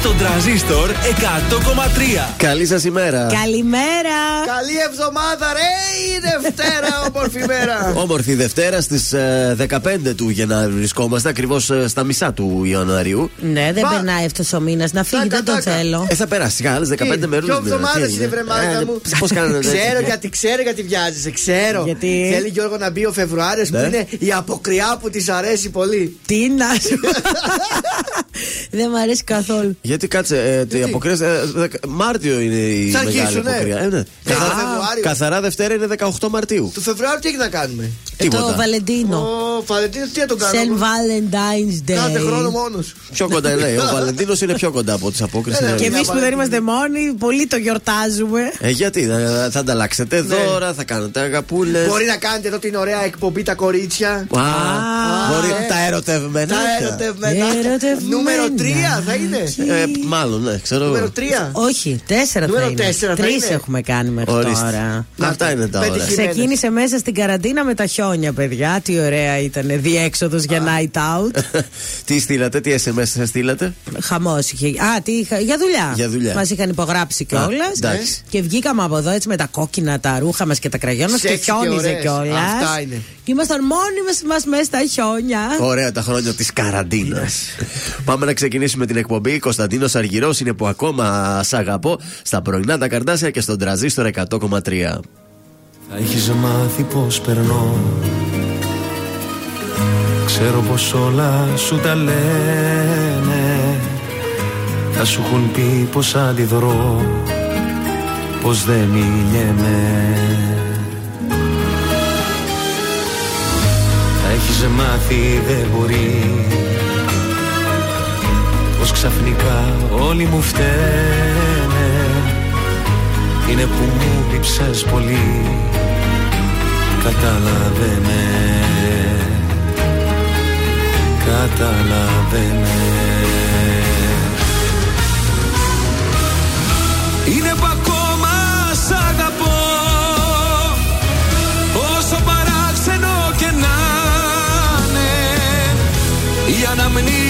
Στον τραζίστορ 100,3. Καλή σας ημέρα. Καλημέρα. Καλή εβδομάδα, ρε! Η Δευτέρα, όμορφη μέρα. Όμορφη Δευτέρα στις 15 του Γενάρη βρισκόμαστε, ακριβώς στα μισά του Ιανουαρίου. Ναι, δεν Μα- περνάει αυτός ο μήνας. Να φύγει, Τάκα, δεν το τάκα. θέλω. Ε, θα περάσει άλλες 15 μέρε. Ποιο εβδομάδες είναι, βρε μάγκα μου. Πώς κάνετε Ξέρω γιατί, ξέρω γιατί βιάζεσαι, ξέρω. Γιατί; Θέλει Γιώργο να μπει ο Φεβρουάριο που Ναι. είναι η αποκριά που της αρέσει πολύ. Τι να σου. Δεν μ' αρέσει καθόλου. Γιατί κάτσε, ε, η αποκρία. ε, δεκα- Μάρτιο είναι η Θα μεγάλη αρχίσουν, ναι. αποκρία. Ε, ναι. Καθαρά Καθαρά, Φεβρουάριο. καθαρά Δευτέρα είναι 18 Μαρτίου. Του Φεβρουάριου τι έχει να κάνουμε; Ε, Το Τίποτα. Βαλεντίνο. Ο Βαλεντίνο τι να τον Σεν κάνουμε. Valentine's Κάθε χρόνο Day. μόνος. Πιο κοντά είναι. Ο Βαλεντίνος είναι πιο κοντά από τις απόκριε. Ε, ναι. Και εμείς που δεν Βαλεντίνο. είμαστε μόνοι, πολύ το γιορτάζουμε. Ε, γιατί, θα, θα ανταλλάξετε δώρα, θα κάνετε αγαπούλες. Μπορεί να κάνετε εδώ την ωραία εκπομπή τα κορίτσια. Α, μπορεί ε. τα ερωτευμένα. Τα ερωτευμένα. Ερωτευμένα. Νούμερο 3 θα είναι. Ε, μάλλον, ναι, ξέρω εγώ. Νούμερο 3. Όχι, τέσσερα θα Νούμερο είναι. τέσσερα θα Τρεις είναι. έχουμε κάνει μέχρι Ορίστε. τώρα. Αυτά είναι τα ωραία. Πετυχημένο. Ξεκίνησε μέσα στην καραντίνα με τα χιόνια, παιδιά. Τι ωραία ήταν. Διέξοδος για night out. τι στείλατε, τι SMS σας στείλατε; Χαμός είχε. Α, τι είχα, για δουλειά. Για δουλειά. Μας είχαν υπογράψει κιόλας. εντάξει. Και βγήκαμε από εδώ έτσι με τα κόκκινα τα ρούχα μας και τα κραγιόν μα και Σεξι και χιόνιζε ωραίες. κιόλας. Αυτά είναι. Και ήμασταν μόνοι μας μέσα στα χιόνια. Ωραία τα χρόνια της καραντίνας. Πάμε να ξεκινήσουμε την εκπομπή. Κωνσταντίνος Αργυρός είναι που ακόμα σ' αγαπώ στα πρωινά τα καρδάσια και στον τραζίστορ 100,3. Θα έχεις μάθει πως περνώ. Ξέρω πως όλα σου τα λένε. Θα σου έχουν πει πως αντιδρώ Πως δεν μιλιέμαι Θα έχεις μάθει δεν μπορείς Πως ξαφνικά όλοι μου φταίνε. Είναι που μου λείψες πολύ Κατάλαβε με Κατάλαβε με Είναι που ακόμα σ' αγαπώ Όσο παράξενο και να είναι. Οι αναμνήσεις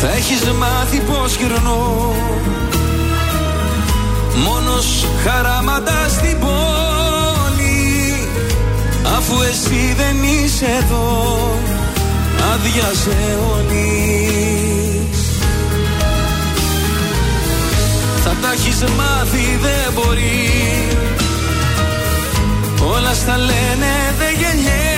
Θα έχεις μάθει πως γυρνώ. Μόνος χαράματα στην πόλη Αφού εσύ δεν είσαι εδώ Άδειασε όλη Θα τα έχεις μάθει δεν μπορεί. Όλα στα λένε δεν γεννιέμαι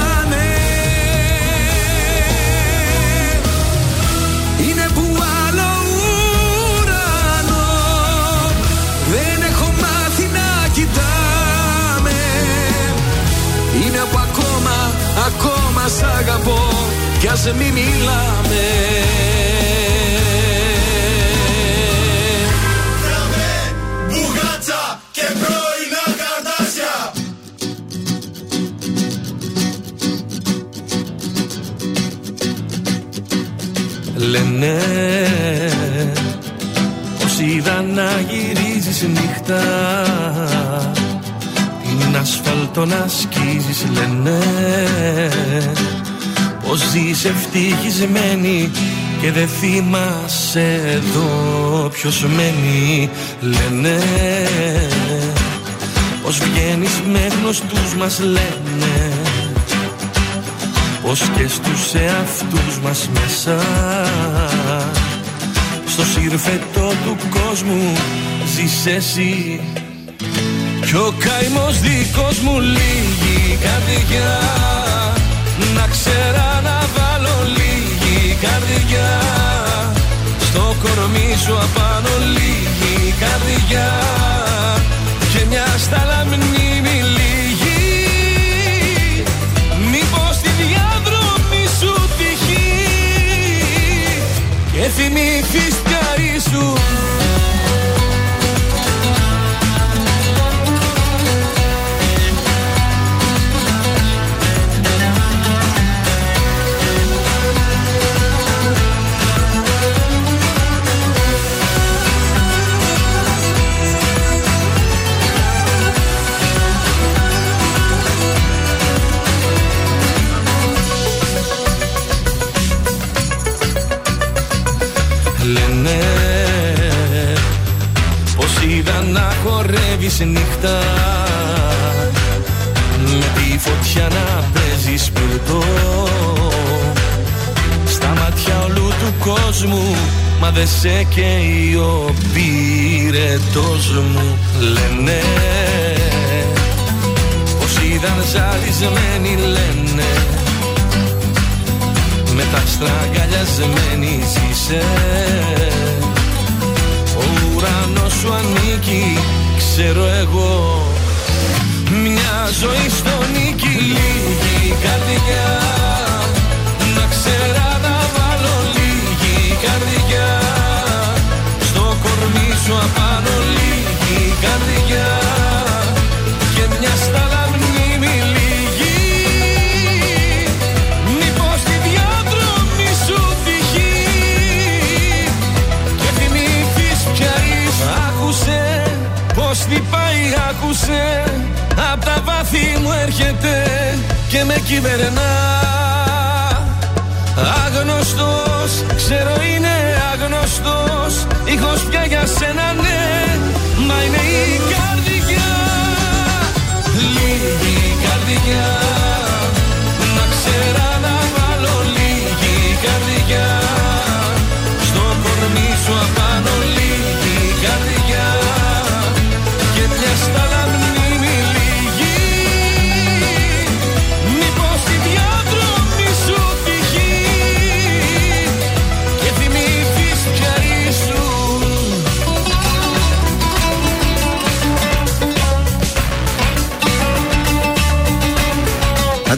κι ας μη μιλάμε. Μπουγάτσα και πρώινα καρτάσια Λένε πως είδα να γυρίζεις νύχτα Την ασφαλτό να σκίζεις λένε Πως ζεις ευτυχισμένη και δεν θυμάσαι εδώ ποιος μένει Λένε. Πως βγαίνεις μες γνωστούς μας λένε. Πως και στους εαυτούς μας μέσα. Στο σύρφετο του κόσμου ζεις εσύ. Κι ο καημός δικός μου λίγη καρδιά να ξέρα να βάλω λίγη καρδιά. Στο κορμί σου απάνω λίγη καρδιά. Και μια στάλα μνήμη λίγη Μήπως τη διάδρομη σου τυχεί. Και θυμηθείς πια ήσουν χορεύεις νύχτα. Με τη φωτιά να παίζεις πυρτό. Στα μάτια όλου του κόσμου μα δεν σε καίει ο πυρετός μου λένε. Πως είδαν ζαλισμένοι λένε. Με τα στραγγαλιασμένη είσαι Ο ουρανός σου ανήκει, ξέρω εγώ. Μια ζωή στο νίκη λίγη καρδιά. Να ξέρα να βάλω λίγη καρδιά. Στο κορμί σου απάνω λίγη καρδιά Απ' τα βάθη μου έρχεται και με κυβερνά. Άγνωστος, ξέρω είναι άγνωστος Ήχος πια για σένα ναι. Μα είναι η καρδιά Λίγη καρδιά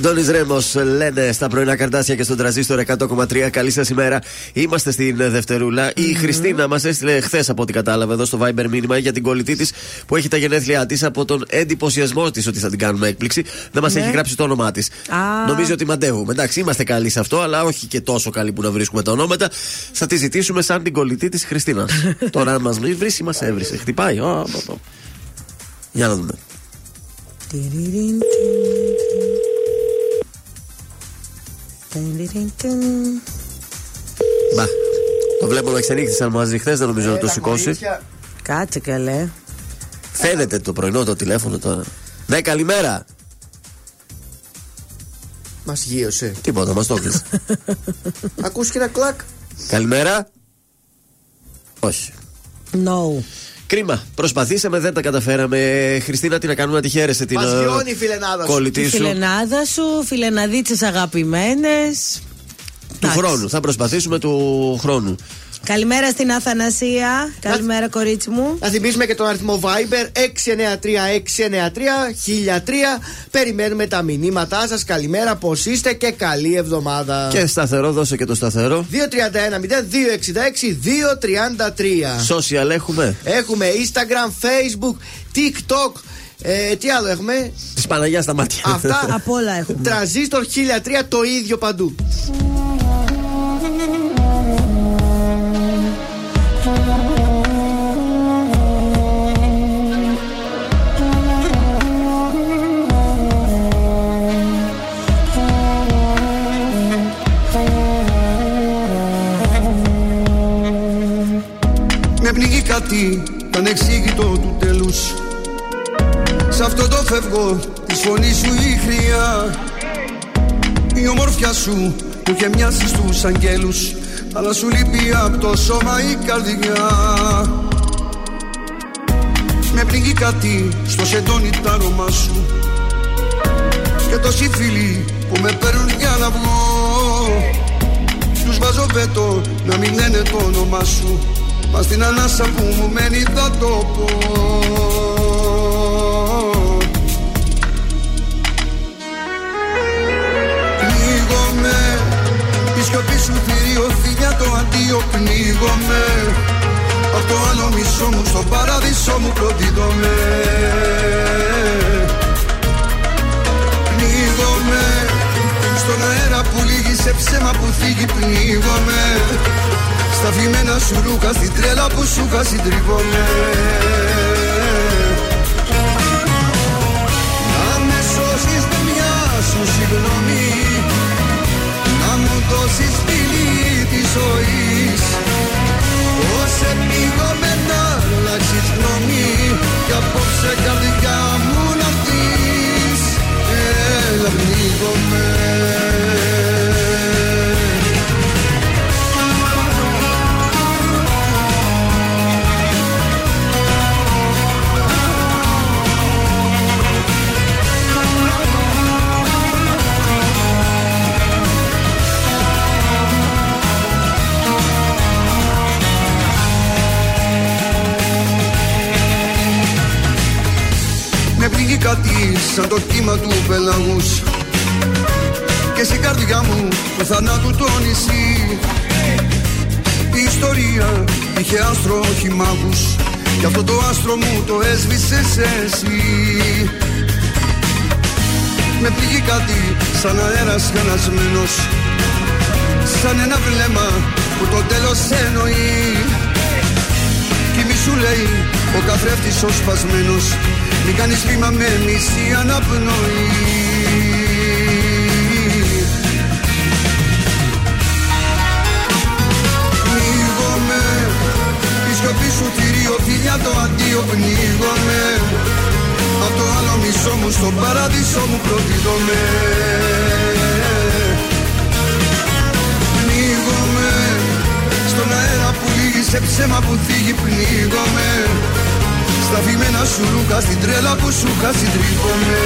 Αντώνης Ρέμος λένε στα πρωινά καρτάσια και στον τραζίστορ 100,3. Καλή σας ημέρα. Είμαστε στην Δευτερούλα. Η Χριστίνα μας έστειλε χθες, από ό,τι κατάλαβα, εδώ στο Viber μήνυμα για την κολλητή της που έχει τα γενέθλιά της από τον εντυπωσιασμό της ότι θα την κάνουμε έκπληξη. Δεν μας έχει γράψει το όνομά της. Α. Νομίζει ότι μαντεύουμε. Εντάξει, είμαστε καλοί σε αυτό, αλλά όχι και τόσο καλοί που να βρίσκουμε τα ονόματα. Θα τη ζητήσουμε σαν την κολλητή της Χριστίνας. Τώρα, αν μας βρει, μας έβρισε. Χτυπάει. Ω, ω, ω. Για να δούμε. Μπα. Το βλέπω να ξενύχτησαν μαζί χθες, δεν νομίζω να το σηκώσει. Κάτσε καλέ. Φαίνεται το πρωινό το τηλέφωνο τώρα. Ναι, καλημέρα. Μας γύρωσε. Τίποτα, μας το έκλεισε. Ακούστηκε ένα κλακ. καλημέρα. Όχι. No. Κρίμα. Προσπαθήσαμε, δεν τα καταφέραμε. Χριστίνα, τι να κάνουμε, να τη χαίρεσαι την Μας ε, βιώνει η φιλενάδα σου. κολλητή Η σου. φιλενάδα σου, φιλεναδίτσες αγαπημένες. Του Εντάξει. χρόνου. Θα προσπαθήσουμε του χρόνου. Καλημέρα στην Αθανασία. Καλημέρα, κορίτσι μου. Να θυμίσουμε και τον αριθμό Viber 693-693-1003. Περιμένουμε τα μηνύματά σας. Καλημέρα, πώς είστε και καλή εβδομάδα. Και σταθερό, δώσε και το σταθερό. 231-0266-233. Social έχουμε. Έχουμε Instagram, Facebook, TikTok. Ε, τι άλλο έχουμε; Της Παναγιάς στα μάτια. Αυτά. Από όλα έχουμε. Τραζίστορ 1003 το ίδιο παντού. Πνίγει κάτι ανεξήγητο του τέλους. Σ' αυτό το φεύγω της φωνής σου η χρειά. Η ομορφιά σου που είχε μοιάσει στους αγγέλους Αλλά σου λείπει από το σώμα η καρδιά. Με πνίγει κάτι στο σεντόνι τ' άρωμά σου. Και τόσοι φίλοι που με παίρνουν για να βγω. Τους βάζω βέτο να μην λένε το όνομά σου Μα στην ανάσα που μου μένει θα το πω. Πνίγομαι Η σιωπή σου θηριωθεί για το αντίο Πνίγομαι. Απ' το άλλο μισό μου στο παράδεισο μου προδίδομαι Πνίγομαι Στον αέρα που λύγει σε ψέμα που θίγει Πνίγομαι στα φημένα σου ρούχα, στην τρέλα που σου είχα συντριβόμαι Να με σώσεις με μια σου συγγνώμη. Να μου δώσεις φιλί της ζωής. Πώς επίγομαι να αλλάξεις γνώμη Κι απόψε καρδιά μου να δεις Έλα πνίγομαι κάτι σαν το κύμα του πελαγούς. Και στην καρδιά μου του θανάτου το νησί. Η ιστορία είχε άστρο όχι μάγους Κι αυτό το άστρο μου το έσβησες εσύ. Με πνίγει κάτι σαν αέρας χανασμένος Σαν ένα βλέμμα που το τέλος εννοεί. Κι μη σου λέει ο καθρέφτης ο σπασμένος Μην κάνεις βήμα με μισή αναπνοή. Πνίγομαι Η σιωπή σου θηρίο φιλιά το αντίο πνίγομαι. Απ' το άλλο μισό μου στον παράδεισο μου προδίδομαι Πνίγομαι Στον αέρα που λύγει σε ψέμα που θίγει πνίγομαι Στα φημένα σου ρούχα στην τρέλα που σου είχα συντρίβομαι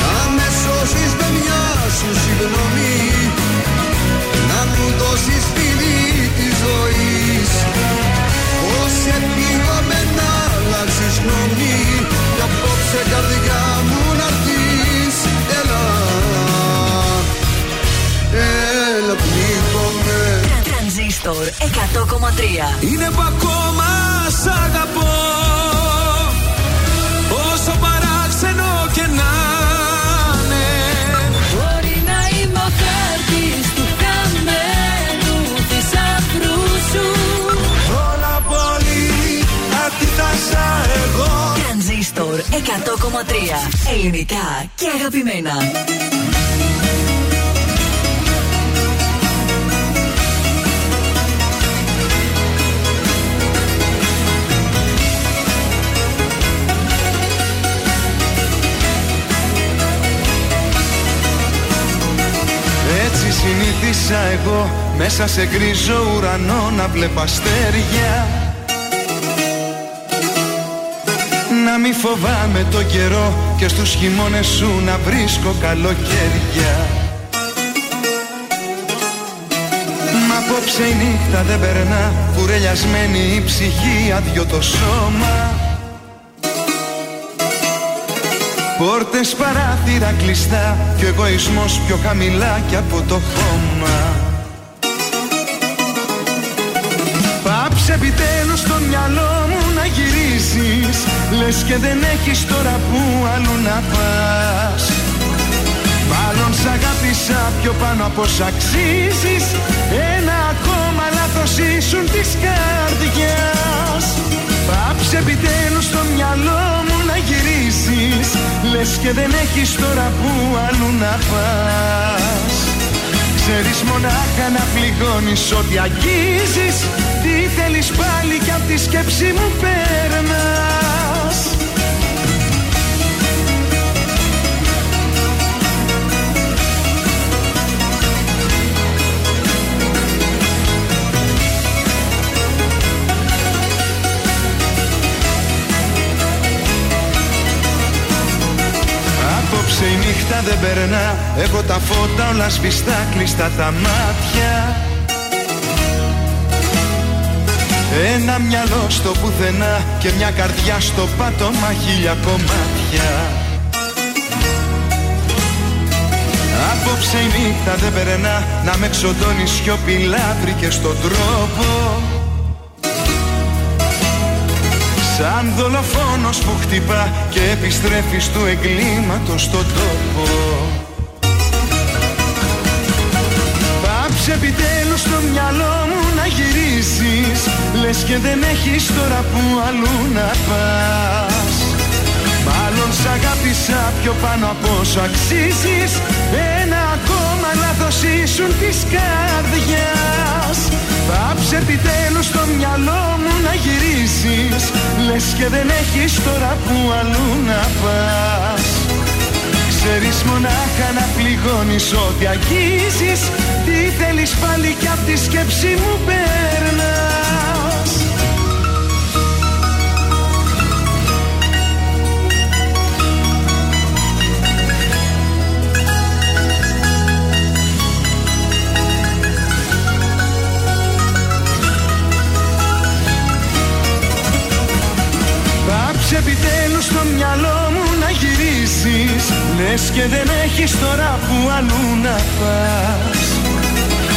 Να με σώσεις με μια σου συγγνώμη. Να μου δώσεις φιλί της ζωής. Πώς επίγομαι να αλλάξεις γνώμη. Κι απόψε καρδιά μου να Τρανζίστορ 100,3 Είναι που ακόμα σ' αγαπώ. Όσο παράξενο και να είναι. Μπορεί να είμαι ο χάρτης του χαμένου θησαυρού σου. Όλα πολύ αντίθασα εγώ. Τρανζίστορ 100,3 Ελληνικά και αγαπημένα συνήθισα εγώ μέσα σε γκρίζο ουρανό να βλέπω αστέρια. Να μη φοβάμαι το καιρό και στους χειμώνες σου να βρίσκω καλοκαίρια. Μα απόψε η νύχτα δεν περνά Κουρελιασμένη η ψυχή άδειο το σώμα Πόρτες παράθυρα κλειστά Και ο εγωισμός πιο χαμηλά και από το χώμα. Πάψε επιτέλους στο μυαλό μου να γυρίσεις Λες και δεν έχεις τώρα που αλλού να πας. Μάλλον σ' αγάπησα πιο πάνω από σ' αξίζεις Ένα ακόμα λάθος ήσουν της καρδιάς Πάψε επιτέλους στο μυαλό μου να γυρίσεις Λες και δεν έχεις τώρα που αλλού να πας. Ξέρεις μονάχα να πληγώνεις ό,τι αγγίζεις Τι θέλεις πάλι κι απ' τη σκέψη μου περνάς νύχτα δεν περνά. Έχω τα φώτα όλα σβηστά κλειστά τα μάτια. Ένα μυαλό στο πουθενά Και μια καρδιά στο πάτωμα χίλια κομμάτια. Απόψε η νύχτα δεν περνά. Να με ξοντώνει σιωπηλά βρήκες στον τρόπο Σαν δολοφόνος που χτυπά και επιστρέφει του εγκλήματος στον τόπο. Πάψε επιτέλους στο μυαλό μου να γυρίσεις Λες και δεν έχεις τώρα που αλλού να πας. Μάλλον σ' αγάπησα πιο πάνω από όσο αξίζεις Ένα ακόμα λάθος ήσουν της καρδιάς. Πάψε επιτέλους στο μυαλό μου να γυρίσεις. Λες και δεν έχεις τώρα που αλλού να πας. Ξέρεις μονάχα να πληγώνεις ό,τι αγγίζεις. Τι θέλεις πάλι κι απ' τη σκέψη μου περνάς στο μυαλό μου να γυρίσεις. Λες και δεν έχεις τώρα που αλλού να πας.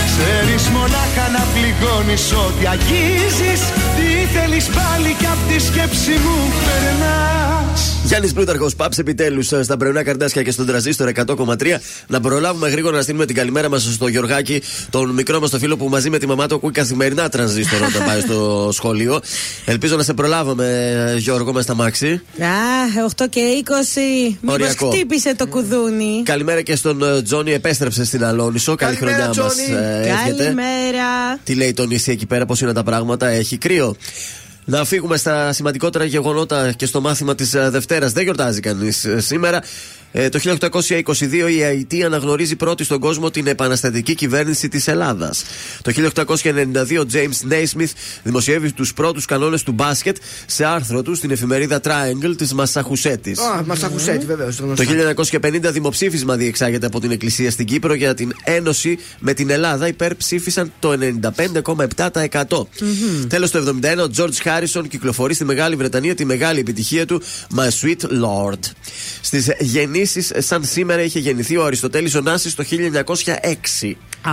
Ξέρεις μονάχα να πληγώνεις ό,τι αγγίζεις. Τι θέλεις πάλι κι απ' τη σκέψη μου περνάς Γιάννης Πλούταρχος, πάψε επιτέλους στα πρωινά καρτάσια και στον τραζίστορ 100,3. Να προλάβουμε γρήγορα να στείλουμε την καλημέρα μας στο Γιωργάκη, τον μικρό μας το φίλο που μαζί με τη μαμά του ακούει καθημερινά τραζίστορ όταν πάει στο σχολείο. Ελπίζω να σε προλάβουμε, Γιώργο, με στα μάξι. Α, 8 και 20. Μήπως Οριακό. χτύπησε το κουδούνι. Καλημέρα και στον ε, Τζόνι, επέστρεψε στην Αλόνισο. Καλή Καλημέρα, χρονιά μας. Τζόνι. Καλημέρα. Τι λέει το νησί εκεί πέρα, πώς είναι τα πράγματα, έχει κρύο. Να φύγουμε στα σημαντικότερα γεγονότα και στο μάθημα της Δευτέρας. Δεν γιορτάζει κανείς σήμερα. Ε, το 1822 η Αϊτή αναγνωρίζει πρώτη στον κόσμο την επαναστατική κυβέρνηση της Ελλάδας. Το 1892 ο James Naismith δημοσιεύει τους πρώτους κανόνες του μπάσκετ σε άρθρο του στην εφημερίδα Triangle της Μασαχουσέτης. Α, μα ακουσέτη βεβαίω. Το 1950 δημοψήφισμα διεξάγεται από την Εκκλησία στην Κύπρο για την ένωση με την Ελλάδα. Υπερψήφισαν το 95,7%. Τέλος το 1971 ο George Harrison κυκλοφορεί στη Μεγάλη Βρετανία τη μεγάλη επιτυχία του My Sweet Lord. Στις γεννήσεις σαν σήμερα είχε γεννηθεί ο Αριστοτέλης ο Νάσης το 1906 Α,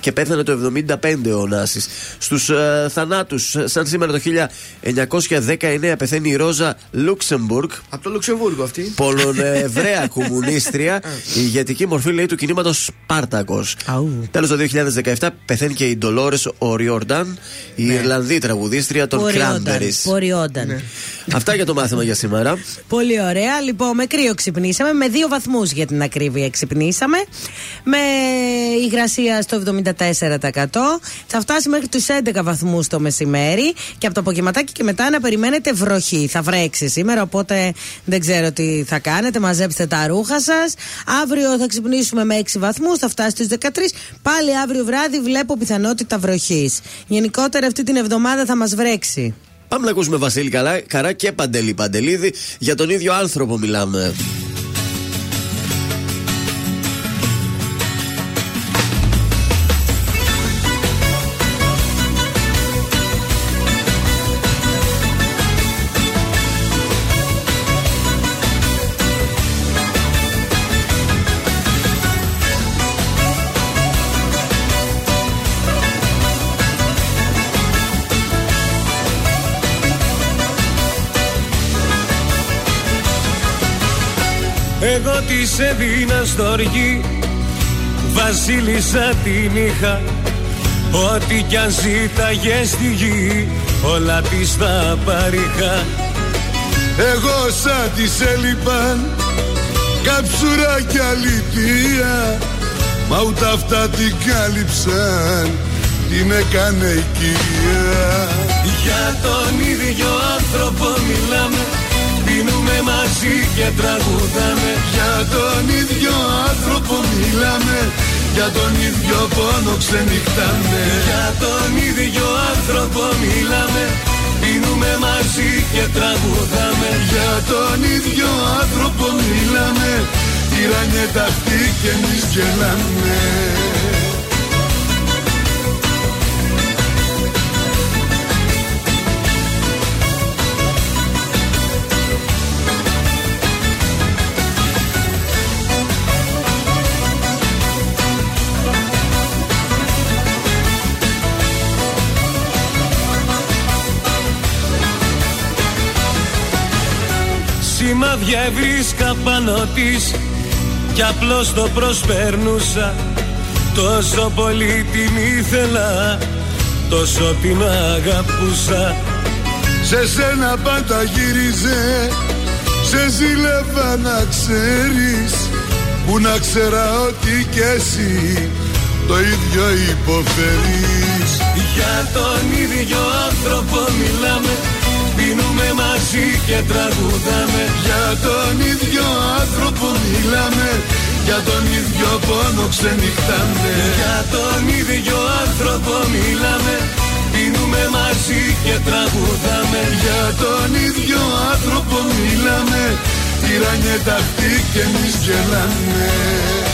και πέθανε το 75 ο Νάσης. Στους ε, θανάτους σαν σήμερα το 1919 πεθαίνει η Ρόζα Λούξεμπουργκ Από το Λουξεμβούργο αυτή. Πολωνευραία κομμουνίστρια, η ηγετική μορφή λέει του κινήματος Σπάρτακος. Αου. Τέλος το 2017 πεθαίνει και η Ντολόρες Οριόρνταν, η Ιρλανδή τραγουδίστρια των ποριόνταν. Cranberries. Ποριόνταν. Αυτά για το μάθημα για σήμερα. Πολύ ωραία. Λοιπόν, με κρύο ξυπνήσαμε. Με δύο βαθμούς για την ακρίβεια ξυπνήσαμε. Με υγρασία στο 74%. Θα φτάσει μέχρι τους 11 βαθμούς το μεσημέρι. Και από το απογευματάκι και μετά να περιμένετε βροχή. Θα βρέξει σήμερα, οπότε δεν ξέρω τι θα κάνετε. Μαζέψτε τα ρούχα σας. Αύριο θα ξυπνήσουμε με 6 βαθμούς. Θα φτάσει στους 13. Πάλι αύριο βράδυ βλέπω πιθανότητα βροχής. Γενικότερα αυτή την εβδομάδα θα μας βρέξει. Πάμε να ακούσουμε Βασίλη Καλά, Καρά και Παντελή Παντελίδη. Για τον ίδιο άνθρωπο μιλάμε. Εγώ της έδινα στοργή Βασίλισσα την είχα. Ό,τι κι αν ζήταγες στη γη Όλα της θα παρήχα. Εγώ σαν της έλειπαν Καψούρα κι αλήθεια Μα ούτε αυτά την κάλυψαν Την έκανε η κυρία Για τον ίδιο άνθρωπο μιλάμε Πίνουμε μαζί και τραγουδάμε. Για τον ίδιο άνθρωπο μιλάμε. Για τον ίδιο πόνο ξενυχτάμε. Για τον ίδιο άνθρωπο μιλάμε. Πίνουμε μαζί και τραγουδάμε. Για τον ίδιο άνθρωπο μιλάμε. Τυραννιέται αυτή και εμείς γελάμε Σημάδια ευρίσκα πάνω της Κι απλώς το προσπέρνουσα. Τόσο πολύ την ήθελα Τόσο την αγαπούσα. Σε σένα πάντα γύριζε Σε ζήλευα να ξέρεις Που να ξέρα ότι κι εσύ Το ίδιο υποφέρεις. Για τον ίδιο άνθρωπο μιλάμε Πίνουμε μαζί και τραγουδάμε Για τον ίδιο άνθρωπο μιλάμε. Για τον ίδιο πόνο ξενυχτάμε. Για τον ίδιο άνθρωπο μιλάμε. Πίνουμε μαζί και τραγουδάμε. Για τον ίδιο άνθρωπο μιλάμε. Τυραννιέται αυτή και εμείς γελάμε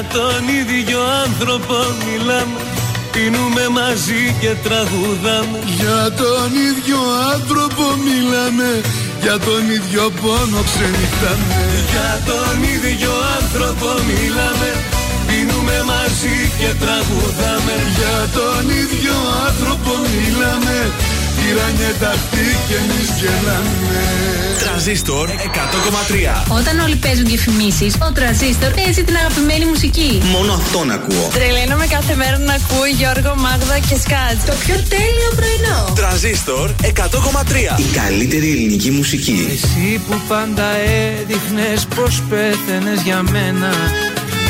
Για τον ίδιο άνθρωπο μιλάμε Πίνουμε μαζί και τραγουδάμε. Για τον ίδιο άνθρωπο μιλάμε Για τον ίδιο πόνο ξενυχτάμε Για τον ίδιο άνθρωπο μιλάμε Πίνουμε μαζί και τραγουδάμε. Για τον ίδιο άνθρωπο μιλάμε Τυραννιέται αυτή και εμείς γελάμε Τρανζίστορ 100,3 Όταν όλοι παίζουν διαφημίσει, ο τραζίστορ παίζει την αγαπημένη μουσική. Μόνο αυτόν ακούω. Τρελαίνομαι κάθε μέρα να ακούω Γιώργο, Μάγδα και Σκάτ. Το πιο τέλειο πρωινό. Τρανζίστορ 100,3 Η καλύτερη ελληνική μουσική. Εσύ που πάντα έδειχνες πως πέθαινες για μένα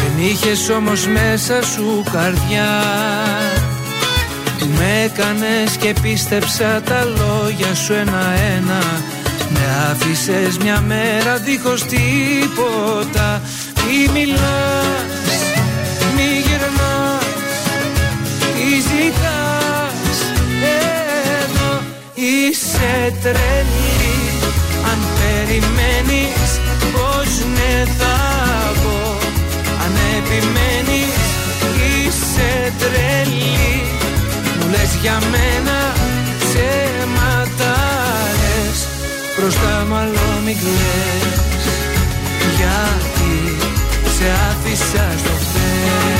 Δεν είχες όμως μέσα σου καρδιά Που με έκανες και πίστεψα τα λόγια σου ένα-ένα. Με άφησες μια μέρα δίχως τίποτα. Μη μιλάς, μη γυρνάς, τι ζητάς. Εδώ Είσαι τρελή. Αν περιμένεις πως ναι θα πω. Αν επιμένεις είσαι τρελή. Μου λες για μένα ψέματα λες Μπροστά μου άλλο μην κλαις Γιατί σε άφησα στο χθες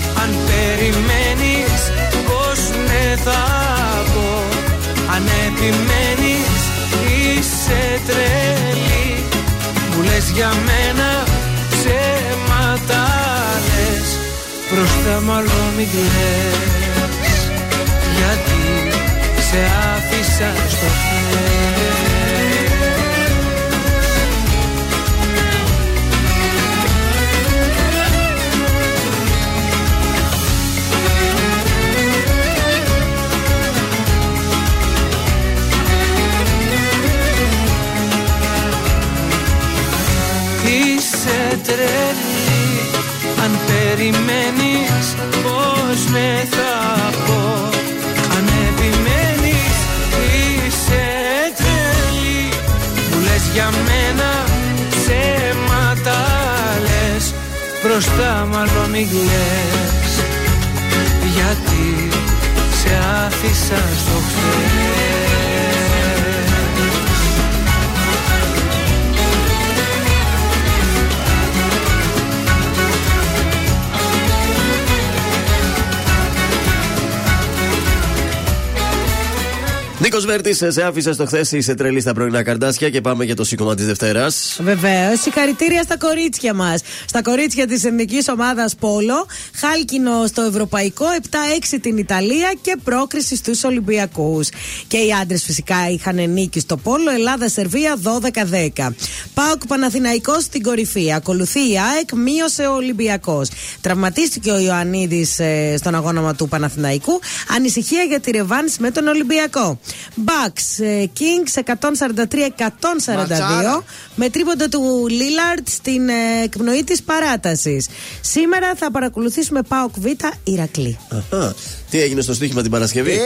Αν περιμένεις πως ναι θα πω. Αν επιμένεις είσαι τρελή. Μου λες για μένα ψέματα λες. Μπροστά μάλλον μην κλαις. Γιατί σε άφησα στο χέρι τρελή Αν περιμένεις πως ναι θα πω. Αν επιμένεις είσαι τρελή Μου λες για μένα ψέματα λες. Μπροστά μάλλον μην κλαις Γιατί σε άφησα στο χθες Νίκος Βέρτης, σε άφησε στο χθες, είσαι τρελή στα πρωινά καρδάσια και πάμε για το σήκωμα της Δευτέρας. Βεβαίως. Συγχαρητήρια στα κορίτσια μας. Στα κορίτσια της εθνικής ομάδας Πόλο. Χάλκινο στο Ευρωπαϊκό, 7-6 την Ιταλία και πρόκριση στους Ολυμπιακούς. Και οι άντρες φυσικά είχαν νίκη στο Πόλο. Ελλάδα-Σερβία 12-10. Πάοκ Παναθηναϊκός στην κορυφή. Ακολουθεί η ΑΕΚ, μείωσε ο Ολυμπιακός. Τραυματίστηκε ο Ιωαννίδης στον αγώνα του Παναθηναϊκού. Ανησυχία για τη ρευάνση με τον Ολυμπιακό. Bucks, ε, Kings 143-142 με τρίποντα του Λίλαρτ στην ε, εκπνοή της παράτασης. Σήμερα θα παρακολουθήσουμε Πάοκ Β Ηρακλή. Αχα. Τι έγινε στο στοίχημα την Παρασκευή; Ε,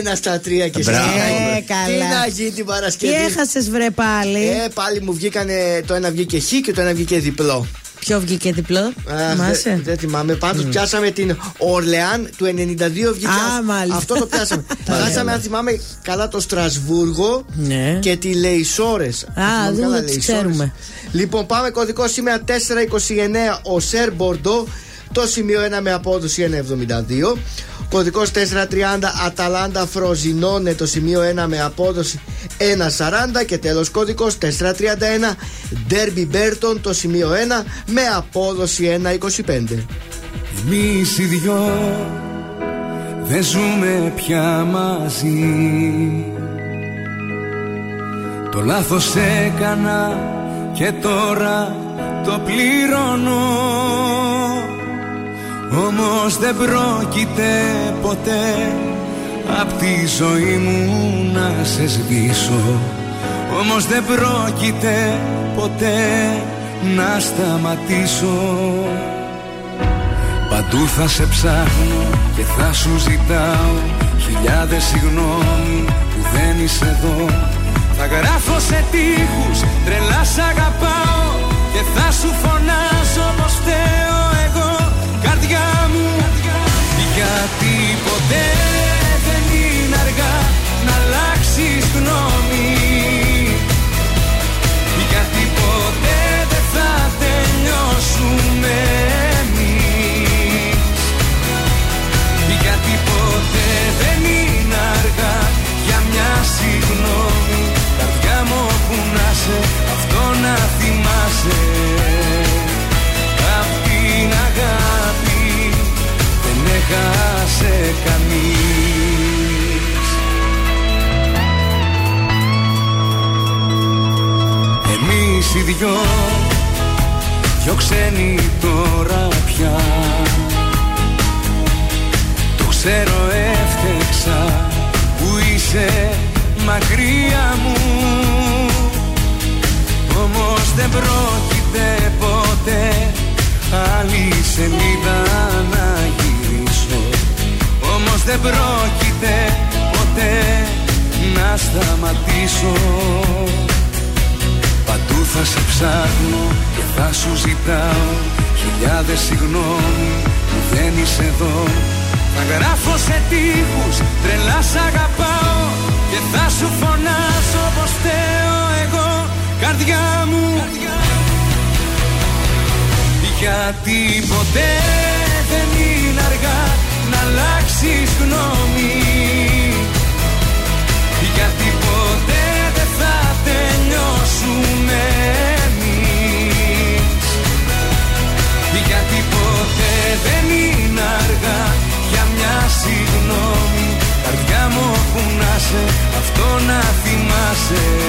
ένα στα τρία και Μπράβο. Ε, Τι καλά. να γίνει την Παρασκευή; Τι έχασες, βρε πάλι; Ε, πάλι μου βγήκανε το ένα βγήκε χ και το ένα βγήκε διπλό. Ποιο βγήκε διπλό, Αχ, θυμάσαι; δεν- Δεν θυμάμαι. Πάντως πιάσαμε την Ορλεάν του 92 βγήκε. Α, μάλιστα. Αυτό το πιάσαμε. Χάσαμε, αν θυμάμαι καλά, το Στρασβούργο Ναι. και τη Λεϊσόρες. δεν το τις ξέρουμε. Λοιπόν, πάμε κωδικό σήμερα 429 ο Σερ Μπορντό. Το σημείο 1 με απόδοση 1,72. Κωδικός 430 Αταλάντα Φροζινόνε. Το σημείο 1 με απόδοση 1,40. Και τέλος κωδικός 431 Ντέρμπι Μπέρτον. Το σημείο 1 με απόδοση 1,25. Εμείς οι δυο δεν ζούμε πια μαζί Το λάθος έκανα και τώρα το πληρώνω Όμως δεν πρόκειται ποτέ απ' τη ζωή μου να σε σβήσω. Όμως δεν πρόκειται ποτέ να σταματήσω. Παντού θα σε ψάχνω και θα σου ζητάω Χιλιάδες συγγνώμη που δεν είσαι εδώ. Θα γράφω σε τείχους τρελά σ' αγαπάω Και θα σου φωνάζω πως φταίω θυμάσαι Απ' την αγάπη δεν έχασε κανείς. Εμείς οι δυο Δυο ξένοι τώρα πια. Το ξέρω έφτεξα Που είσαι μακριά μου Όμως δεν πρόκειται ποτέ. Άλλη σελίδα να γυρίσω. Όμως δεν πρόκειται ποτέ να σταματήσω. Παντού θα σε ψάχνω και θα σου ζητάω Χιλιάδες συγγνώμη. Που δεν είσαι εδώ. Θα γράφω σε τείχους τρελά σ' αγαπάω Και θα σου φωνάζω πως φταίω εγώ καρδιά μου. Γιατί ποτέ δεν είναι αργά να αλλάξεις γνώμη. Γιατί ποτέ δεν θα τελειώσουμε εμείς. Γιατί ποτέ δεν είναι αργά για μια συγγνώμη. Καρδιά μου που να σε αυτό να θυμάσαι.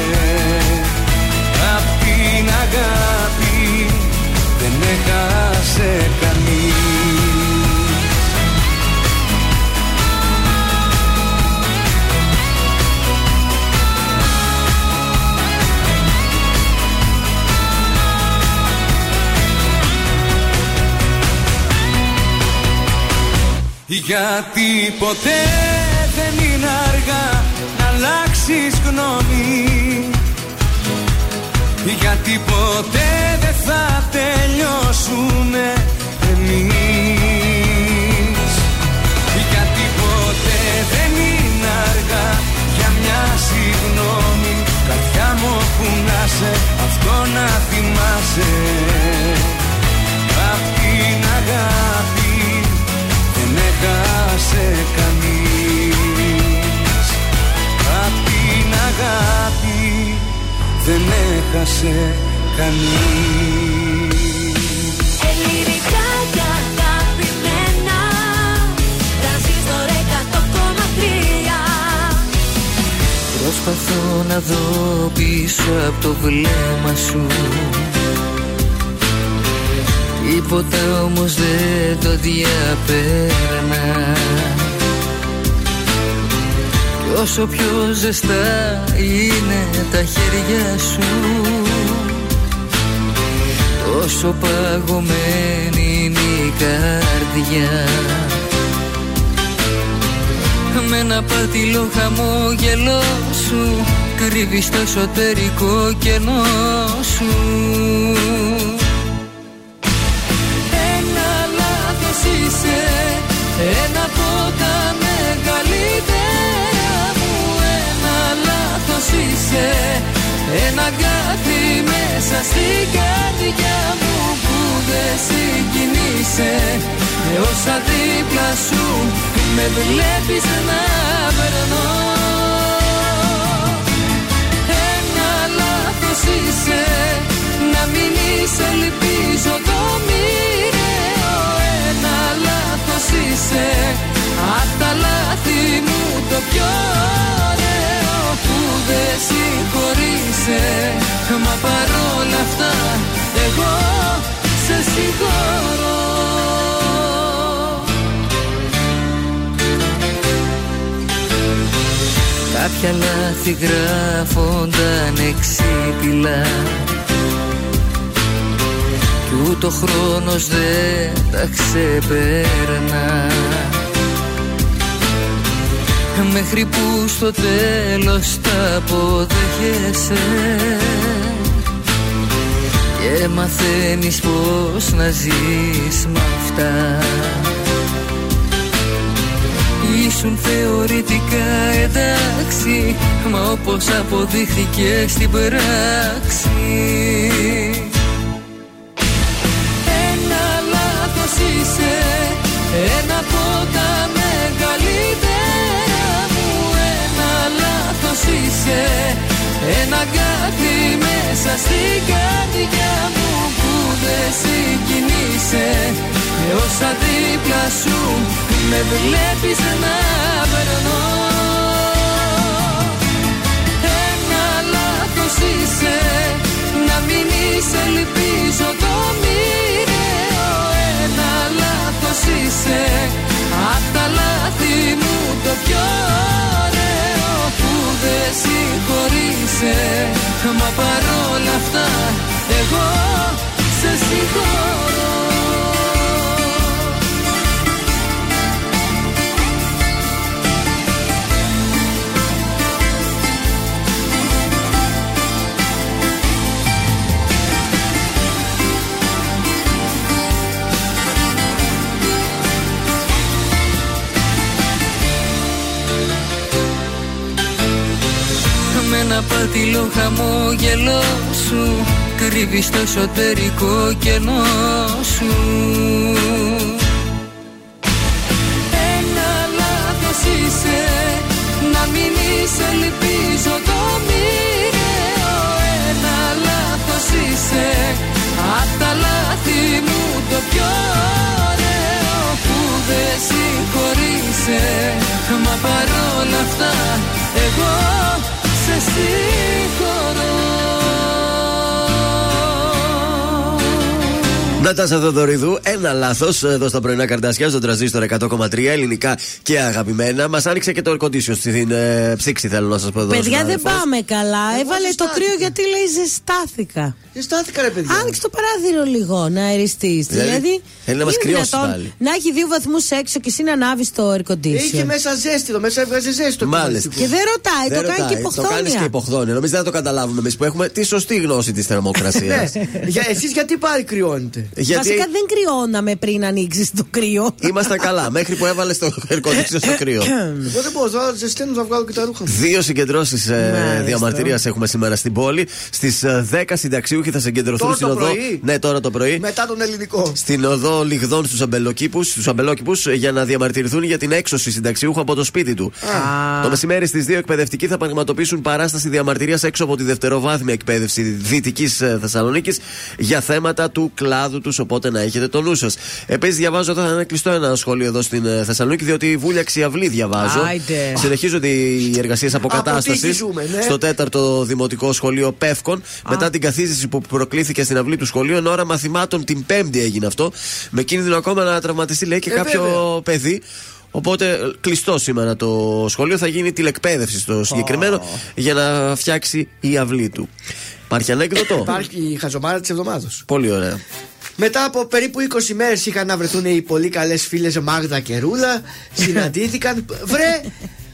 Αλλάξεις γνώμη. Γιατί ποτέ δεν θα τελειώσουμε εμείς. Γιατί ποτέ δεν είναι αργά για μια συγγνώμη Καρδιά μου όπου να σε, αυτό να θυμάσαι. Απ' την αγάπη δεν έχασε κανείς. Απ' την αγάπη δεν έχασε κανείς. Ελληνικά και αγαπημένα Τρανζίστορ 100,3 Προσπαθώ να δω πίσω από το βλέμμα σου Τίποτα όμως δεν το διαπέρνα. Κι όσο πιο ζεστά είναι τα χέρια σου Τόσο παγωμένη είναι η καρδιά. Με ένα πατηλό χαμόγελό σου Κρύβεις το εσωτερικό κενό σου Ένα από τα μεγαλύτερα μου Ένα λάθος είσαι. Ένα κάτι μέσα στην καρδιά μου Που δεν συγκινείσαι. Με όσα δίπλα σου Με βλέπεις να περνώ. Ένα λάθος είσαι. Να μην είσαι ελπίζω το μοιραίο Ένα λάθος είσαι. Απ' τα λάθη μου το πιο ωραίο Που δεν συγχωρείσαι. Μα παρόλα αυτά εγώ σε συγχωρώ. Κάποια λάθη γράφονταν εξίτηλα Κι ούτω χρόνος δεν τα ξεπέρνα Μέχρι που στο τέλος τα αποδέχεσαι. Και μαθαίνεις πως να ζεις με αυτά. Ήσουν θεωρητικά εντάξει Μα όπως αποδείχθηκε στην πράξη Ένα από τα μεγαλύτερα μου Ένα λάθος είσαι. Ένα κάτι μέσα στην καρδιά μου Που δεν συγκινείσαι. Με όσα δίπλα σου Με βλέπεις να περνώ. Ένα λάθος είσαι. Να μην είσαι ελπίζω το μοιραίο Ένα λάθος είσαι Απ' τα λάθη μου το πιο ωραίο Που δεν συγχωρείσαι. Μα παρόλα αυτά εγώ σε συγχωρώ Με ένα πατηλό χαμόγελό σου. Κρύβεις το εσωτερικό κενό σου. Ένα λάθος είσαι Να μην είσαι ελπίζω το μοιραίο. Ένα λάθος είσαι Απ' τα λάθη μου το πιο ωραίο. Που δεν συγχωρείσαι Μα παρόλα αυτά εγώ σε συγχωρώ Νατάσα Θοδωριδού, ένα λάθος εδώ στα πρωινά καρτάσια, στον τραζίστρο 100,3 ελληνικά και αγαπημένα. Μας άνοιξε και το air condition στην ε, ψήξη, θέλω να σας πω εδώ. Παιδιά δεν συνάδελφος. πάμε καλά. Έβαλε το κρύο γιατί λέει ζεστάθηκα. Στάθηκα ρε παιδιά. Άνοιξε το παράθυρο λίγο να αεριστείς. Δηλαδή, Δηλαδή. θέλει να μας είναι κρυώσει δυνατόν πάλι. Να έχει δύο βαθμούς έξω και εσύ να ανάβεις το air condition. Είχε μέσα ζέστη εδώ, μέσα έβγαζε ζέστη το Μάλιστα. κλιματιστικό. Και δεν ρωτάει, Δεν το κάνει και ρωτάει, Το κάνει και υποχθόνια. υποχθόνια. Νομίζω δεν θα το καταλάβουμε εμείς που έχουμε τη σωστή γνώση της θερμοκρασίας. Ναι, για, εσείς γιατί πάλι κρυώνετε; Γιατί Βασικά δεν κρυώναμε πριν ανοίξεις το κρύο. ήμασταν καλά μέχρι που έβαλες το air conditioner στο κρύο. Εγώ δεν μπορώ, θα ζεσταίνω να βγάλω και τα ρούχα μου. Δύο συγκεντρώσεις Μάλιστα. διαμαρτυρία έχουμε σήμερα στην πόλη. Στις 10 συνταξιούχοι θα συγκεντρωθούν Τώρα στην το οδό. πρωί; Ναι, τώρα το πρωί. Μετά τον ελληνικό. Στην οδό Λιγδών στους αμπελοκήπους, στους αμπελόκηπους για να διαμαρτυρηθούν για την έξωση συνταξιούχου από το σπίτι του. Το μεσημέρι στις 2 εκπαιδευτικοί θα πραγματοποιήσουν παράσταση διαμαρτυρίας έξω από τη δευτεροβάθμια εκπαίδευση Δυτικής Θεσσαλονίκης για θέματα του κλάδου τους. Οπότε να έχετε το νους σας. Επίσης, διαβάζω ότι θα είναι κλειστό ένα σχολείο εδώ στην ε, Θεσσαλονίκη, διότι η βούλιαξη αυλή διαβάζω. Άιντε. Συνεχίζονται οι εργασίες Από αποκατάστασης τύχη ζούμε, ναι. στο τέταρτο δημοτικό σχολείο Πεύκων. Μετά την καθίζηση που προκλήθηκε στην αυλή του σχολείου, εν ώρα μαθημάτων την Πέμπτη έγινε αυτό. Με κίνδυνο ακόμα να τραυματιστεί, λέει, και Ε, κάποιο βέβαια. παιδί. Οπότε ε, κλειστό σήμερα το σχολείο. Θα γίνει τηλεκπαίδευση στο συγκεκριμένο για να φτιάξει η αυλή του. Υπάρχει ανέκδοτο; Υπάρχει η χαζομάρα της εβδομάδα. Πολύ ωραία. Μετά από περίπου 20 μέρες είχαν να βρεθούν οι πολύ καλές φίλες Μάγδα και Ρούλα. Συναντήθηκαν. Βρε,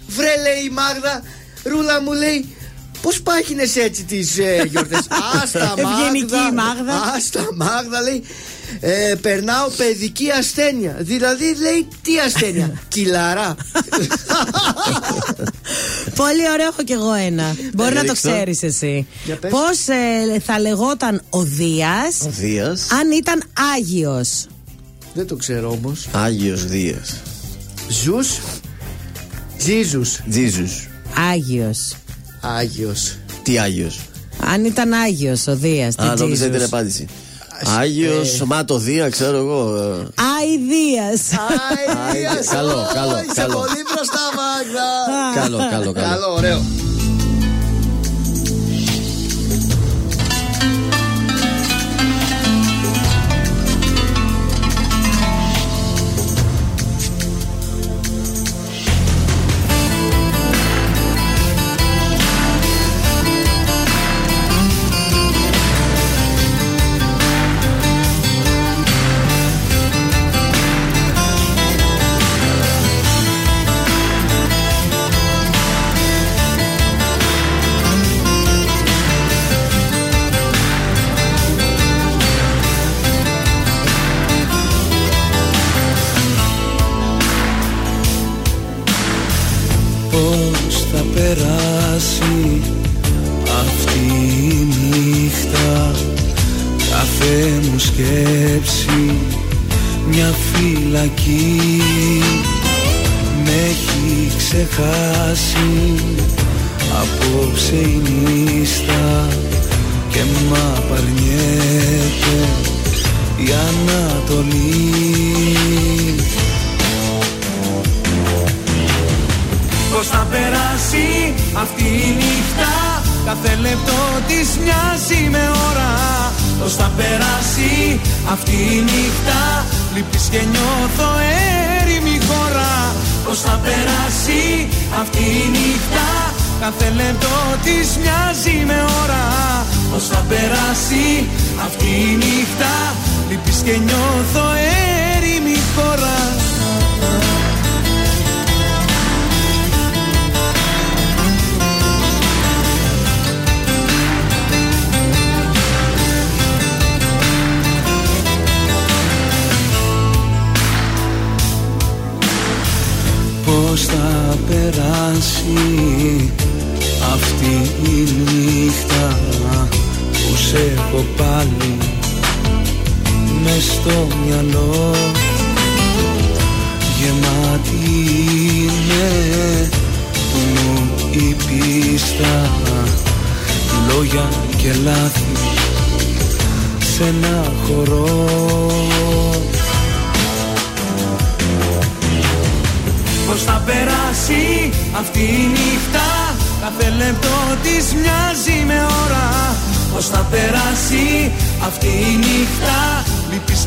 βρε λέει η Μάγδα, Ρούλα μου λέει. Πώς πάχινες έτσι τις ε, γιορτές; Άστα Ευγενική Μάγδα. η Μάγδα. Άστα Μάγδα λέει. Ε, περνάω παιδική ασθένεια. Δηλαδή λέει τι ασθένεια; Κυλαρά. Πολύ ωραίο έχω κι εγώ ένα. Μπορεί να το ρίξτε. ξέρεις εσύ. Για πες. Πώς θα λεγόταν ο Δίας Ο Δίας. αν ήταν Άγιος; Δεν το ξέρω όμως. Άγιος Δίας. Ζους. Τζίζου. Τζίζου. Άγιος. Άγιος. Τι Άγιος; Αν ήταν Άγιος ο Δίας. Α, νόμιζα την απάντηση. Άγιος, μα το Δία, ξέρω εγώ. ε. Αηδία. Άι, καλό, καλό, Είσαι καλό. πολύ μπροστά, Μάγδα. Καλό, καλό, καλό. Καλό, ωραίο.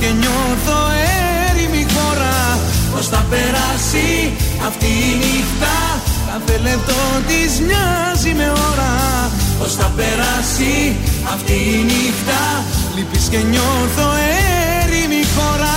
Και νιώθω έρημη χώρα. Πώς θα περάσει αυτή η νύχτα; Κάθε λεπτό της μοιάζει με ώρα. Πώς θα περάσει αυτή η νύχτα; Και νιώθω έρημη χώρα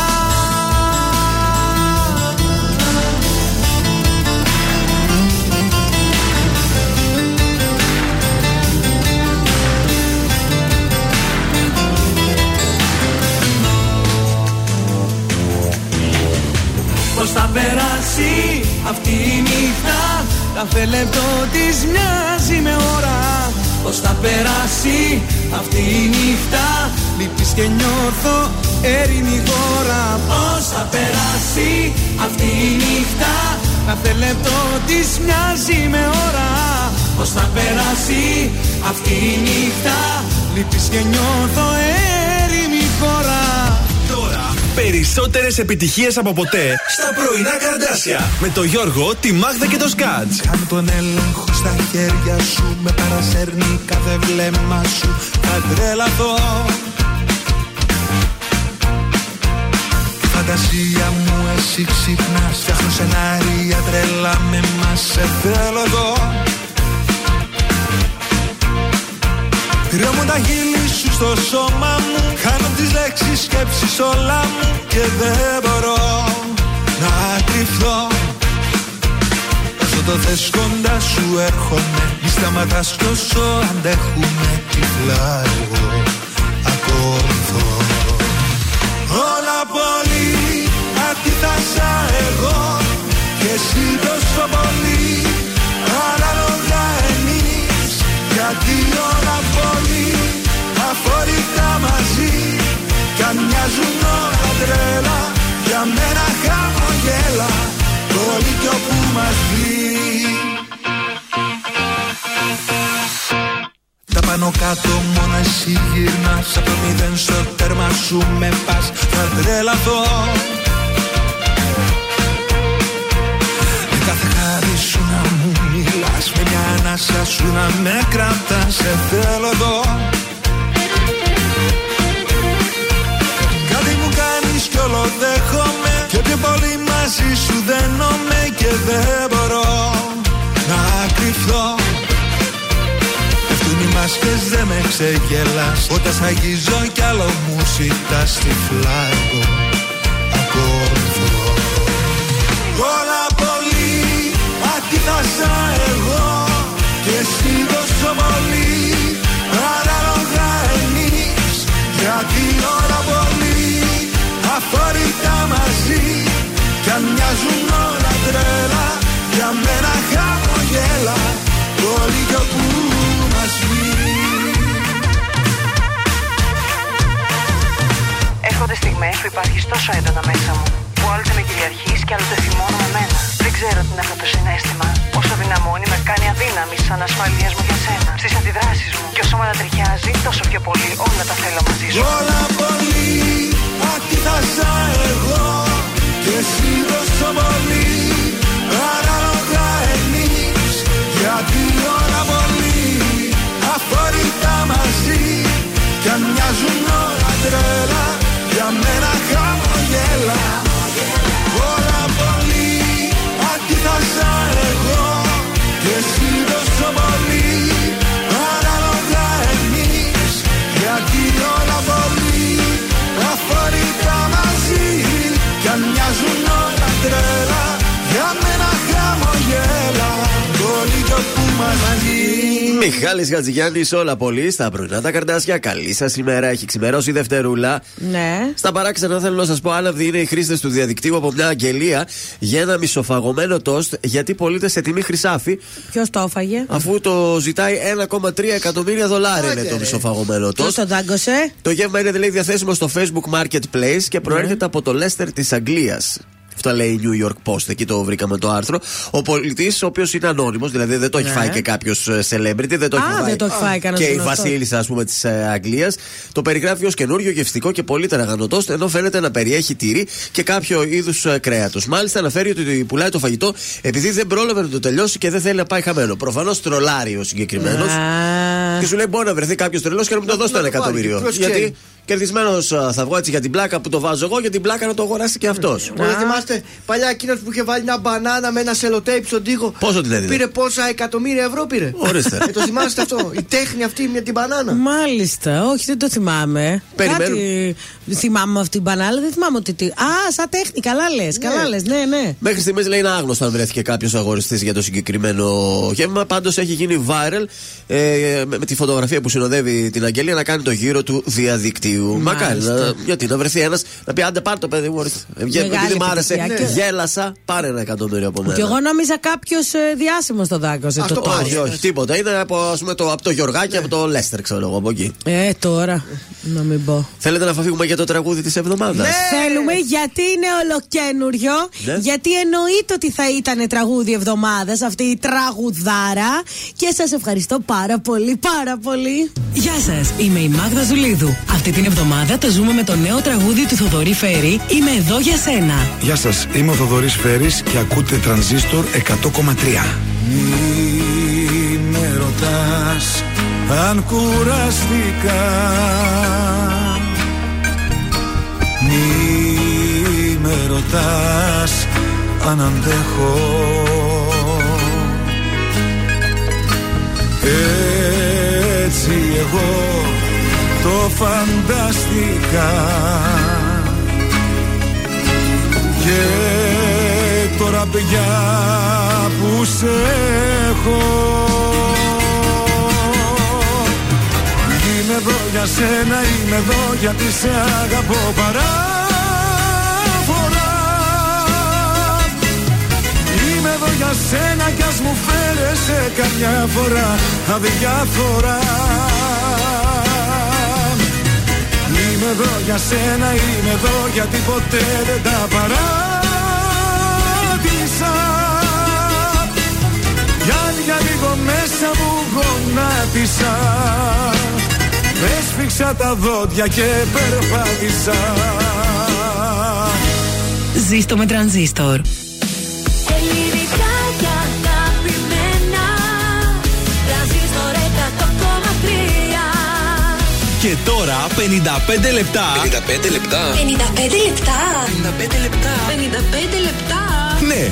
θα περάσει αυτή η νύχτα. Κάθε λεπτό της μοιάζει με ώρα. Πώς θα περάσει αυτή η νύχτα. Λείπεις και νιώθω έρημη χώρα Πώς θα περάσει αυτή η νύχτα. Κάθε λεπτό της μοιάζει με ώρα. Πώς θα περάσει αυτή η νύχτα. Λείπεις και νιώθω έρημη χώρα Τώρα περισσότερες επιτυχίες από ποτέ στα πρωινά καρδάσια. Με το Γιώργο, τη Μάγδα και το Σκάτ. Κάνε τον έλεγχο στα χέρια σου Με παρασέρνει κάθε βλέμμα σου. Θα τρελαθώ Τη φαντασία μου εσύ ξυπνάς Φτιάχνω σενάρια τρελά με μας Σε θέλω εδώ Ριόμουν τα χείλη σου στο σώμα μου Χάνω τις λέξεις σκέψεις όλα μου Και δεν μπορώ να κρυφθώ Όσο το θες κοντά σου έρχομαι Μη σταματάς κι όσο αντέχουμε Τυφλά εγώ ακολουθώ. Όλα πολύ αντίθασα εγώ Και εσύ τόσο πολύ Γιατί όλα πολύ αφορικά μαζί. Κι αν μοιάζουν όλα τρέλα Για μένα χαμογέλα. Όλοι κι όπου μας βγει Τα πάνω κάτω μόνο εσύ γυρνάς. Από το μηδέν στο τέρμα σου με πας. Θα τρελαθώ ανάσα σου να με κρατάς Σε θέλω εδώ. Κάτι μου κάνεις κι όλο δέχομαι Και πιο πολύ μαζί σου δένομαι Και δεν μπορώ να κρυφθώ Πέφτουν οι μάσκες δεν με ξεγελάς Όταν σ' αγγίζω κι άλλο μου ζητάς τυφλά εγώ ακολουθώ Όλα πολύ αντίθασα εγώ Και εσύ τόσο πολύ Ανάλογα εμείς Γιατί όλα πολύ. Αφορικά μαζί Κι αν μοιάζουν όλα τρέλα Για μένα χαμογέλα Όλοι κι όπου μας βγει Έρχονται στιγμές που υπάρχεις τόσο έντονα μέσα μου Που άλλοτε με κυριαρχείς και άλλοτε θυμώνω με μένα Δεν ξέρω τι είναι αυτό το συνέστημα. Όσο δυναμώνει με κάνει αδύναμη στις ανασφαλίες μου για σένα. Στις αντιδράσεις μου. Και όσο με ανατριχιάζει τόσο πιο πολύ όλα τα θέλω μαζί σου. Όλα πολύ αντίθασα εγώ Και εσύ τόσο πολύ Ανάλογα εμείς. Γιατί όλα πολύ αφορικά μαζί. Κι αν μοιάζουν όλα τρέλα Για μένα χαμογέλα Μιχάλης Χατζηγιάννη, όλα πολύ στα πρωινά τα καρδάσια. Καλή σας ημέρα, έχει ξημερώσει η Δευτερούλα. Ναι. Στα παράξενα θέλω να σας πω, άναυδοι είναι οι χρήστες του διαδικτύου από μια αγγελία για ένα μισοφαγωμένο τόστ γιατί πωλείται σε τιμή χρυσάφι. Ποιος το έφαγε; Αφού το ζητάει 1,3 εκατομμύρια δολάρια είναι το μισοφαγωμένο Ποιος τόστ. το δάγκωσε. Το γεύμα είναι δηλαδή διαθέσιμο στο Facebook Marketplace και προέρχεται από το Leicester της Αγγλίας. Αυτό λέει η New York Post, εκεί το βρήκαμε το άρθρο. Ο πολιτής, ο οποίος είναι ανώνυμος, δηλαδή δεν το έχει Ναι. φάει και κάποιος celebrity, δεν το Α, έχει φάει. δεν το έχει φάει κανένας Και η γνωστός. Βασίλισσα, ας πούμε, της Αγγλίας. Το περιγράφει ως καινούριο γευστικό και πολύ τεραγανωτό, ενώ φαίνεται να περιέχει τυρί και κάποιο είδους κρέατος. Μάλιστα αναφέρει ότι πουλάει το φαγητό επειδή δεν πρόλαβε να το τελειώσει και δεν θέλει να πάει χαμένο. Προφανώς τρολάρει ο συγκεκριμένος. Ναι. Και σου λέει: Μπορεί να βρεθεί κάποιος τρελός και να μην το δώσει το ένα το βάλει. εκατομμύριο. Ποιος Γιατί ξέρει. Κερδισμένος θα βγω έτσι για την πλάκα που το βάζω εγώ, για την πλάκα να το αγοράσει και αυτός. Δεν θυμάστε παλιά εκείνος που είχε βάλει μια μπανάνα με ένα σελοτέιπ στον τοίχο. Πόσο την έδινε; Πήρε πόσα εκατομμύρια ευρώ πήρε. Ορίστε. Ε, το θυμάστε αυτό. Η τέχνη αυτή με την μπανάνα. Μάλιστα, όχι, δεν το θυμάμαι. Περιμένουμε. Κάτι θυμάμαι αυτή την μπανάλα, δεν θυμάμαι ότι. τι- Α, σαν τέχνη, καλά λες, καλά λες, ναι, ναι. Μέχρι στιγμής λέει είναι άγνωστο αν βρέθηκε κάποιος αγοριστή για το συγκεκριμένο γεύμα. Πάντως έχει γίνει viral ε, με, με τη φωτογραφία που συνοδεύει την αγγελία να κάνει το γύρο του διαδικτύου. Μακάρι να, γιατί να βρεθεί ένας να πει: Άντε, πάρ το παιδί μου. ορίστε. Ε, βγε- Μεγάλη Επειδή μ' άρεσε, επιτυχία. Και- γέλασα, πάρε ένα εκατομμύριο από μένα. Και εγώ νόμιζα κάποιος διάσημος το δάκωσε το τώρα. όχι, όχι, τίποτα. Είναι από, ας πούμε, το, από το Γιωργάκι, από το Λέστερ, ξέρω εγώ από εκεί. Ε, τώρα. Να μην πω. Θέλετε να φύγουμε για το τραγούδι της εβδομάδας; Θέλουμε γιατί είναι ολοκένουριο. Ναι. Γιατί εννοείται ότι θα ήταν τραγούδι εβδομάδας αυτή η τραγουδάρα. Και σας ευχαριστώ πάρα πολύ, πάρα πολύ. Γεια σας, είμαι η Μάγδα Ζουλίδου. Αυτή την εβδομάδα το ζούμε με το νέο τραγούδι του Θοδωρή Φέρη. Είμαι εδώ για σένα. Γεια σας, είμαι ο Θοδωρής Φέρης και ακούτε τρανζίστορ 100,3. Μη με ρωτάς αν κουραστικά Μη με ρωτάς αν αντέχω Έτσι εγώ το φανταστικά. Και τώρα πια που σε έχω Είμαι εδώ για σένα, είμαι εδώ γιατί σε αγαπώ παράφορα. Είμαι εδώ για σένα κι ας μου φέρεσαι καμιά φορά αδιάφορα Είμαι εδώ για σένα, είμαι εδώ γιατί ποτέ δεν τα παράτησα. Κι αν για λίγο μέσα μου γονάτισα. Έσφιξα τα δόντια και περπάτησα. Ζήστο με τρανζίστορ. Και τώρα 55 λεπτά. 55 λεπτά. 55 λεπτά 55 λεπτά 55 λεπτά Ναι,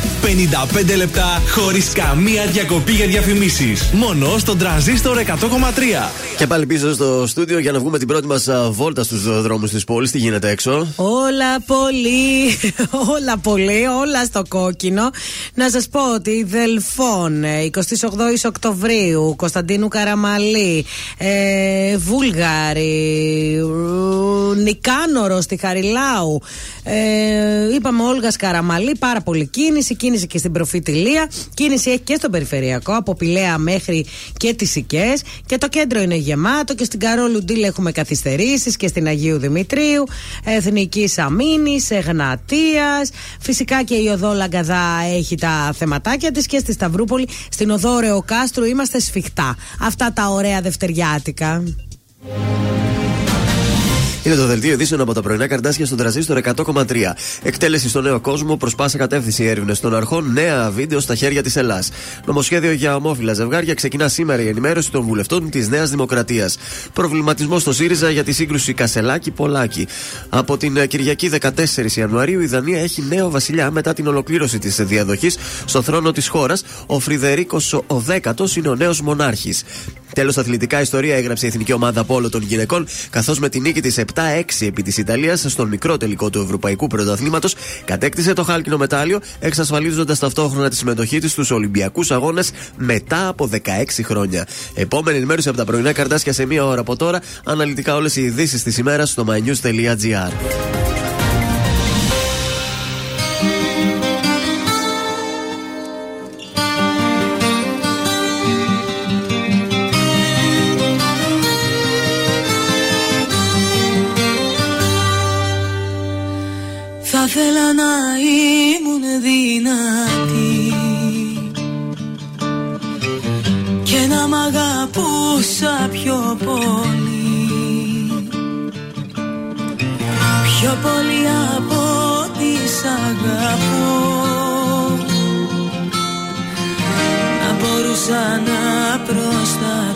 55 λεπτά χωρίς καμία διακοπή για διαφημίσεις. Μόνο στον τραζίστορ 100,3. Και πάλι πίσω στο στούντιο για να βγούμε την πρώτη μας βόλτα στους δρόμους της πόλης. Τι γίνεται έξω; Όλα πολύ, όλα πολύ, όλα στο κόκκινο. Να σας πω ότι η Δελφών, ε, 28 Οκτωβρίου, Κωνσταντίνου Καραμαλή, ε, Βούλγαρη, ρου, Νικάνορο στη Χαριλάου, ε, είπαμε Όλγας Καραμαλή, πάρα πολύ κίνηση, κίνηση και στην προφητηλία, κίνηση έχει και στο περιφερειακό, από Πηλαία μέχρι και τις Οικές και το κέντρο είναι γεμάτο και στην Καρόλου Ντίλ έχουμε καθυστερήσεις και στην Αγίου Δημητρίου, Εθνική Αμήνη, Εγνατίας. Φυσικά και η οδό Λαγκαδά έχει τα θεματάκια της και στη Σταυρούπολη. Στην οδό Ρεοκάστρου είμαστε σφιχτά. Αυτά τα ωραία δευτεριάτικα. Είναι το δελτίο ειδήσεων από τα πρωινά καρτάσια στον τραζίστορ 100,3. Εκτέλεση στο νέο κόσμο, προς πάσα κατεύθυνση έρευνες των αρχών, νέα βίντεο στα χέρια της Ελλάς. Νομοσχέδιο για ομόφυλα ζευγάρια ξεκινά σήμερα η ενημέρωση των βουλευτών της Νέας Δημοκρατίας. Προβληματισμός στο ΣΥΡΙΖΑ για τη σύγκρουση Κασελάκη-Πολάκη. Από την ε, Κυριακή 14 Ιανουαρίου η Δανία έχει νέο βασιλιά μετά την ολοκλήρωση της διαδοχής στο θρόνο της χώρας. Ο Φρυδερίκος ο Δέκατος είναι ο νέος μονάρχης. Τέλος, αθλητικά ιστορία έγραψε η εθνική ομάδα πόλο των γυναικών, καθώς με την νίκη της 7-6 επί της Ιταλίας στον μικρό τελικό του Ευρωπαϊκού Πρωταθλήματος κατέκτησε το χάλκινο μετάλλιο, εξασφαλίζοντας ταυτόχρονα τη συμμετοχή της στους Ολυμπιακούς Αγώνες μετά από 16 χρόνια. Επόμενη ενημέρωση από τα πρωινά καρτάσια σε μία ώρα από τώρα. Αναλυτικά όλες οι ειδήσεις της ημέρας στο mynews.gr. δυνατή. Και να μ' αγαπούσα πιο πολύ. Πιο πολύ από ό,τι σ' αγαπώ. Να μπορούσα να προστατευτώ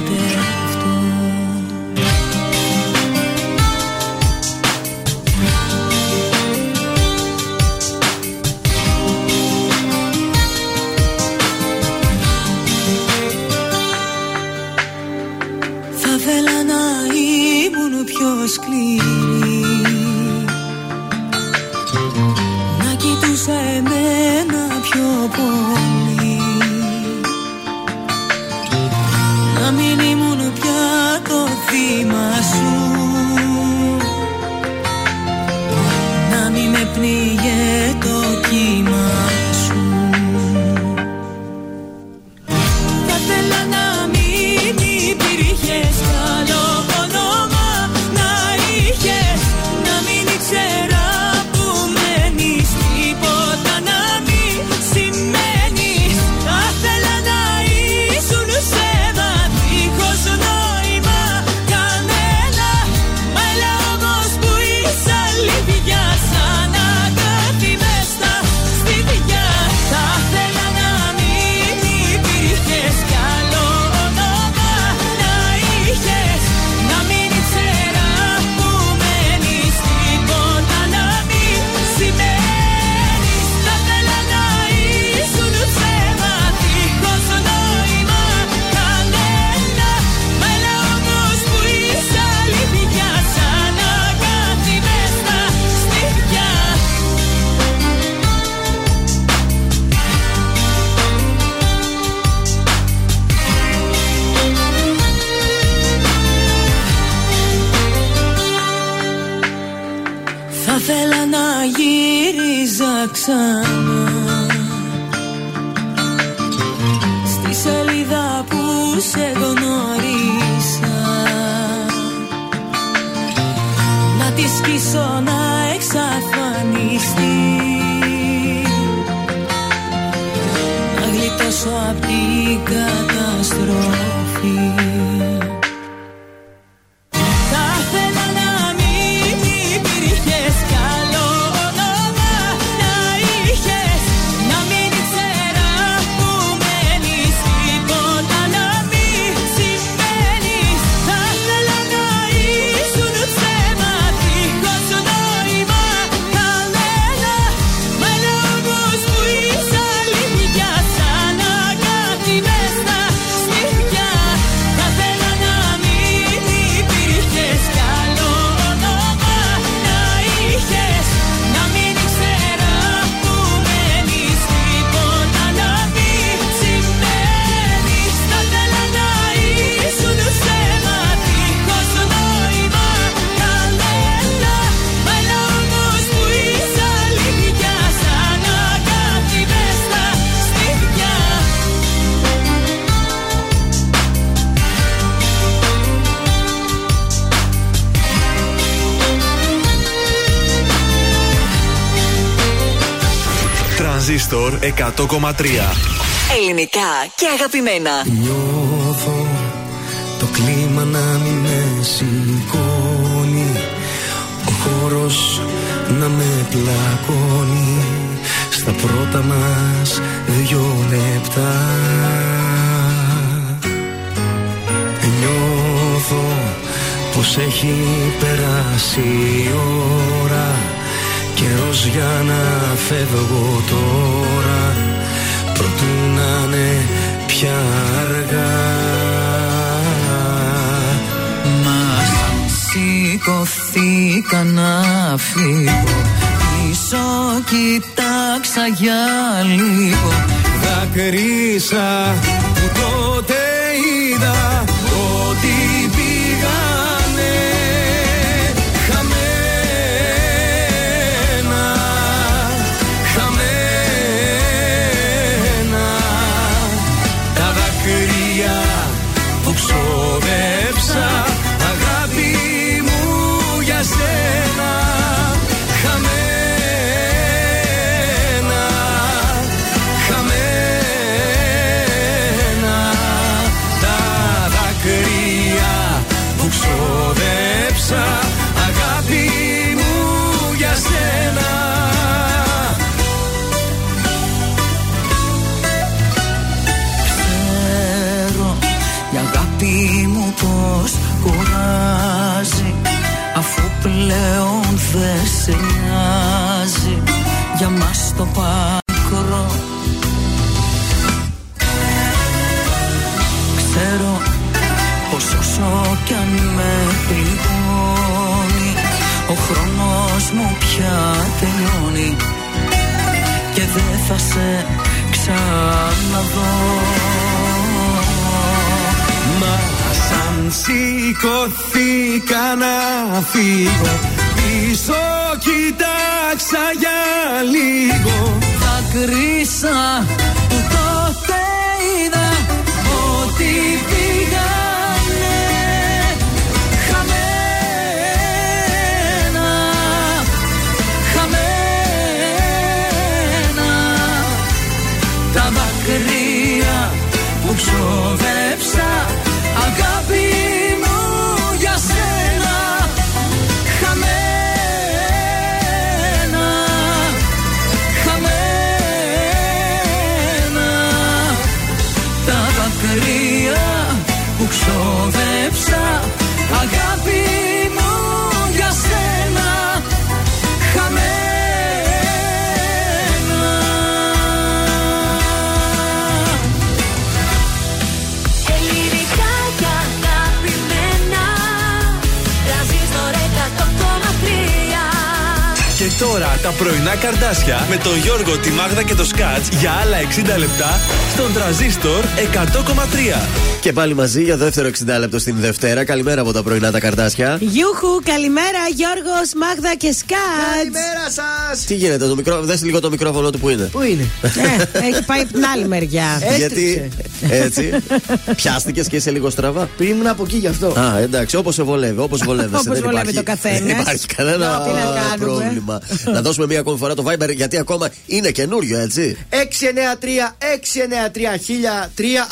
ποιος κλείνει 100,3 Ελληνικά και αγαπημένα. Νιώθω το κλίμα να μην με σηκώνει. Ο χώρος να με πλακώνει. Στα πρώτα μας δυο λεπτά. Νιώθω πως έχει περάσει η έτοιμος για να φεύγω τώρα Προτού να είναι πια αργά. Μας σηκωθήκα να φύγω Πίσω κοιτάξα για λίγο. Δάκρυσα που τότε είδα. για μας το πάκρο. Ξέρω πως όσο κι αν με πληγώνει ο χρόνος μου πια τελειώνει και δεν θα σε ξαναδώ. Μα σαν σηκωθήκα να φύγω Πίσω κοίταξα για λίγο. Θα κρίσα που τότε είδα Ότι πήγανε πρωινά καρδάσια με τον Γιώργο, τη Μάγδα και το Σκάτς για άλλα 60 λεπτά στον τραζίστορ 100,3. Και πάλι μαζί για δεύτερο 60 λεπτό στην Δευτέρα. Καλημέρα από τα πρωινά τα καρδάσια. Γιούχου, καλημέρα Γιώργος, Μάγδα και Σκάτς. Καλημέρα σας! Τι γίνεται, το μικρό... δες λίγο το μικρόφωνο του που είναι. Πού είναι; Ε, έχει πάει από την άλλη μεριά. Γιατί έτσι. Πιάστηκες και είσαι λίγο στραβά. Πριν ήμουν από εκεί γι' αυτό. Α, εντάξει, όπως σε βολεύει, όπως βολεύεσαι. Όπως δεν βολεύει υπάρχει, το καθένας. Δεν υπάρχει κανένα Να, τι να κάνουμε. πρόβλημα. να δώσουμε μία ακόμη φορά το Viber γιατί ακόμα είναι καινούριο, έτσι. 693-693-1003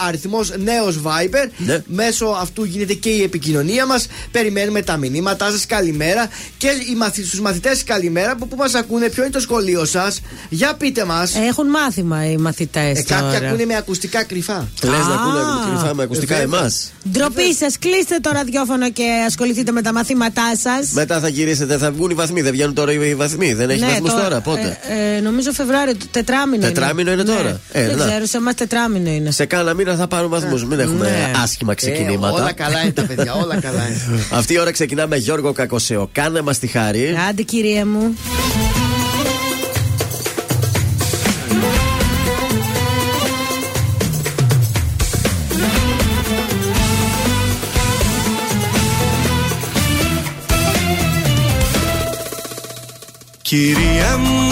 αριθμός νέος Viber. Ναι. Μέσω αυτού γίνεται και η επικοινωνία μας. Περιμένουμε τα μηνύματά σας. Καλημέρα. Και οι μαθη, στους μαθητές καλημέρα που, που μας ακούνε. Ποιο είναι το σχολείο σας; Για πείτε μας. Έχουν μάθημα οι μαθητές. Ε, κάποιοι ακούνε με ακουστικά κρυφά. Λες να ακούνε κρυφά με ακουστικά Ε, βέβαια. εμάς. Ντροπή σας, κλείστε το ραδιόφωνο και ασχοληθείτε με τα μαθήματά σας. Μετά θα γυρίσετε, θα βγουν οι βαθμοί. Δεν βγαίνουν τώρα οι βαθμοί. Δεν έχει βαθμού τώρα. Πότε; Ε, ε, νομίζω Φεβρουάριο, το τετράμινο. Τετράμινο είναι Ναι. τώρα. Ε, Δεν να. ξέρω, σε εμάς τετράμινο είναι. Σε κάνα μήνα θα πάρουν βαθμούς. Μην έχουμε Ναι. άσχημα Ε, ξεκινήματα. όλα καλά είναι τα παιδιά, όλα καλά είναι. Αυτή η ώρα ξεκινάμε με Γιώργο Κακοσέο. Κάνε μας τη χάρη. Άντε, κυρία μου. Κυρία μου,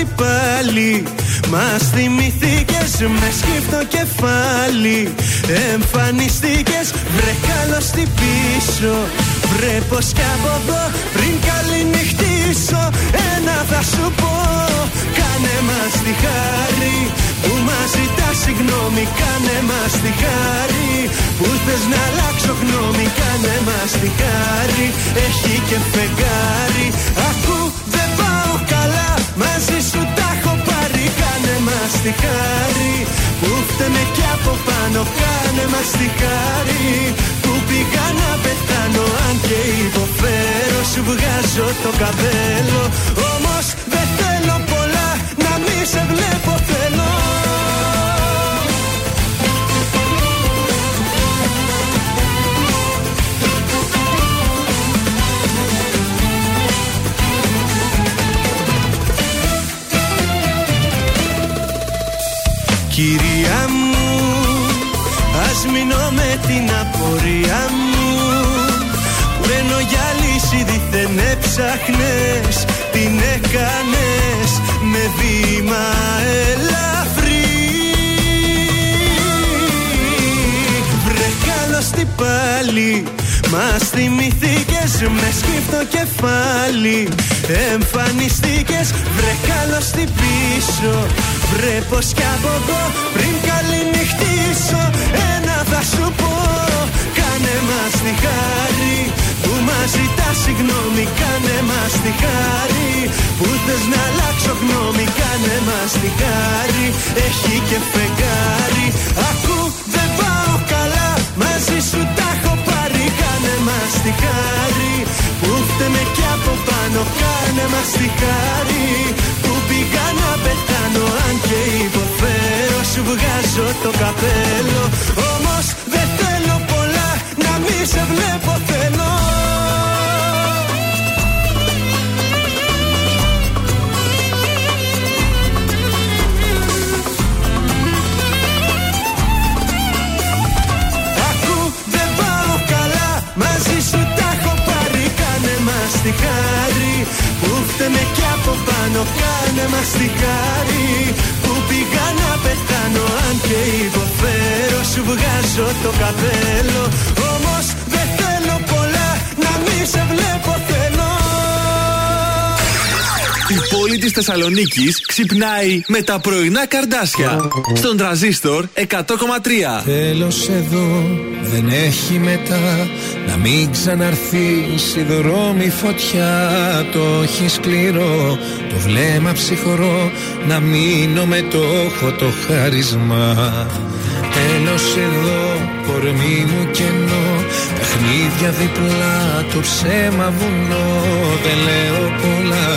καλώς τι πάλι. Μας θυμηθήκες με σκύφτο κεφάλι. Εμφανιστήκες βρε καλώς τι πίσω. Βρε πως κι από εδώ πριν καληνυχτήσω. Ένα θα σου πω Κάνε μας τη χάρη. Που μας ζητάς συγγνώμη Κάνε μας τη χάρη. Που θες να αλλάξω γνώμη Κάνε μας τη χάρη. Έχει και φεγγάρι. Ακού δεν πάω καλά μαζί σου τα έχω πάρει Κάνε μας τη χάρη. Που φταίμε κι από πάνω Κάνε μας τη χάρη. Που πήγα να πεθάνω Αν και υποφέρω σου βγάζω το καπέλο. Όμως δεν θέλω πολλά να μη σε βλέπω θέλω μείνω με την απορία μου. Μπαίνω για λύση δίθεν έψαχνες Την έκανες με βήμα ελαφρύ. Βρε καλώς τι πάλι Μας θυμηθήκες με σκύφτο κεφάλι Εμφανιστήκες. Βρε καλώς τι πίσω Βρε πως κι από εδώ πριν καληνυχτήσω Ένα μας τη χάρη Που μας ζητάς συγγνώμη Κάνε μας τη χάρη. Που θες να αλλάξω γνώμη Κάνε μας τη χάρη Έχει και φεγγάρι. Το καπέλο Όμως δεν θέλω πολλά Να μη σε βλέπω θέλω Η πόλη της Θεσσαλονίκης ξυπνάει με τα πρωινά καρδάσια. Στον τραζίστορ 100,3. Τέλος εδώ δεν έχει μετά Να μην ξαναρθείς η δρόμη φωτιά Το έχει σκληρό, το βλέμμα ψυχρό Να μείνω με το έχω το χάρισμα Τέλος εδώ, κορμί μου κενό Παιχνίδια διπλά, το ψέμα βουνό. Δεν λέω πολλά,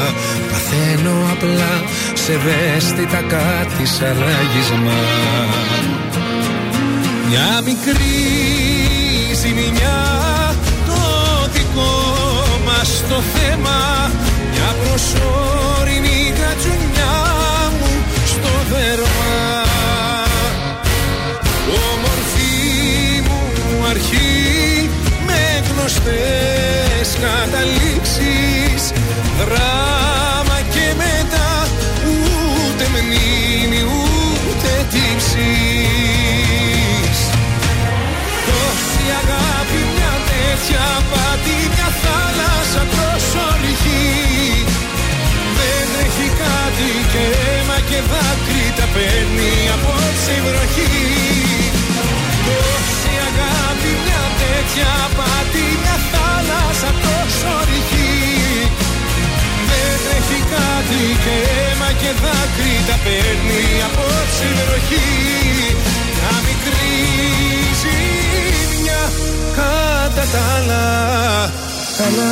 παθαίνω απλά Σε ευαίσθητα κάτι σαν ράγισμα μια μικρή ζημιά το δικό μας το θέμα. Μια προσωρινή κατσουνιά μου στο δέρμα γνωστές καταλήξεις. Δράμα και μετά ούτε μνήμη ούτε τύψεις. Τόση αγάπη μια τέτοια πάτη μια θάλασσα τόσο ρηχή Δεν τρέχει κάτι και αίμα και δάκρυ τα παίρνει απόψε η βροχή τέτοια πάτη μια θάλασσα τόσο ρηχή. Δεν τρέχει κάτι και αίμα και δάκρυ τα παίρνει απόψε η βροχή Μια μικρή ζημιά κατά τα άλλα. Καλά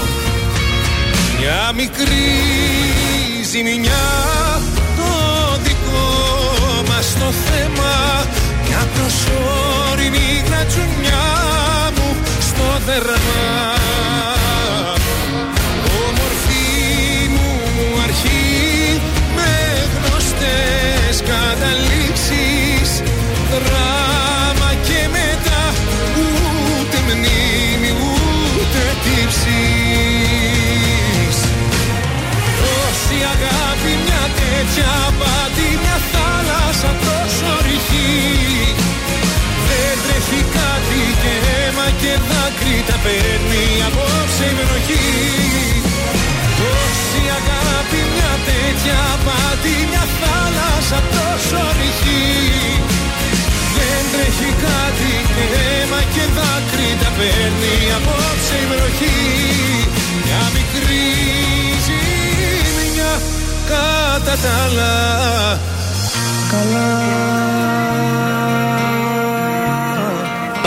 μια μικρή ζημιά το δικό μας το θέμα. Μια προσωρινή γρατσουνιά μου στο δερμά Όμορφη μου αρχή με γνωστές καταλήξεις μια τέτοια πάτη μια θάλασσα τόσο ρηχή Δεν τρέχει κάτι και αίμα και δάκρυ τα παίρνει απόψε η βροχή. Τόση αγάπη μια τέτοια πάτη μια θάλασσα τόσο ρηχή δεν τρέχει κάτι και αίμα και δάκρυ τα παίρνει απόψε η βροχή. Μια μικρή ζημιά κατά τα άλλα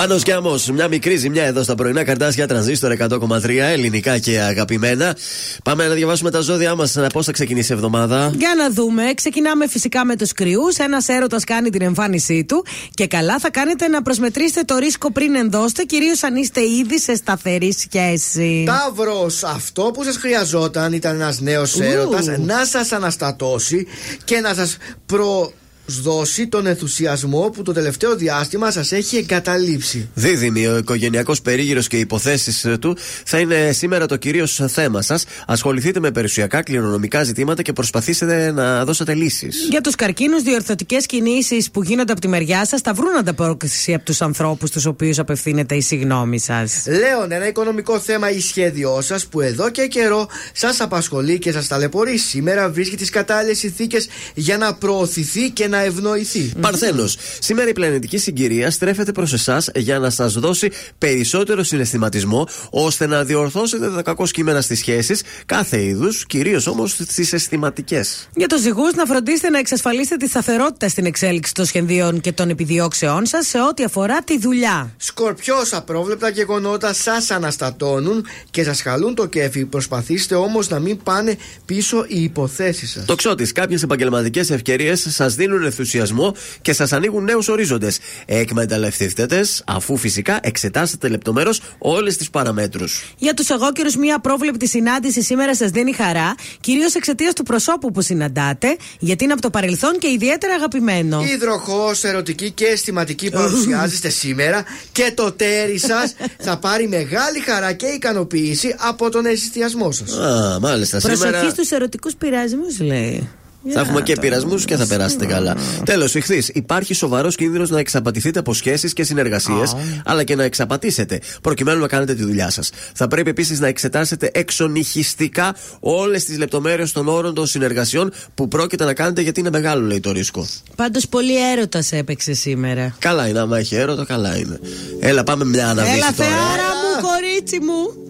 Πάνω κι όμω, μια μικρή ζημιά εδώ στα πρωινά καρτάσια τρανζίστορ 100,3 ελληνικά και αγαπημένα. Πάμε να διαβάσουμε τα ζώδια μας. Πώς θα ξεκινήσει η εβδομάδα. Για να δούμε. Ξεκινάμε φυσικά με τους κρυούς. Ένας έρωτας κάνει την εμφάνισή του. Και καλά θα κάνετε να προσμετρήσετε το ρίσκο πριν ενδώστε, κυρίως αν είστε ήδη σε σταθερή σχέση. Ταύρος, αυτό που σας χρειαζόταν ήταν ένας νέος έρωτας να σας αναστατώσει και να σας προ δώσει τον ενθουσιασμό που το τελευταίο διάστημα σας έχει εγκαταλείψει. Δίδυμη, ο οικογενειακός περίγυρος και οι υποθέσεις του θα είναι σήμερα το κυρίως θέμα σας. Ασχοληθείτε με περιουσιακά κληρονομικά ζητήματα και προσπαθήσετε να δώσετε λύσεις. Για τους καρκίνους, διορθωτικές κινήσεις που γίνονται από τη μεριά σας θα βρουν ανταπόκριση από τους ανθρώπους στου οποίους απευθύνεται η συγνώμη σας. Λέων, ένα οικονομικό θέμα ή σχέδιό σας που εδώ και καιρό σας απασχολεί και σας ταλαιπωρεί. Σήμερα βρίσκει τις κατάλληλες συνθήκες για να προωθηθεί και να ευνοηθεί. Παρθένος, σήμερα η πλανητική συγκυρία στρέφεται προς εσάς για να σας δώσει περισσότερο συναισθηματισμό ώστε να διορθώσετε τα κακό κείμενα στις σχέσεις κάθε είδους, κυρίως όμως στις αισθηματικές. Για τους ζυγούς, να φροντίσετε να εξασφαλίσετε τη σταθερότητα στην εξέλιξη των σχεδίων και των επιδιώξεών σας σε ό,τι αφορά τη δουλειά. Σκορπιό, απρόβλεπτα γεγονότα σας αναστατώνουν και σας χαλούν το κέφι. Προσπαθήστε όμως να μην πάνε πίσω οι υποθέσεις σας. Το ξώτης, κάποιες επαγγελματικές ευκαιρίες σας δίνουν ενθουσιασμό και σας ανοίγουν νέους ορίζοντες. Εκμεταλλευτείτε τες, αφού φυσικά εξετάσετε λεπτομέρω όλες τις παραμέτρους. Για τους εγώκερου, μια απρόβλεπτη συνάντηση σήμερα σας δίνει χαρά, κυρίως εξαιτίας του προσώπου που συναντάτε, γιατί είναι από το παρελθόν και ιδιαίτερα αγαπημένο. Υδροχός, ερωτική και αισθηματική παρουσιάζεστε σήμερα και το τέρι σας θα πάρει μεγάλη χαρά και ικανοποίηση από τον αισθιασμό σας. Α, μάλιστα. Προσοχή Σήμερα στους ερωτικούς πειρασμούς, λέει. Θα έχουμε και πειρασμούς και θα περάσετε καλά. Τέλος, ηχθείς. Υπάρχει σοβαρός κίνδυνος να εξαπατηθείτε από σχέσεις και συνεργασίες, αλλά και να εξαπατήσετε, προκειμένου να κάνετε τη δουλειά σας. Θα πρέπει επίσης να εξετάσετε εξονυχιστικά όλες τις λεπτομέρειες των όρων των συνεργασιών που πρόκειται να κάνετε, γιατί είναι μεγάλο, λέει το ρίσκο. Πάντως πολύ έρωτας έπαιξε σήμερα. Καλά είναι, άμα έχει έρωτα, καλά είναι. Έλα, πάμε μια αναβίση Έλα, τώρα. θεάρα μου, κορίτσι μου.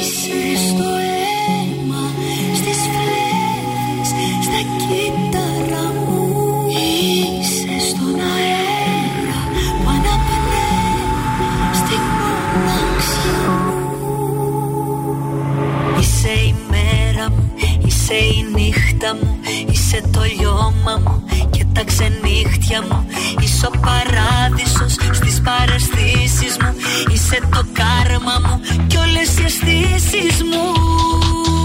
Είσαι στο σε η νύχτα μου, είσαι το λιώμα μου και τα ξενύχτια μου. Είσαι ο παράδεισος στις παρεστήσεις μου. Είσαι το κάρμα μου και όλες οι αισθήσεις μου.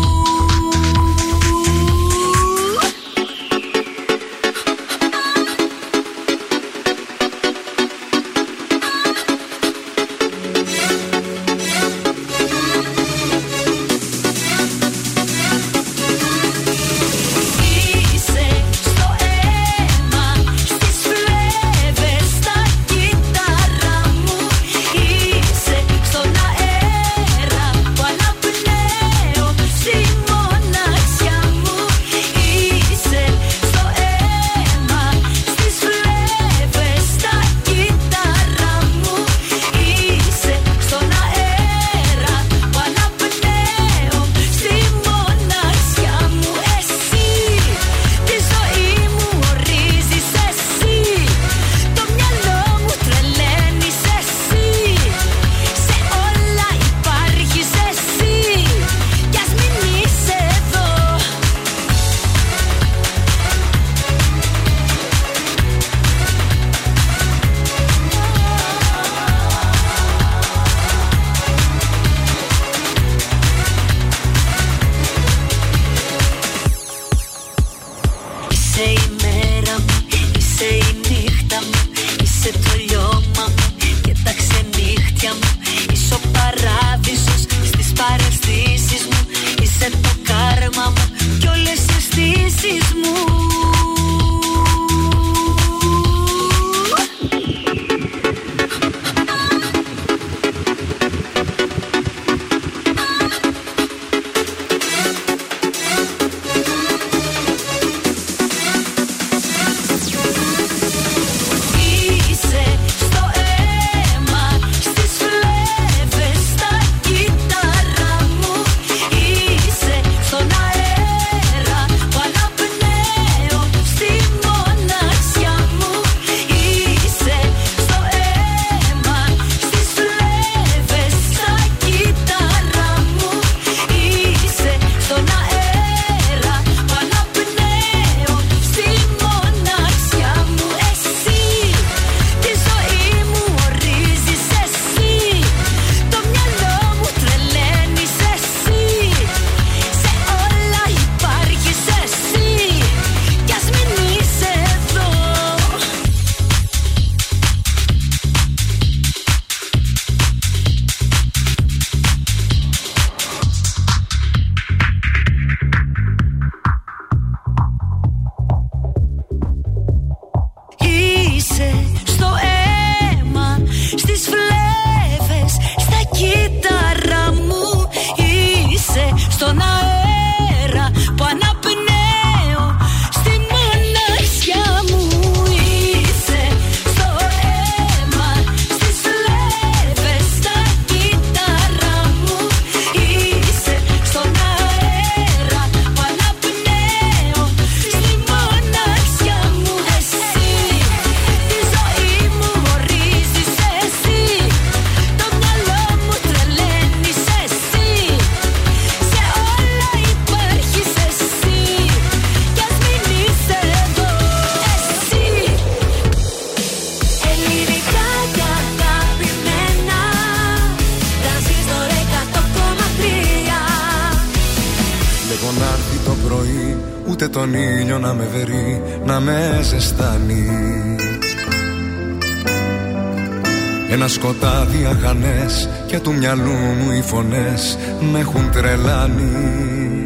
Και του μυαλού μου οι φωνές με έχουν τρελάνει.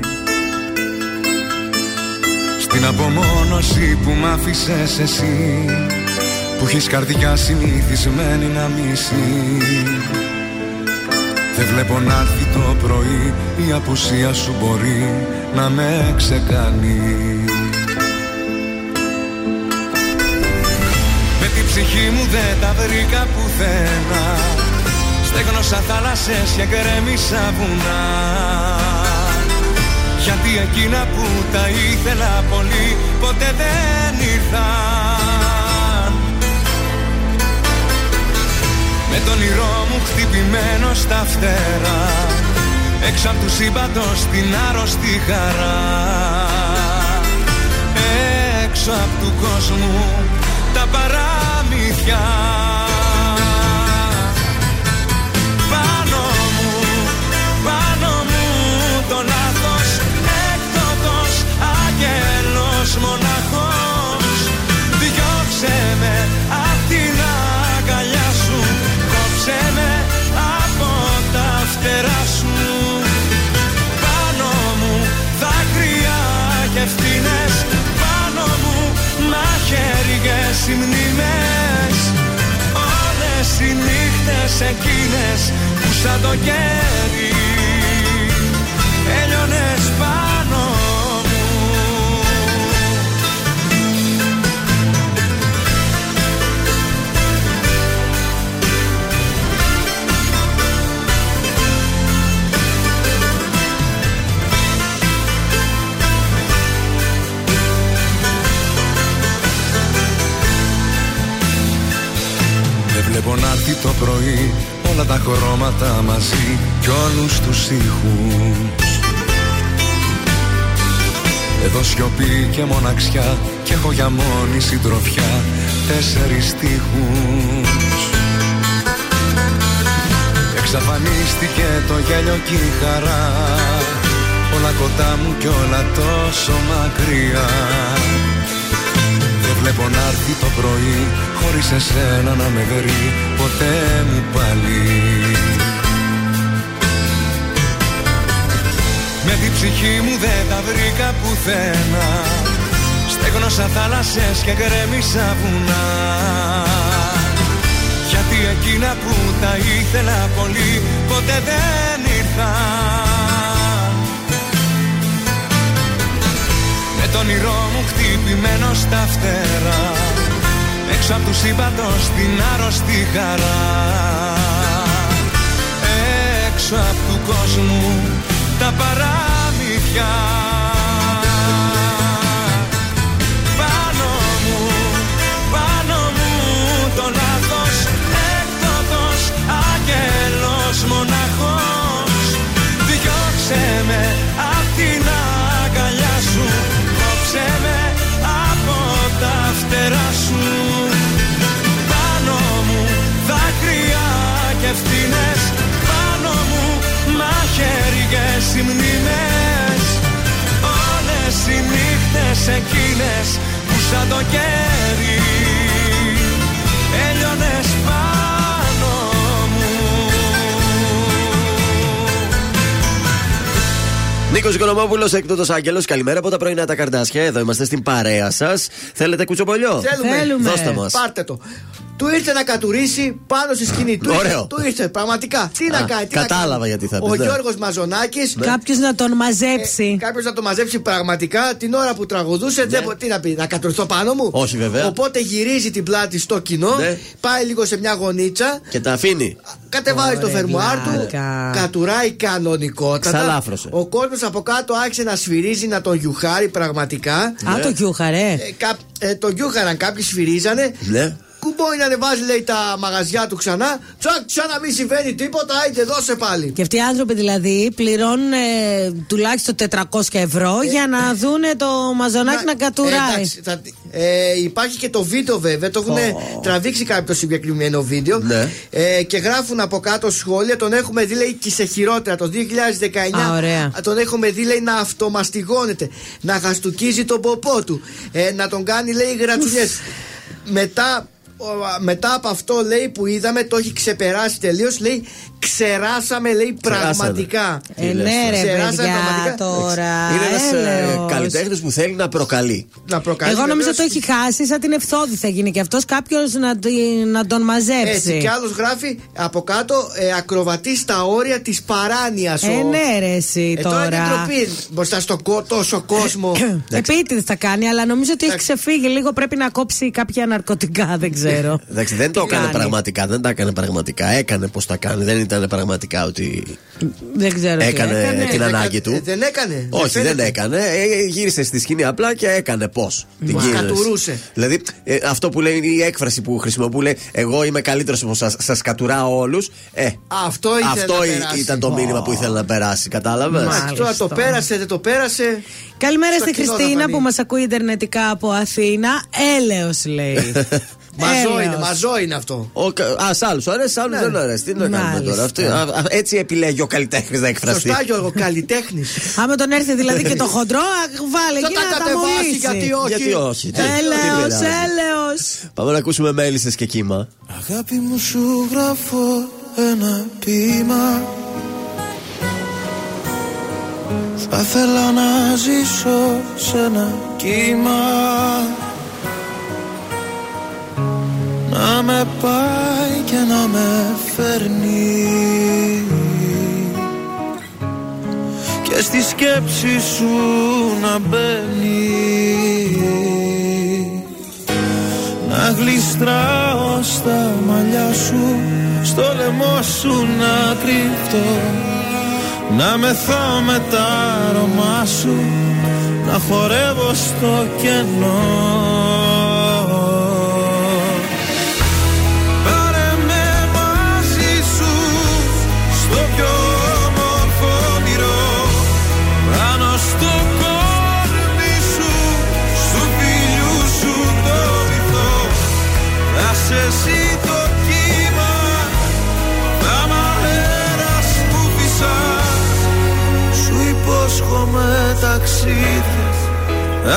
Στην απομόνωση που μ' άφησες εσύ που έχεις καρδιά συνηθισμένη να μισεί Δεν βλέπω να έρθει το πρωί η απουσία σου μπορεί να με ξεκάνει. Με την ψυχή μου δεν τα βρήκα πουθενά Στέγνωσα θάλασσες και γκρέμισα βουνά. Γιατί εκείνα που τα ήθελα πολύ ποτέ δεν ήρθαν. Με τον όνειρό μου χτυπημένο στα φτερά Έξω απ' του σύμπαντος την άρρωστη χαρά. Έξω απ' του κόσμου τα παραμύθια μαχαίριες οι μνήμες Όλες οι νύχτες εκείνες που σαν το κέρι βλέπω να έρθει το πρωί όλα τα χρώματα μαζί κι όλους τους ήχους. Εδώ σιωπή και μοναξιά και έχω για μόνη συντροφιά τέσσερις στίχους. Εξαφανίστηκε το γέλιο και η χαρά Όλα κοντά μου κι όλα τόσο μακριά. Δεν βλέπω να έρθει το πρωί Χωρίς εσένα να με βρει Ποτέ μου πάλι. Με την ψυχή μου δεν τα βρήκα πουθενά Στέγνωσα θάλασσες και γκρέμισα βουνά. Γιατί εκείνα που τα ήθελα πολύ Ποτέ δεν ήρθαν Με τον όνειρό μου χτυπημένο στα φτερά. Έξω απ' τους σύμπαντος την άρρωστη χαρά. Έξω απ' του κόσμου τα παραμύθια. Πάνω μου, πάνω μου το λάθος Έκτοτος άγγελος μοναχός. Διώξε μαχαίριες οι μνήμες Όλες οι νύχτες εκείνες που σαν το κέρι Έλειωνες πάνω Νίκος Οικονομόπουλος, έκτοτο Άγγελος. Καλημέρα από τα πρωινά τα καρδάσια. Εδώ είμαστε στην παρέα σας. Θέλετε κουτσομπολιό; Θέλουμε. Δώστε μας. Πάρτε το. Του ήρθε να κατουρίσει πάνω στη σκηνή. Του Ωραίο. ήρθε, του ήρθε, πραγματικά. Τι να Α, κάνει. τι να κατάλαβα κάνει. γιατί θα Ο πεις, ναι. Γιώργος Μαζονάκη. Κάποιος να τον μαζέψει. Κάποιος να το μαζέψει πραγματικά την ώρα που τραγουδούσε. Δεν μπο- τι να πει, να κατουρθώ πάνω μου; Ναι. Όχι, βέβαια. Οπότε γυρίζει την πλάτη στο κοινό. Ναι. Πάει λίγο σε μια γωνίτσα. Και τα αφήνει. Κατεβάζει το Ωραία, φερμουάρ του. βλάκα. Κατουράει κανονικότατα. Ξαλάφρωσε. Ο κόσμος από κάτω άρχισε να σφυρίζει, να τον γιουχάρει πραγματικά. Α, το γιούχαρε. Ε, κα- ε, τον γιούχαραν, κάποιοι σφυρίζανε. Ναι. κουμπώνει να ανεβάζει λέει τα μαγαζιά του ξανά. Τσακ, σαν να μην συμβαίνει τίποτα, άιντε δώσε πάλι. Και αυτοί οι άνθρωποι δηλαδή πληρώνουν ε, τουλάχιστον 400 ευρώ για να δούνε το μαζονάκι να, κατουράει. εντάξει, θα- ε, υπάρχει και το βίντεο βέβαια, το έχουν τραβήξει κάποιο το συγκεκριμένο βίντεο. Ναι. Ε, και γράφουν από κάτω σχόλια, τον έχουμε δει λέει και σε χειρότερα. Το 2019 Α, ωραία. Α, τον έχουμε δει λέει να αυτομαστιγώνεται, να χαστουκίζει τον ποπό του, ε, να τον κάνει λέει γρατσουλιές. Μετά, ο, α, μετά από αυτό λέει που είδαμε το έχει ξεπεράσει τελείως. Λέει ξεράσαμε λέει Ξεράσαμε. πραγματικά. Ε, ναι, ρε Ξεράσαμε παιδιά, πραγματικά. τώρα. Είναι ένας έλεος. καλλιτέχνης που θέλει να προκαλεί. Να προκαλεί. Εγώ νομίζω βεβαίως. το έχει χάσει, σαν την ευθόδη θα γίνει και αυτός κάποιος να, τη- να τον μαζέψει. Έτσι, και άλλος γράφει από κάτω ε, ακροβατή στα όρια της παράνοιας. Ε, ναι, ρε, εσύ Ε, τώρα είναι τώρα. ντροπή μπροστά στο κο- τόσο κόσμο. Επίτηδες θα κάνει, αλλά νομίζω ότι έχει ξεφύγει λίγο. Πρέπει να κόψει κάποια ναρκωτικά, δεν ξέρω. Εντάξει, δεν το Τι έκανε κάνει. πραγματικά. Δεν τα έκανε πραγματικά. Έκανε πώ τα κάνει. Δεν ήταν πραγματικά ότι Δεν ξέρω. τι έκανε έκανε. την ανάγκη του. Ε, δεν έκανε. Όχι, δεν φαίνεται. έκανε. Ε, γύρισε στη σκηνή απλά και έκανε πώς. Την Μας κίνηση. κατουρούσε. Δηλαδή, ε, αυτό που λέει η έκφραση που χρησιμοποιούν, λέει Εγώ είμαι καλύτερος από σας. Σας κατουράω όλους. Ε, Αυτό ήθελε αυτό να ή- περάσει. ήταν το μήνυμα που ήθελε να περάσει. Κατάλαβες; Μάλιστα. Τώρα το πέρασε, δεν το πέρασε. Καλημέρα Στο στη κοινό θα Χριστίνα φανεί. που μας ακούει ιντερνετικά από Αθήνα. Έλεος λέει. Μαζό είναι, Έλεος. μαζό είναι αυτό. Ο, κα- α, σ' άλλους αρέσει, σ' άλλους Ναι. δεν αρέσει. Τι να κάνουμε Μάλιστα. τώρα. Αυτή- α, α, έτσι επιλέγει ο καλλιτέχνης να εκφραστεί. Σωστά, Γιώργο, καλλιτέχνης. Άμα τον έρθει δηλαδή και το χοντρό, α, βάλε Θα εκεί τα να τα κατεβάσει, μολύσεις. γιατί όχι. Γιατί όχι. τι- τι Έλεος, πειράζει. έλεος. Πάμε να ακούσουμε μέλισσες και κύμα. Αγάπη μου σου γράφω ένα ποίημα Θα ήθελα να ζήσω σε ένα κύμα Να με πάει και να με φέρνει. Και στη σκέψη σου να μπαίνει. Να γλιστράω στα μαλλιά σου Στο λαιμό σου να κρυφτώ Να μεθώ με τα αρώμα σου Να χορεύω στο κενό υπόσχομαι ταξίδια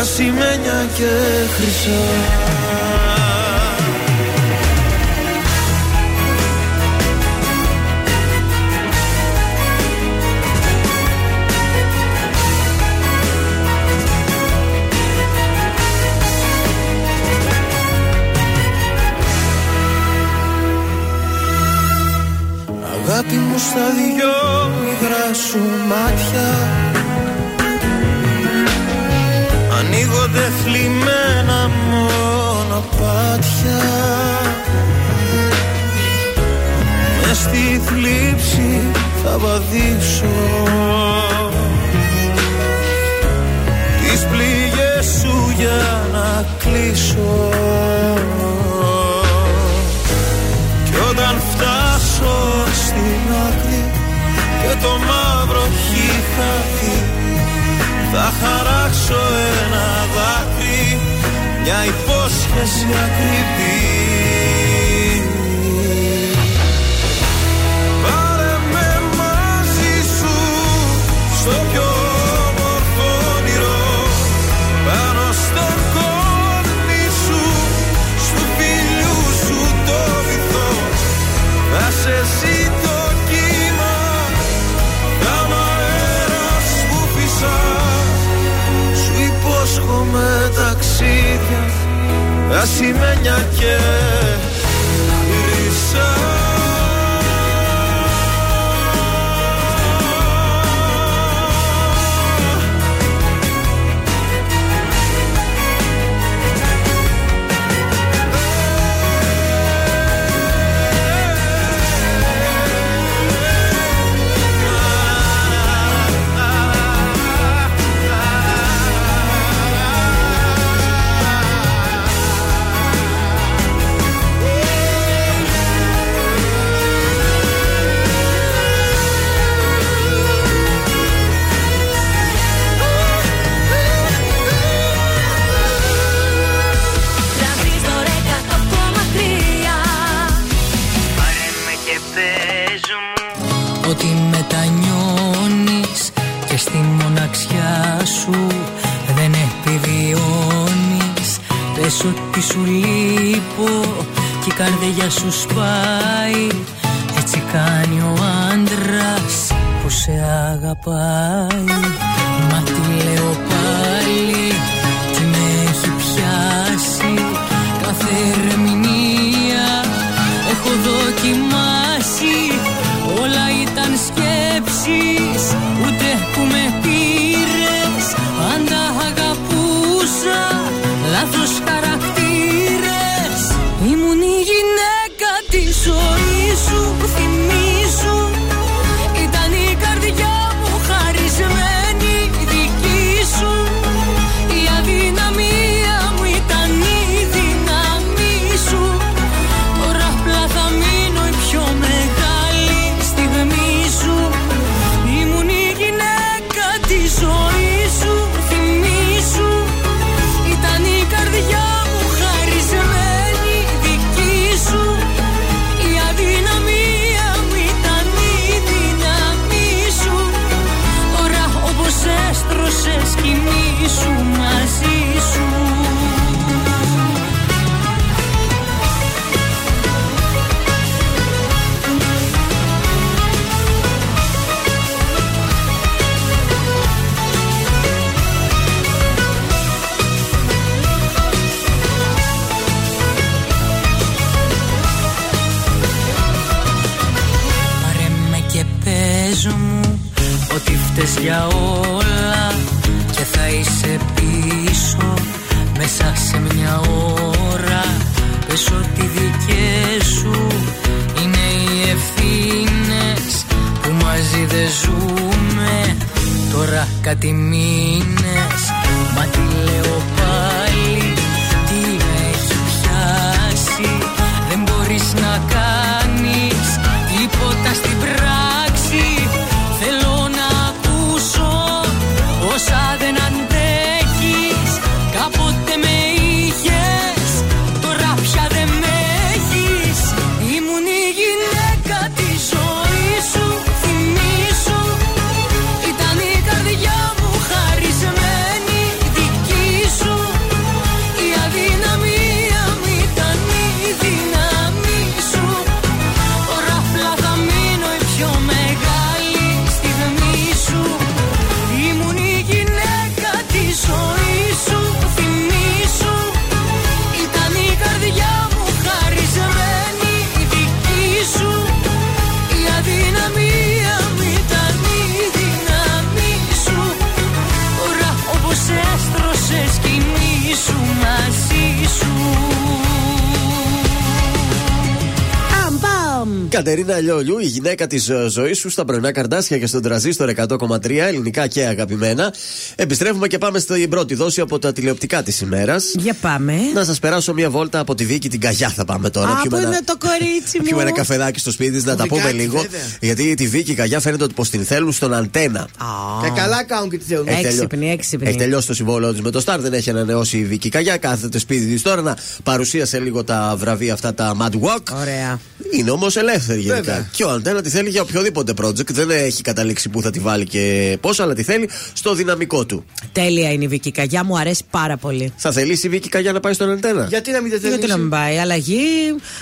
Ασημένια και χρυσά Αγάπη μου στα δυο υγρά σου μάτια. Ανοίγονται θλιμμένα μονοπάτια Μες στη θλίψη θα βαδίσω. Τις πληγές σου για να κλείσω. Κι όταν φτάσω στην άκρη και το μαύρο έχει χαθεί θα χαράξω ένα δάκρυ μια υπόσχεση ακριβή ασημένια και 10 της ε, ζωής σου στα πρωινά καρδάσια και στον τραζίστορ 100,3 ελληνικά και αγαπημένα. Επιστρέφουμε και πάμε στην πρώτη δόση από τα τηλεοπτικά της ημέρας. Για πάμε. Να σας περάσω μια βόλτα από τη Βίκη την Καγιά θα πάμε τώρα. Από είναι ένα... το κορίτσι μου. Πιούμε ένα καφεδάκι στο σπίτι να τα πούμε λίγο. Γιατί τη Βίκη Καγιά φαίνεται ότι την θέλουν στον αντένα. Και καλά κάνουν και τι θέλουν. Έχει τελειώ- Έξυπνη, έξυπνη. Έχει τελειώσει το συμβόλαιο της με το Star, δεν έχει ανανεώσει η Βίκη Καγιά. Κάθεται σπίτι της τώρα να παρουσίασε λίγο τα βραβεία αυτά τα Mad Walk. Ωραία. Είναι όμως ελεύθερη γενικά. Βέβαια. Και ο Αντένα τη θέλει για οποιοδήποτε project. Δεν έχει καταλήξει πού θα τη βάλει και πώς, αλλά τη θέλει στο δυναμικό του. Τέλεια είναι η Βίκη Καγιά, μου αρέσει πάρα πολύ. Θα θελήσει η Βίκη Καγιά να πάει στον Αντένα; Γιατί να μην δεν Γιατί να μην πάει, αλλαγή.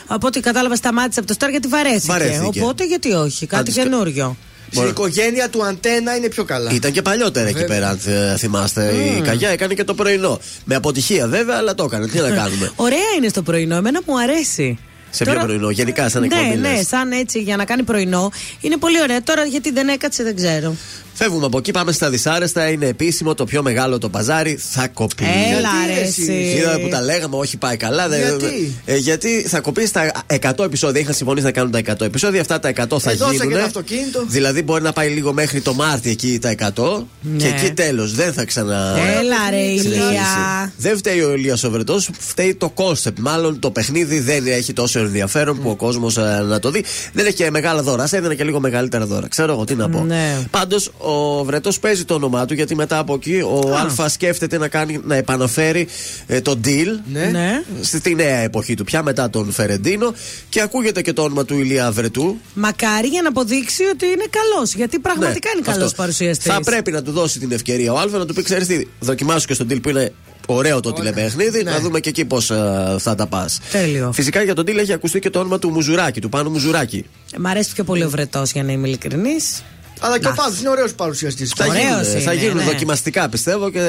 Από ό,τι κατάλαβα, σταμάτησε από το Star γιατί βαρέθηκε. Βαρέθηκε. Οπότε γιατί όχι, κάτι Άντε, καινούριο. Στην οικογένεια του αντένα είναι πιο καλά. Ήταν και παλιότερα εκεί Βέβαια. πέρα, αν θε- θυμάστε. Η Καγιά έκανε και το πρωινό. Με αποτυχία βέβαια, αλλά το έκανε. Τι να κάνουμε. Ωραία είναι στο πρωινό, εμένα μου αρέσει. Σε ποιο πρωινό, γενικά σαν εκπομπή. Ναι, ναι, λες. σαν έτσι για να κάνει πρωινό. Είναι πολύ ωραία. Τώρα γιατί δεν έκατσε δεν ξέρω. Φεύγουμε από εκεί, πάμε στα δυσάρεστα. Είναι επίσημο το πιο μεγάλο το παζάρι θα κοπεί. Έλα Γιατί, ρε εσύ; εσύ. Είδα που τα λέγαμε, όχι πάει καλά. δεν- Γιατί; Ε, γιατί θα κοπεί στα 100 επεισόδια. Είχαν συμφωνήσει να κάνουν τα 100 επεισόδια. Αυτά τα 100 θα Ε, δώσα γίνουν. και το αυτοκίνητο. Δηλαδή μπορεί να πάει λίγο μέχρι το Μάρτι εκεί τα 100 Ναι. και εκεί τέλος. Δεν θα ξανα. Έλα ρε συνεχίσει. Ηλία. Δεν φταίει ο Ηλίας ο Βρεττός, φταίει το κόνσεπτ. Μάλλον το παιχνίδι δεν έχει τόσο ενδιαφέρον που ο κόσμος να το δει. Δεν έχει και μεγάλα δώρα. Α έδινε και λίγο μεγαλύτερα δώρα. Ξέρω εγώ τι να πω. Ναι. Πάντως ο Βρετός παίζει το όνομά του γιατί μετά από εκεί ο Α, σκέφτεται να, κάνει, να επαναφέρει ε, το deal Ναι. Ναι. στη νέα εποχή του πια μετά τον Φερεντίνο και ακούγεται και το όνομα του Ηλία Βρετού. Μακάρι για να αποδείξει ότι είναι καλός. Γιατί πραγματικά Ναι, είναι καλός αυτό. παρουσιαστής. Θα πρέπει να του δώσει την ευκαιρία ο Α να του πει: Ξέρεις τι, δοκιμάσου και στον deal που είναι Ωραίο το τηλεπαιχνίδι. Ναι. Να δούμε και εκεί πώς θα τα πας. Τέλειο. Φυσικά για τον Τίλ έχει ακουστεί και το όνομα του Μουζουράκη, του Πάνου Μουζουράκη. Μ' αρέσει πιο πολύ ο Βρετός για να είμαι ειλικρινής. Αλλά και ο Πάνος είναι ωραίος παρουσιαστής. Θα Ωραίος γίνουν, είναι, θα γίνουν ναι. δοκιμαστικά πιστεύω και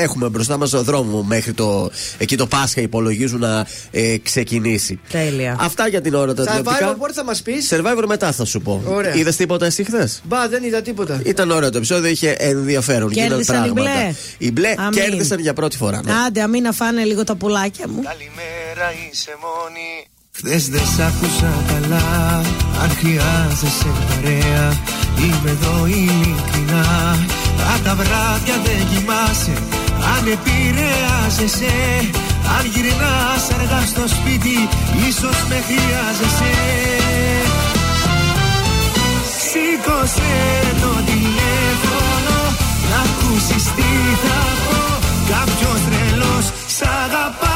έχουμε μπροστά μας δρόμο μέχρι το. Εκεί το Πάσχα υπολογίζουν να ε, ξεκινήσει. Τέλεια. Αυτά για την ώρα τα Survivor, τηλεοπτικά. πότε θα μας πεις; Survivor μετά θα σου πω. Ωραία. Είδες τίποτα εσύ χθες; Μπα, δεν είδα τίποτα. Ήταν ωραίο το επεισόδιο, είχε ενδιαφέρον. Γίνανε Κέρδισαν οι πράγματα. μπλε. Οι μπλε Αμήν. κέρδισαν για πρώτη φορά. ναι. Άντε, αμήν να φάνε λίγο τα πουλάκια μου. Καλημέρα είσαι μόνη Χθες δεν σ' άκουσα καλά Αν χρειάζεσαι παρέα Είμαι εδώ ειλικρινά. Αν τα βράδια δεν κοιμάσαι Αν επηρεάζεσαι Αν γυρνάς αργά στο σπίτι Ίσως με χρειάζεσαι. Σήκωσε το τηλέφωνο Να ακούσεις τι θα πω. Κάποιος τρελός σ' αγαπάει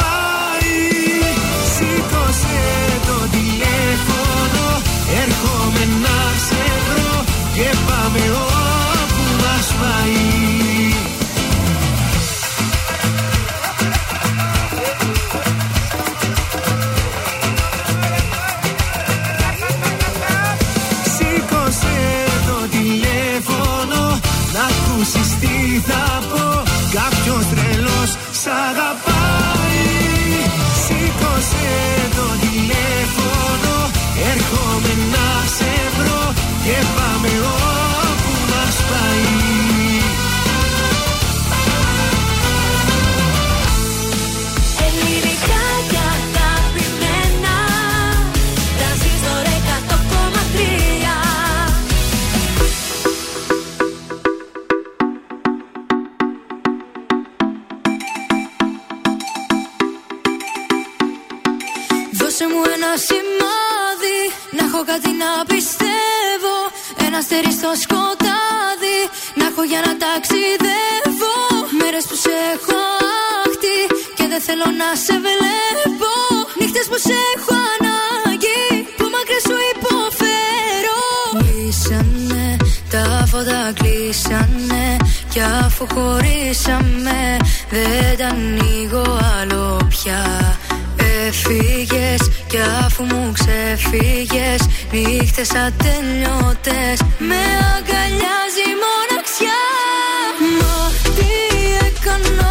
Και πάμε όπου μας πάει. Σήκωσε το τηλέφωνο Να ακούσεις τι θα πω. Κάποιος τρελός σ' αγαπάει. Σήκωσε το τηλέφωνο Έρχομαι να σε βρω. Και πάμε κάτι να πιστεύω. Ένα αστέρι στο σκοτάδι. Να έχω για να ταξιδεύω. Μέρες που σε έχω άχτη Και δεν θέλω να σε βλέπω. Νύχτες που σε έχω ανάγκη Που μακριά σου υποφέρω. Κλείσανε τα φώτα κλείσανε. Κι αφού χωρίσαμε Δεν τα ανοίγω άλλο πια Έφυγες κι αφού μου ξεφύγες Νύχτες ατελειώτες. Με αγκαλιάζει η μοναξιά. Μα τι έκανα;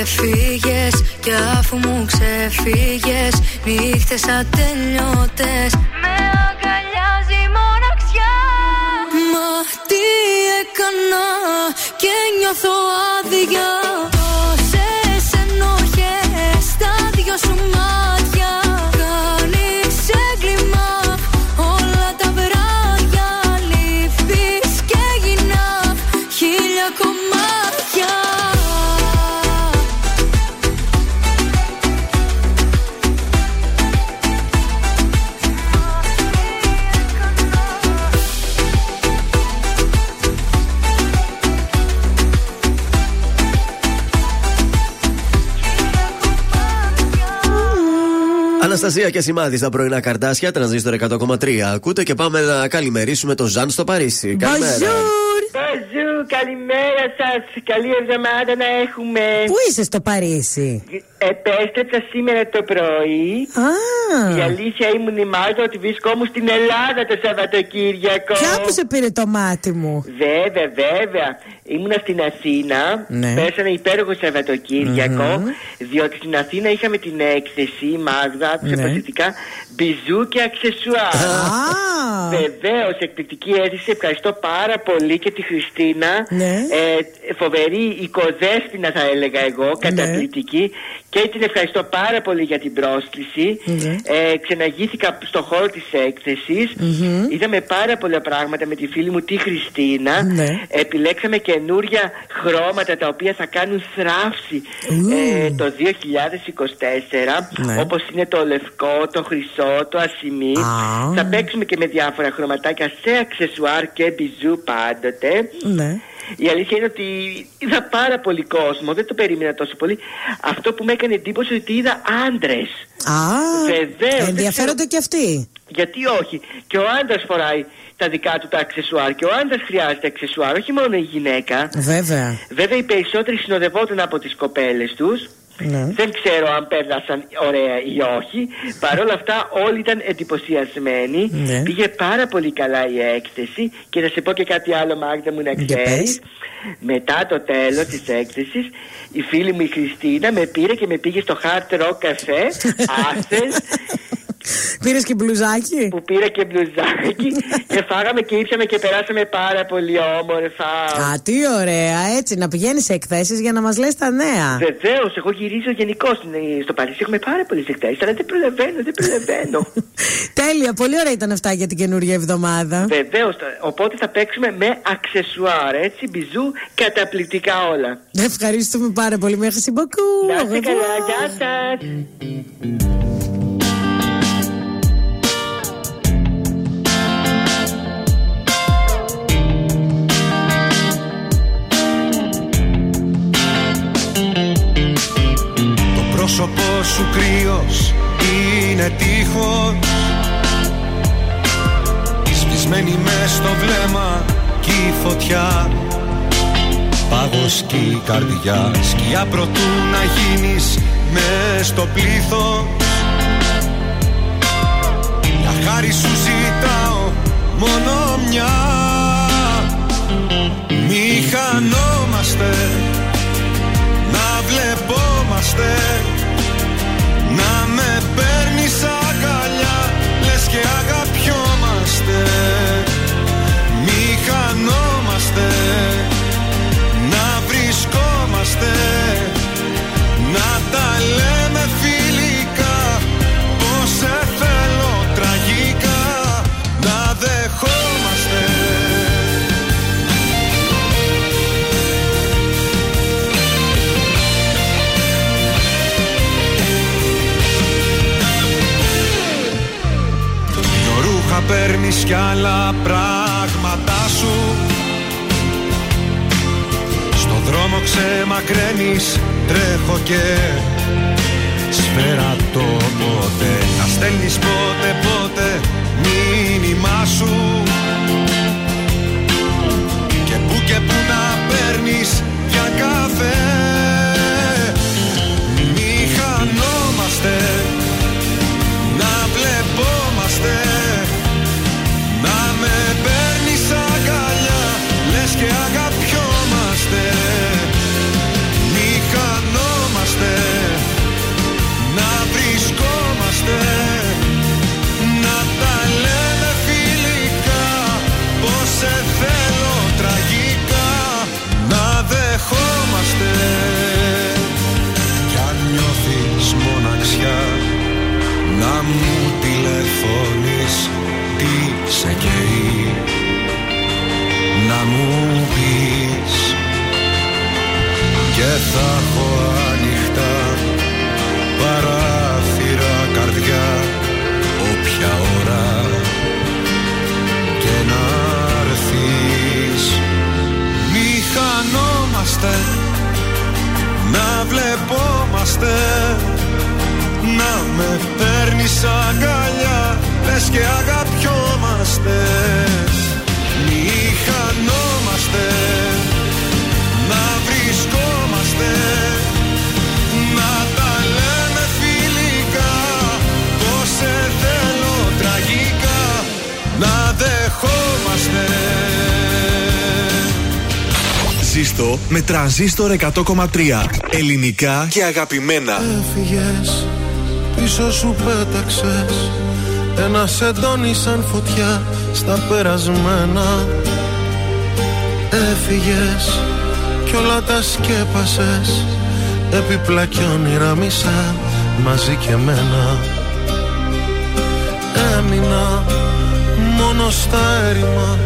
Έφυγες κι αφού μου ξεφύγες Νύχτες ατελειώτες. Με αγκαλιάζει η μοναξιά. Μα τι έκανα και νιώθω άδεια Αναστασία και σημάδι στα πρωινά καρτάσια, τρανζίστορ 100,3. Ακούτε και πάμε να καλημερίσουμε τον Ζαν στο Παρίσι. Καλημέρα. Μπαζού, καλημέρα σας. Καλή εβδομάδα να έχουμε. Πού είσαι στο Παρίσι; Επέστρεψα σήμερα το πρωί. Α. Η αλήθεια ήμουν η Μάρτα ότι βρισκόμουν στην Ελλάδα το Σαββατοκύριακο. Ποια που σε πήρε το μάτι μου; Βέβαια, βέβαια. Ήμουνα στην Αθήνα. Ναι. Πέρασαμε υπέροχο Σαββατοκύριακο. Διότι στην Αθήνα είχαμε την έκθεση, η Μάγδα, του Ναι. προσεκτικά μπιζού και αξεσουάρ. Βεβαίως, εκπληκτική αίσθηση. Ευχαριστώ πάρα πολύ και τη Χριστίνα. Ναι. Ε, φοβερή οικοδέσποινα, θα έλεγα εγώ. Καταπληκτική. Και την ευχαριστώ πάρα πολύ για την πρόσκληση. Ναι. Ε, ξεναγήθηκα στο χώρο της έκθεσης. Μμμ. Είδαμε πάρα πολλά πράγματα με τη φίλη μου τη Χριστίνα. Ναι. Επιλέξαμε καινούρια χρώματα τα οποία θα κάνουν θράψη Ου. ε, το 2024. Ναι. Όπως είναι το λευκό, το χρυσό, το ασημί. Α. Θα παίξουμε και με διάφορα χρωματάκια σε αξεσουάρ και μπιζού πάντοτε. Ναι. Η αλήθεια είναι ότι είδα πάρα πολύ κόσμο, δεν το περίμενα τόσο πολύ. Αυτό που με έκανε εντύπωση ότι είδα άντρες. Α, Βεβαίως, δεν ενδιαφέρονται και αυτοί. Γιατί όχι. Και ο άντρας φοράει τα δικά του τα αξεσουάρ και ο άντρας χρειάζεται αξεσουάρ, όχι μόνο η γυναίκα. Βέβαια. Βέβαια οι περισσότεροι συνοδευόταν από τις κοπέλες τους Ναι. Δεν ξέρω αν πέρασαν ωραία ή όχι. Παρ' όλα αυτά όλοι ήταν εντυπωσιασμένοι. Ναι. Πήγε πάρα πολύ καλά η έκθεση και να σε πω και κάτι άλλο Μάγδα μου να Για ξέρεις. πες. Μετά το τέλος της έκθεσης η φίλη μου η Χριστίνα με πήρε και με πήγε στο Hard Rock Cafe Athens Πήρες και μπλουζάκι; που πήρα και μπλουζάκι και φάγαμε και ήψαμε και περάσαμε πάρα πολύ όμορφα. Α, τι ωραία, έτσι να πηγαίνεις σε εκθέσεις για να μας λες τα νέα. Βεβαίως, εγώ γυρίζω γενικώ στο Παρίσι. Έχουμε πάρα πολλές εκθέσεις, αλλά δεν προλαβαίνω, δεν προλαβαίνω. Τέλεια, πολύ ωραία ήταν αυτά για την καινούργια εβδομάδα. Βεβαίως, οπότε θα παίξουμε με αξεσουάρ, έτσι, μπιζού, καταπληκτικά όλα. Ευχαριστούμε πάρα πολύ. Merci beaucoup. Να είστε Au καλά, revoir. γεια σας. Σου κρύος είναι τείχος. Σβησμένη μες στο βλέμμα κι η φωτιά. Πάγος κι η καρδιά Σκιά προτού να γίνεις μες στο πλήθος. Για χάρη σου ζητάω μόνο μια. Μη χανόμαστε να βλεπόμαστε Να με παίρνεις παίρνεις κι άλλα πράγματα σου. Στο δρόμο ξεμακραίνεις τρέχω και σφαίρα το πότε Να στέλνεις πότε πότε μήνυμά σου. Και που και που να παίρνεις τρανζίστορ 100,3. Ελληνικά και αγαπημένα. Έφυγες, πίσω σου πέταξες. Ένα σεντόνι σαν φωτιά στα περασμένα. Έφυγες κι όλα τα σκέπασες. Έπιπλα κι όνειρα μισά μαζί και μένα Έμεινα μόνο στα έρημα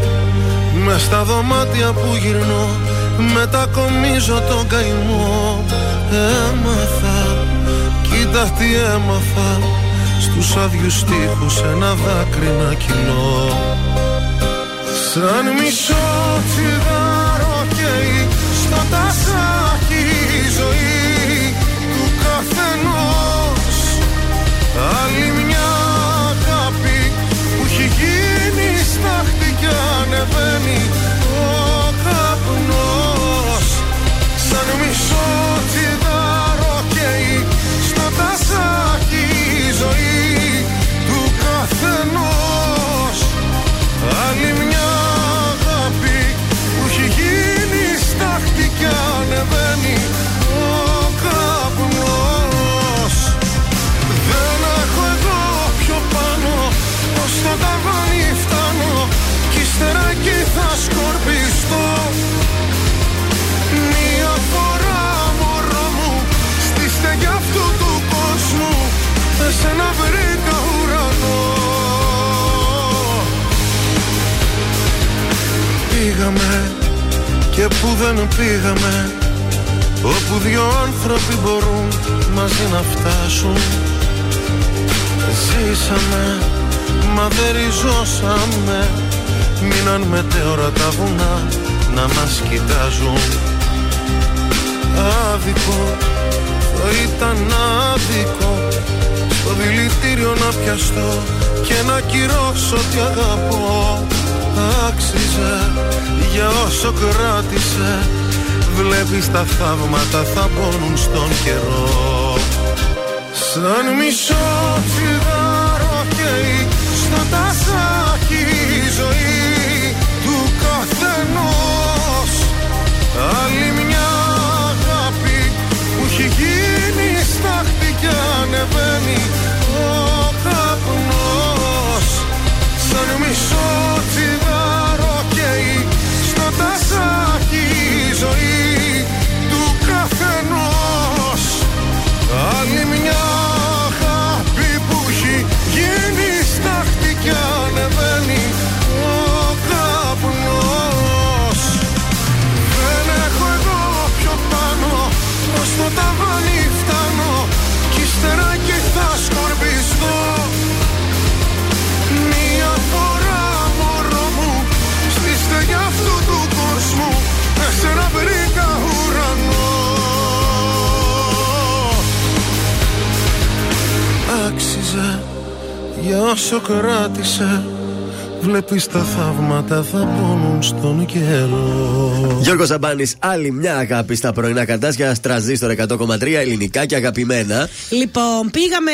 μες στα δωμάτια που γυρνώ Μετακομίζω τον καημό. Έμαθα, κοίτα τι έμαθα. Στους άδειους τείχους ένα δάκρυ να κυλώ. Σαν μισό τσιγάρο καίει στο τασάκι η ζωή του καθενός. Άλλη μια αγάπη που έχει γίνει στάχτη κι ανεβαίνει θα σκορπιστώ. Μια φορά μωρό μου στη στεγιά αυτού του κόσμου εσένα βρήκα ουρανό. Πήγαμε και που δεν πήγαμε Όπου δυο άνθρωποι μπορούν μαζί να φτάσουν. Ζήσαμε, μα δεν ριζώσαμε Μείναν μετέωρα τα βουνά να μας κοιτάζουν. Άδικο, θα ήταν άδικο Στο δηλητήριο να πιαστώ και να κυρώσω τι αγαπώ. Άξιζε για όσο κράτησε. Βλέπεις τα θαύματα θα πόνουν στον καιρό. Σαν μισό τσιγάρο καίει στο τασάκι η ζωή Άλλη μια αγάπη που έχει γίνει στάχτη κι ανεβαίνει ο καπνός. Σαν μισό τσιγάρο καίει στο τασάκι η ζωή του καθενός. Άλλη μια για όσο κράτησε Βλέπεις τα θαύματα θα πόνουν στον καιρό Γιώργος Ζαμπάνης, άλλη μια αγάπη στα πρωινά καρτάσια. Τραζίστορ 100,3 ελληνικά και αγαπημένα. Λοιπόν, πήγαμε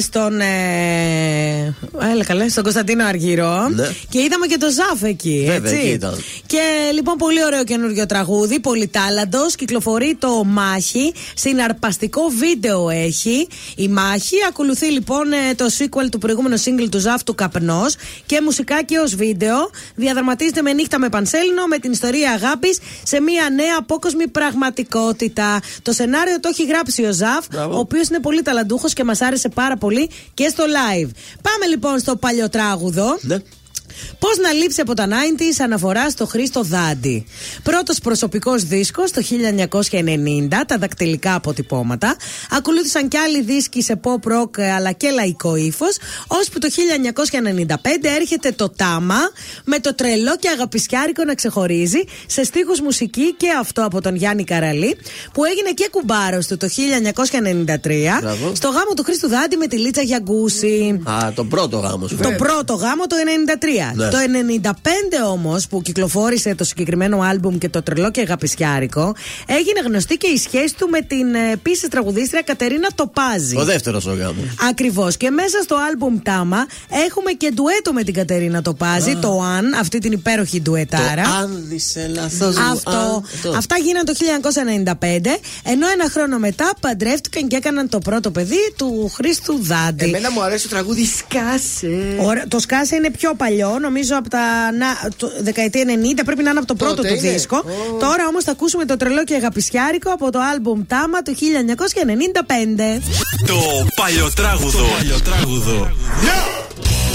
στον. Ε, έλα καλά, στον Κωνσταντίνο Αργυρό Ναι. και είδαμε και το Ζαφ εκεί. Βέβαια, έτσι. εκεί ήταν. Και λοιπόν, πολύ ωραίο καινούριο τραγούδι, πολύ τάλαντος. Κυκλοφορεί το Μάχη. Συναρπαστικό βίντεο έχει. Η Μάχη ακολουθεί λοιπόν ε, το sequel του προηγούμενου single του Ζαφ του Καπνός και μουσικάκι ως βίντεο. Διαδραματίζεται με νύχτα με πανσέλινο με την ιστορία αγάπης σε μια νέα απόκοσμη πραγματικότητα. Το σενάριο το έχει γράψει ο Ζαφ, ο οποίος είναι πολύ ταλαντούχος και μας άρεσε πάρα πολύ και στο live. Πάμε λοιπόν στο παλιό τράγουδο. Ναι. Πώς να λείψει από τα 90s αναφορά στο Χρήστο Δάντη. Πρώτος προσωπικός δίσκος το 1990, τα δακτυλικά αποτυπώματα. Ακολούθησαν και άλλοι δίσκοι σε pop rock αλλά και λαϊκό ύφος. Ώσπου το 1995 έρχεται το Τάμα με το τρελό και αγαπησιάρικο να ξεχωρίζει σε στίχους μουσική και αυτό από τον Γιάννη Καραλή που έγινε και κουμπάρος του το 1993 Μπράβο. στο γάμο του Χρήστου Δάντη με τη Λίτσα Γιαγκούση. Α, το πρώτο γάμο σου. Το πρώτο γάμο το 93. Ναι. Το 95 όμως που κυκλοφόρησε το συγκεκριμένο άλμπουμ και το τρελό και αγαπησιάρικο, έγινε γνωστή και η σχέση του με την επίσης τραγουδίστρια Κατερίνα Τοπάζη. Ο δεύτερος ο γάμος. Ακριβώς. Και μέσα στο άλμπουμ Τάμα έχουμε και ντουέτο με την Κατερίνα Τοπάζη, το Αν, αυτή την υπέροχη ντουετάρα. Αν είσαι λάθο. Αυτό, αυτά γίνανε το 1995, ενώ ένα χρόνο μετά παντρεύτηκαν και έκαναν το πρώτο παιδί του Χρήστου Δάντη. Εμένα μου αρέσει το τραγούδι Σκάσε. Ωραία, το Σκάσε είναι πιο παλιό, νομίζω από τα να, το, δεκαετία 90, πρέπει να είναι από το πρώτο Τότε του είναι. δίσκο. Ω. Τώρα όμως θα ακούσουμε το τρελό και αγαπησιάρικο από το άλμπουμ Τάμα του 1995. Το παλιοτράγουδο. Το παλιοτράγουδο. Άμα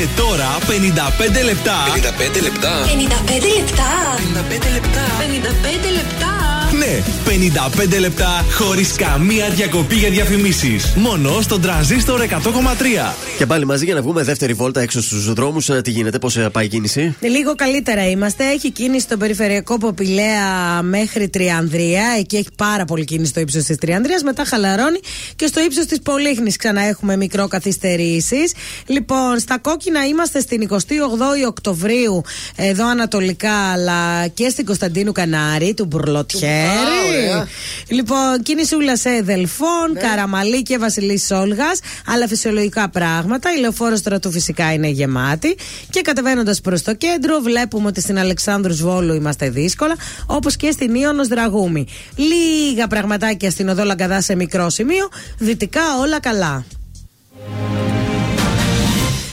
Και τώρα 55 λεπτά. 55 λεπτά. 55 λεπτά. 55 λεπτά. 55 λεπτά. Ναι, 55 λεπτά χωρίς καμία διακοπή για διαφημίσεις. Μόνο στον τραζίστορ 100,3. Και πάλι μαζί για να βγούμε δεύτερη βόλτα έξω στους δρόμους. Τι γίνεται, πώς πάει η κίνηση; Λίγο καλύτερα είμαστε. Έχει κίνηση στο περιφερειακό Ποπηλαία μέχρι Τριανδρία. Εκεί έχει πάρα πολύ κίνηση στο ύψος της Τριανδρίας. Μετά χαλαρώνει και στο ύψος της Πολύχνης ξανά έχουμε μικρό καθυστερήσεις. Λοιπόν, στα κόκκινα είμαστε στην 28η Οκτωβρίου, εδώ ανατολικά, αλλά και στην Κωνσταντίνου Κανάρη, του Μπουρλοτιέρη. Λοιπόν, κίνησούλα σε Δελφών, Καραμαλή και Βασιλής Σόλγα, αλλά φυσιολογικά πράγματα. Η λεωφόρος στρατού φυσικά είναι γεμάτη. Και κατεβαίνοντας προς το κέντρο, βλέπουμε ότι στην Αλεξάνδρου Βόλου είμαστε δύσκολα, όπως και στην Ιωνο Δραγούμη. Λίγα πραγματάκια στην οδό Λαγκαδά σε μικρό σημείο, δυτικά όλα καλά.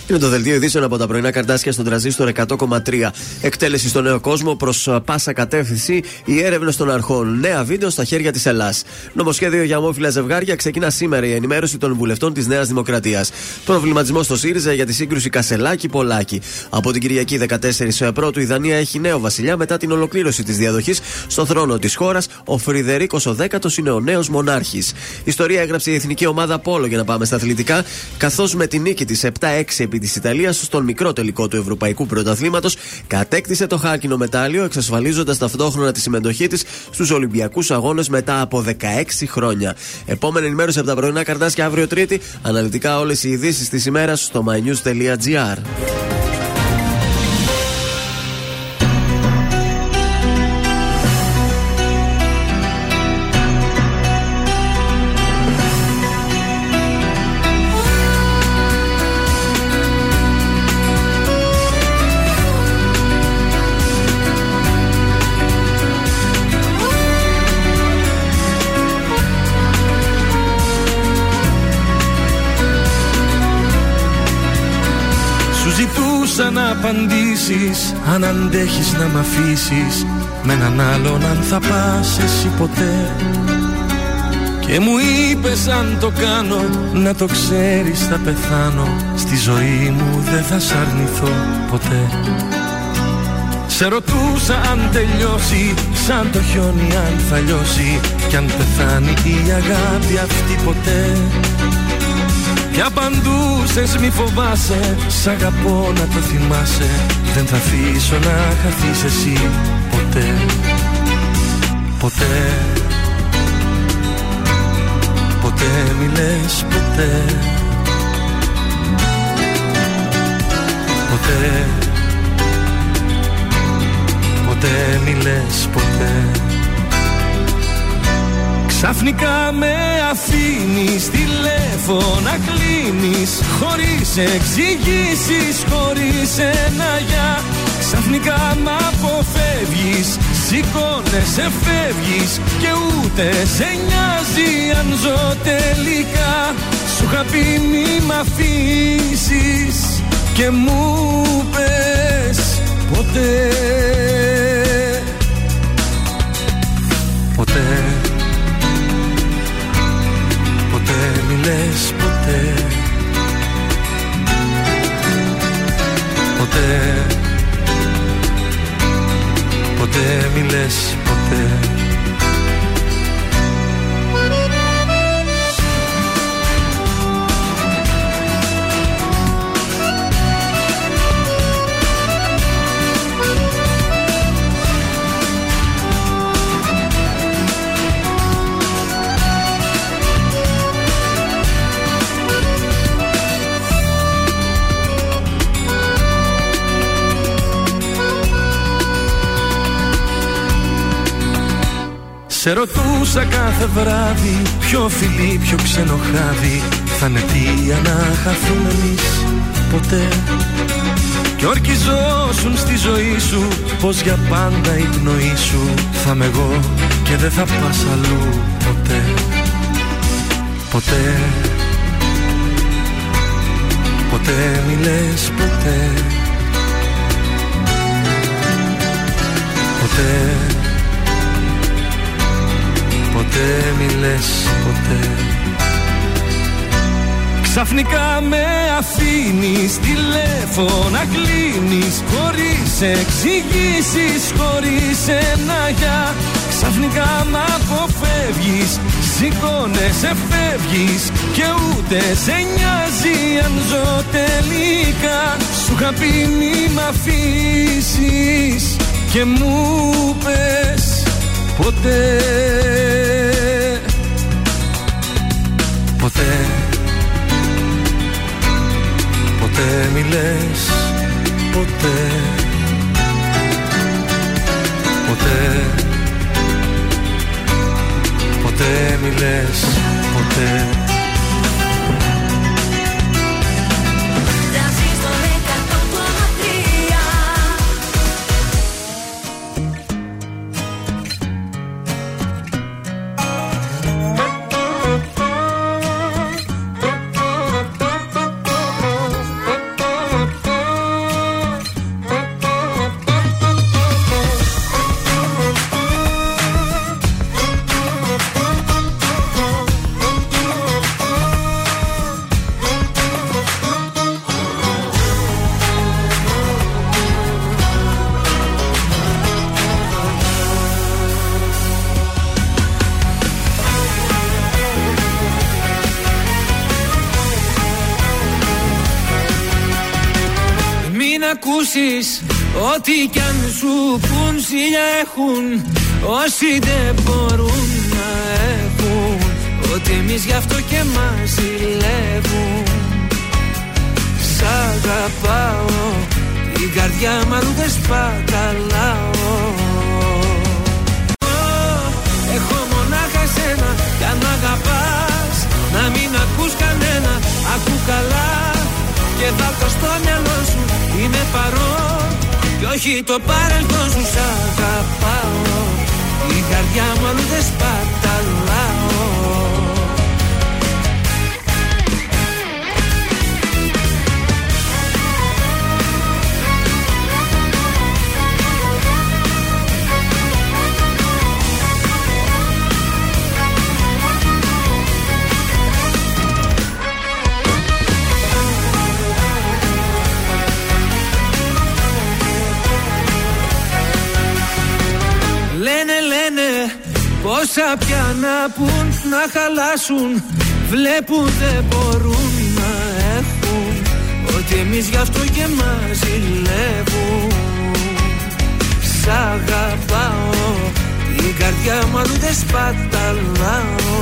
Είναι το δελτίο ειδήσεων από τα πρωινά καρτάσια στον τραζίστορ 100,3. Εκτέλεση στο νέο κόσμο προς πάσα κατεύθυνση. Η έρευνα των αρχών. Νέα βίντεο στα χέρια της Ελλάς. Νομοσχέδιο για ομόφυλα ζευγάρια ξεκινά σήμερα η ενημέρωση των βουλευτών της Νέας Δημοκρατίας. Προβληματισμό στο ΣΥΡΙΖΑ για τη σύγκρουση Κασελάκη-Πολάκη. Από την Κυριακή 14 Πρώτου η Δανία έχει νέο βασιλιά μετά την ολοκλήρωση της διαδοχής στο θρόνο της χώρας. Ο Φρυδερίκος ο Δέκατος είναι ο νέος μονάρχης. Ιστορία έγραψε η εθνική ομάδα Πόλο για να πάμε στα αθλητικά. Καθώς με την νίκη της 7-6 επί της Ιταλίας στον μικρό τελικό του Ευρωπαϊκού Πρωταθλήματος κατέκτησε το χάκινο μετάλλιο, εξασφαλίζοντας ταυτόχρονα τη συμμετοχή της στους Ολυμπιακούς Αγώνες μετά από 16 χρόνια. Επόμενη ενημέρωση από τα πρωινά καρτάσια αύριο Τρίτη. Αναλυτικά όλες οι ειδήσεις της ημέρας στο mynews.gr. απαντήσεις. Αν αντέχεις να μ' αφήσεις Με έναν άλλον αν θα πας εσύ ποτέ. Και μου είπες αν το κάνω Να το ξέρεις θα πεθάνω. Στη ζωή μου δεν θα σ' αρνηθώ ποτέ σε ρωτούσα αν τελειώσει Σαν το χιόνι αν θα λιώσει. Κι αν πεθάνει η αγάπη αυτή ποτέ και απαντούσες μη φοβάσαι Σ' αγαπώ να το θυμάσαι. Δεν θα αφήσω να χαθείς εσύ Ποτέ. Ποτέ. Ποτέ μη λες ποτέ. Ποτέ. Ποτέ μη λες ποτέ Ξαφνικά με αφήνεις τηλέφωνα κλείνεις Χωρίς εξηγήσεις, χωρίς ένα για Ξαφνικά μ' αποφεύγεις, σηκώνεσαι φεύγεις Και ούτε σε νοιάζει αν ζω τελικά. Σου είχα πει μη μ' αφήσεις Και μου πες ποτέ. Ποτέ Ποτέ μη λες ποτέ. Ποτέ. Ποτέ μη λες ποτέ Σε ρωτούσα κάθε βράδυ Ποιο φιλί, ποιο ξενοχάδι Θα είναι τι να χαθούμε εμείς ποτέ. Κι ορκιζόσουν στη ζωή σου Πως για πάντα η πνοή σου. Θα είμαι εγώ και δεν θα πας αλλού ποτέ. Ποτέ. Ποτέ μη λες ποτέ. Ποτέ Ποτέ μη λες ποτέ. Ξαφνικά με αφήνεις τηλέφωνα κλείνεις Χωρίς εξηγήσεις, χωρίς ένα για Ξαφνικά μ' αποφεύγεις Σηκώνεσαι φεύγεις Και ούτε σε νοιάζει αν ζω τελικά. Σου είχα πει μη μ' αφήσεις Και μου πες ποτέ Ποτέ. Ποτέ μη λες Ποτέ. Ποτέ. Ποτέ μη λες Ποτέ ό,τι κι αν σου πουν Σιλιά έχουν όσοι δεν μπορούν να έχουν. Ότι εμείς γι' αυτό και μας ζηλεύουν. Σ' αγαπάω την καρδιά μου αλλού δεν σπαταλάω. Έχω μονάχα εσένα κι αν μ' αγαπάς Να μην ακούς κανένα, ακού καλά Και βάλ' στο μυαλό σου, είμαι παρόν Κι όχι το παρελθόν σου σ' αγαπάω. Η καρδιά μου αλλού δεν σπαταλάω πόσα πια να πουν να χαλάσουν. Βλέπουν δεν μπορούν να έχουν. Ότι εμείς γι' αυτό και μας ζηλεύουν Σ' αγαπάω την καρδιά μου αλλού δεν σπαταλάω.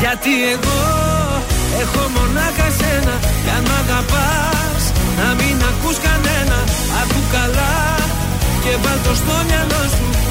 Γιατί εγώ έχω μονάχα σένα. Κι αν μ' αγαπάς να μην ακούς κανένα. Ακού καλά και βάλ' το στο μυαλό σου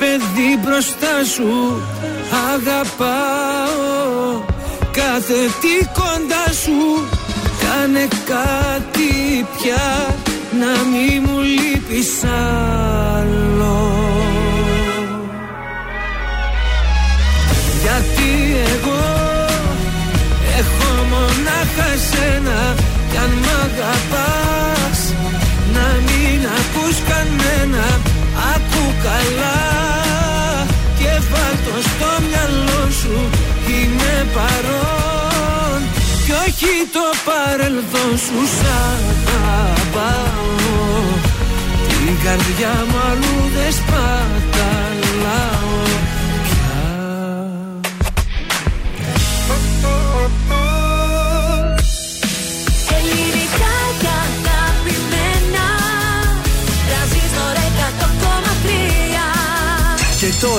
παιδί μπροστά σου. Αγαπάω κάθε τι κοντά σου. Κάνε κάτι πια να μη μου λείπεις άλλο κι όχι το παρελθόν σου σ' αγαπάω. Την καρδιά μου αλλού δεν σπαταλάω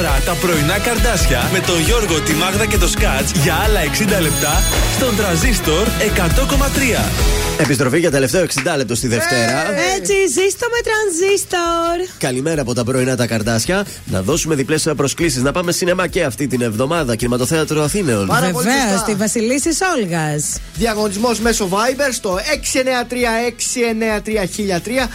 τώρα τα πρωινά καρδάσια με τον Γιώργο, τη Μάγδα και το Σκάτς για άλλα 60 λεπτά στον τραζίστορ 100,3. Επιστροφή για τελευταίο 60 λεπτό στη Δευτέρα. Έτσι, ζήστο με τρανζίστορ. Καλημέρα από τα πρωινά τα καρδάσια. Να δώσουμε διπλές προσκλήσεις. Να πάμε σινεμά και αυτή την εβδομάδα. Κινηματοθέατρο Αθήνεων. Πάρα πολύ Βεβαίως, σωστά. στη Βασιλίση Όλγας. Διαγωνισμός μέσω Viber στο 693-693-1003.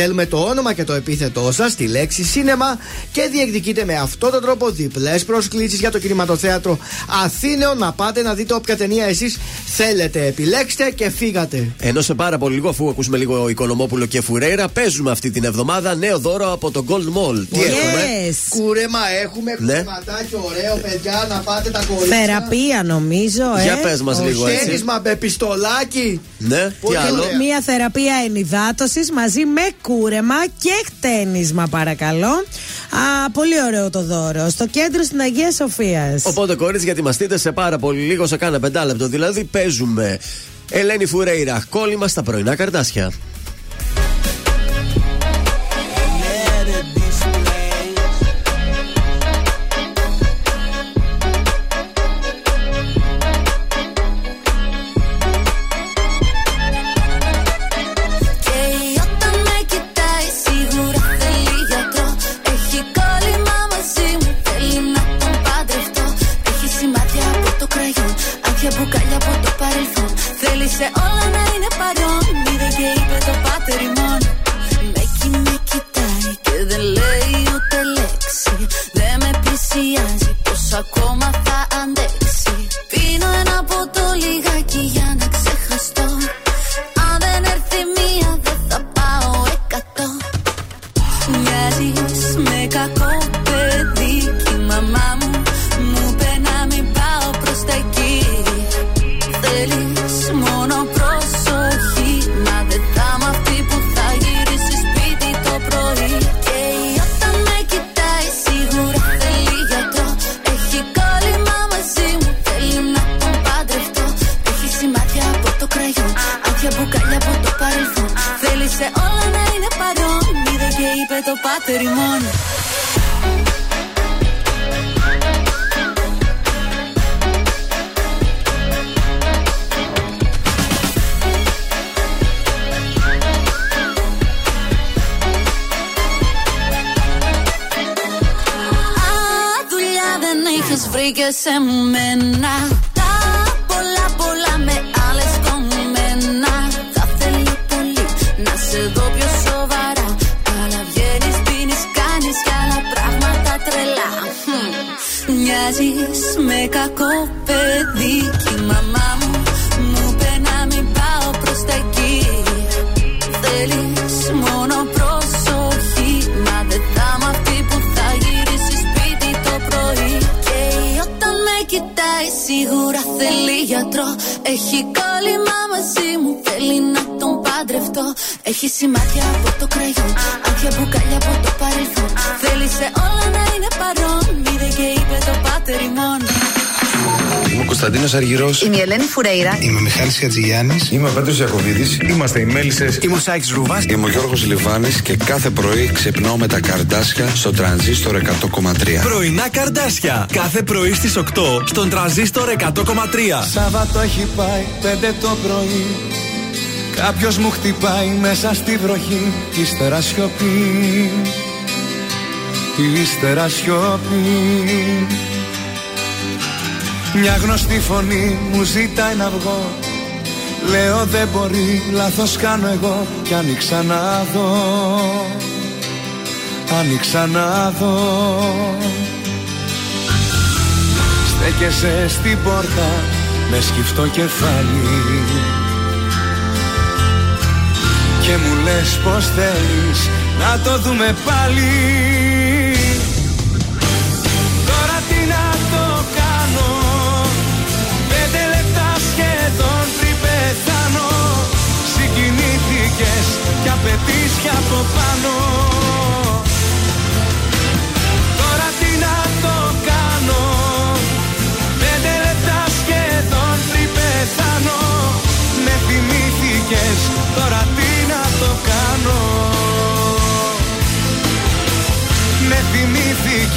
Θέλουμε το όνομα και το επίθετό σας, τη λέξη σίνεμα και διεκδικείτε με αυτόν τον τρόπο διπλές προσκλήσεις για το κινηματοθέατρο Αθήνεων. Να πάτε να δείτε όποια ταινία εσείς θέλετε. Επιλέξτε και φύγατε. Ενώ σε πάρα πολύ λίγο, αφού ακούσουμε λίγο Οικονομόπουλο και Φουρέιρα, παίζουμε αυτή την εβδομάδα νέο δώρο από το Gold Mall. Τι έχουμε; Κούρεμα έχουμε, Ναι. κουρεματάκι ωραίο, παιδιά, να πάτε τα κορίτσια. Θεραπεία νομίζω, ε. Για πες μας λίγο, έτσι. Χτένισμα με πιστολάκι. Ναι, τι Πολύ άλλο; ωραία. Μία θεραπεία ενυδάτωσης μαζί με κούρεμα και χτένισμα, παρακαλώ. Α, πολύ ωραίο το δώρο. Στο κέντρο στην Αγία Σοφίας. Οπότε, κορίτσια, ετοιμαστείτε σε πάρα πολύ λίγο, σε κάνα πεντάλεπτο δηλαδή, παίζουμε. Ελένη Φουρέιρα, κόλλημα στα πρωινά καρτάσια. Χατζηγιάννη. Είμαι ο Πέτρος Ιακοβίδης. Είμαστε οι Μέλισσες. Είμαι ο Σάιξ Ρούβα. Είμαι ο Γιώργος Λιβάνης και κάθε πρωί ξυπνάω με τα καρδάσια στο τρανζίστορ 100,3. Πρωινά καρδάσια. Κάθε πρωί στις 8 στον τραζίστορ 100,3. Σάββατο έχει πάει πέντε το πρωί Κάποιος μου χτυπάει μέσα στη βροχή Κι ύστερα σιωπή Ύστερα σιωπή Μια γνωστή φωνή μου ζητάει να βγω Λέω δεν μπορεί, λάθος κάνω εγώ Κι άνοιξα να δω Άνοιξα να δω. Στέκεσαι στην πόρτα με σκυφτό κεφάλι Και μου λες πως θέλεις να το δούμε πάλι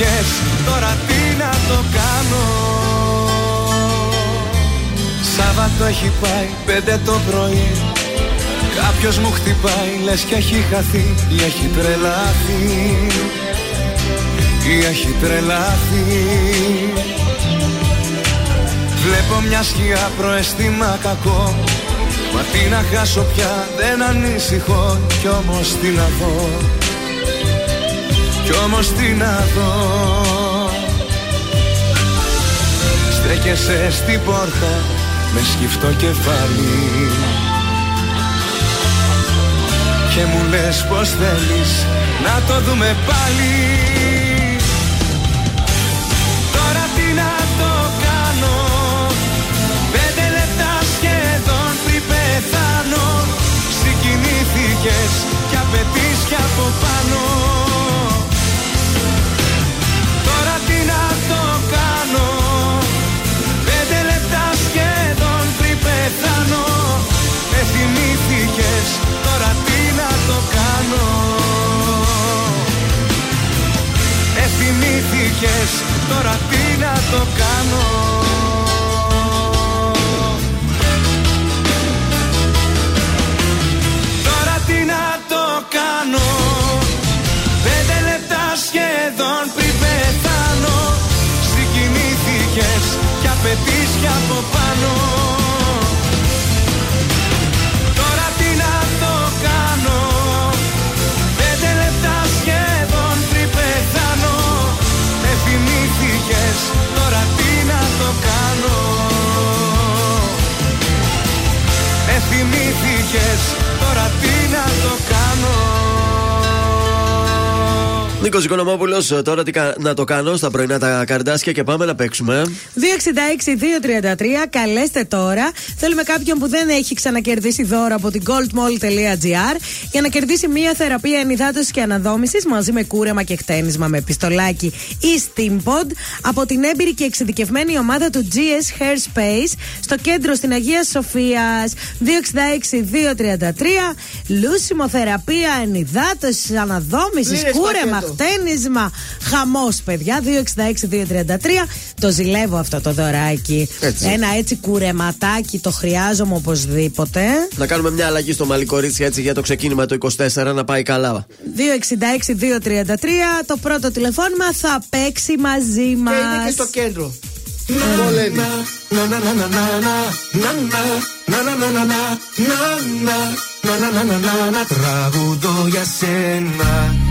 θυμήθηκες τώρα τι να το κάνω. Σάββατο έχει πάει πέντε το πρωί. Κάποιος μου χτυπάει λες και έχει χαθεί ή έχει τρελαθεί. Ή έχει τρελαθεί. Βλέπω μια σκιά προαισθήμα κακό. Μα τι να χάσω πια δεν ανησυχώ Κι όμως τι να δω Κι όμως τι να δω. Στέκεσαι στην πόρτα με σκυφτό κεφάλι. Και μου λες πως θέλεις να το δούμε πάλι. Τώρα τι να το κάνω. Πέντε λεπτά σχεδόν πριν πεθάνω. Συγκινήθηκες και απαιτείς κι από πάνω θυμήθηκες τώρα τι να το κάνω. Τώρα τι να το κάνω. Πέντε λεπτά σχεδόν πριν πεθάνω. Συγκινήθηκες και απαιτείς κι από πάνω θυμήθηκες τώρα τι να το κάνω Νίκος Οικονομόπουλος, τώρα τι κα- να το κάνω στα πρωινά τα καρδάσια και πάμε να παίξουμε. 266-233, καλέστε τώρα. Θέλουμε κάποιον που δεν έχει ξανακερδίσει δώρο από την goldmall.gr για να κερδίσει μία θεραπεία ενυδάτωσης και αναδόμησης μαζί με κούρεμα και χτένισμα με πιστολάκι ή steampod από την έμπειρη και εξειδικευμένη ομάδα του GS Hair Space στο κέντρο στην Αγία Σοφίας. 266-233, λούσιμο θεραπεία ενυδάτωσης, αναδόμησης, Πλήρες κούρεμα, πακέτο. χτένισμα. Χαμό, παιδιά. 266-233. Το ζηλεύω αυτό το δωράκι. Έτσι. Ένα έτσι κουρεματάκι το χρειάζομαι οπωσδήποτε. Να κάνουμε μια αλλαγή στο μαλλί κορίτσι έτσι για το ξεκίνημα του 24 να πάει καλά. 266-233. Το πρώτο τηλεφώνημα θα παίξει μαζί μα. Και είναι και στο κέντρο. Πολέμη. Τραγουδώ για σένα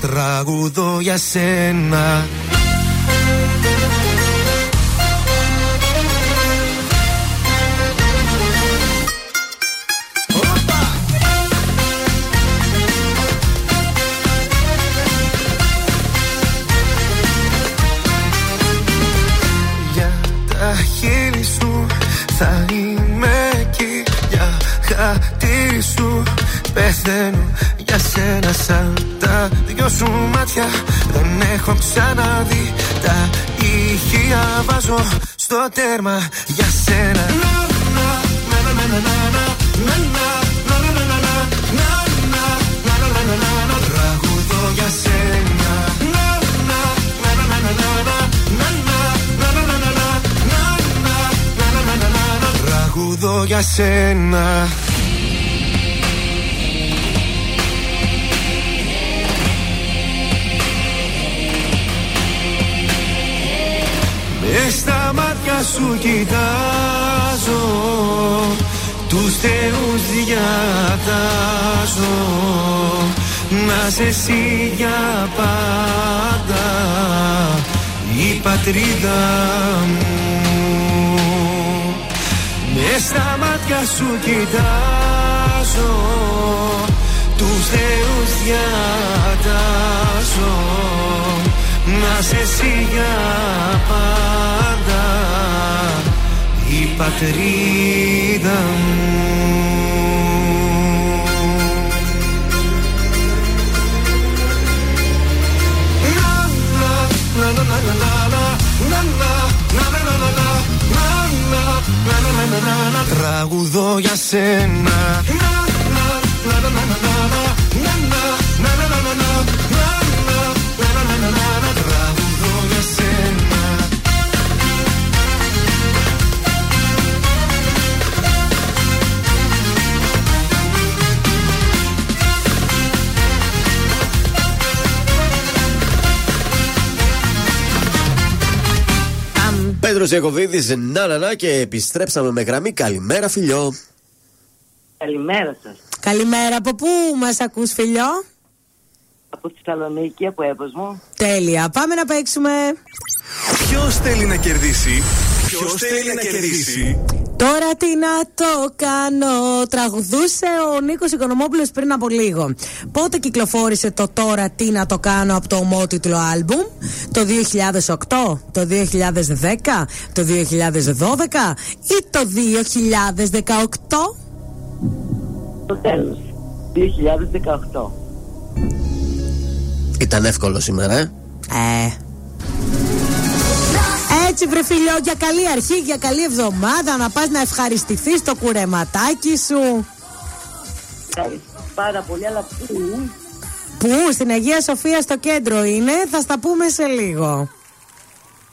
τραγουδώ για σένα Για τα χείλη σου θα είμαι πεθαίνω για σένα Σαν τα δυο σου μάτια δεν έχω ξαναδεί Τα ηχεία βάζω στο τέρμα για σένα Να, να, να, να, να, να, Με στα μάτια σου κοιτάζω Τους θεούς διατάζω. Να σε εσύ για πάντα Η πατρίδα μου. Με στα μάτια σου κοιτάζω Τους θεούς διατάζω Να σε εσύ για πάντα Η πατρίδα μου. Τραγουδώ για σένα Πέτρος Ιακοβίδη, να να να και επιστρέψαμε με γραμμή. Καλημέρα, φιλιό. Καλημέρα σας. Καλημέρα, από πού μας ακούς, φιλιό; Από τη Θεσσαλονίκη, από Εύωσμο. Τέλεια. Πάμε να παίξουμε. Ποιος θέλει να κερδίσει. Ποιος θέλει να κερδίσει; Τώρα τι να το κάνω. Τραγουδούσε ο Νίκος Οικονομόπουλος πριν από λίγο. Πότε κυκλοφόρησε το Τώρα τι να το κάνω από το ομότιτλο άλμπουμ, Το 2008, το 2010, το 2012 ή το 2018. Το τέλος. 2018. Ήταν εύκολο σήμερα, ε; Ε. Έτσι βρε φιλιό για καλή αρχή, για καλή εβδομάδα Να πας να ευχαριστηθείς το κουρεματάκι σου. Πάρα πολύ, αλλά πού; Πού, στην Αγία Σοφία στο κέντρο είναι. Θα στα πούμε σε λίγο.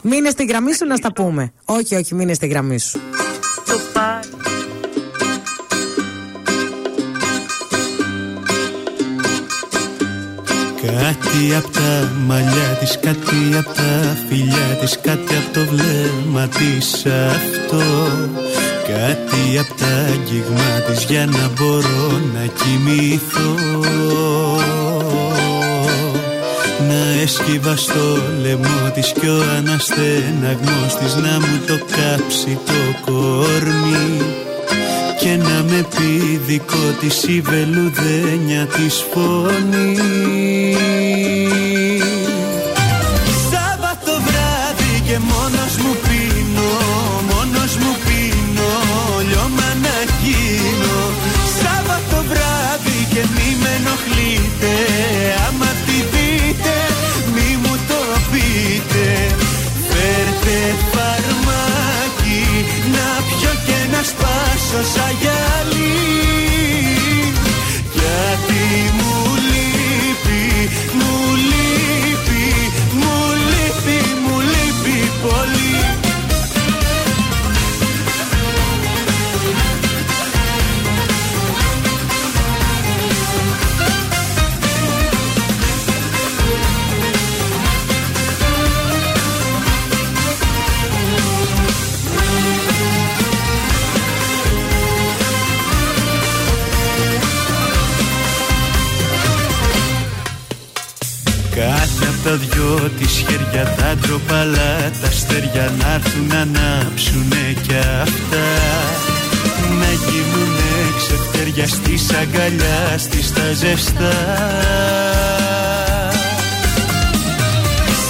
Μείνε στη γραμμή σου να στα πούμε. Όχι, όχι, μείνε στη γραμμή σου. Το Κάτι απ' τα μαλλιά της, κάτι απ' τα φιλιά της Κάτι απ' το βλέμμα της. Αυτό Κάτι απ' τα αγγίγμα της για να μπορώ να κοιμηθώ. Να έσκυβα στο λαιμό της κι ο αναστεναγμός της Να μου το κάψει το κορμί και να με πει δικό της η βελουδένια της φωνής. Σάββατο βράδυ και μόνος σπάσω σαν τα δυο της χέρια τα ντροπαλά τα αστέρια να έρθουν να ανάψουνε κι αυτά. Να γίνουνε ξεφτέρια στις αγκαλιά στις τα ζεστά.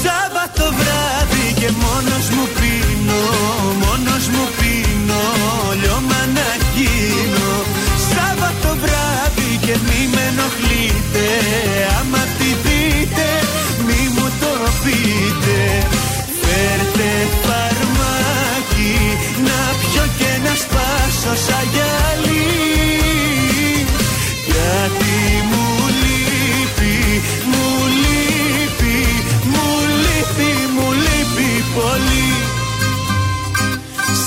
Σάββατο βράδυ και μόνος μου πίνω, μόνος μου πίνω Λιώμα να γίνω. Σάββατο βράδυ και μη με ενοχλείτε σπάσω σαν γυαλί. Γιατί μου λείπει, μου λείπει, μου λείπει, μου λείπει πολύ.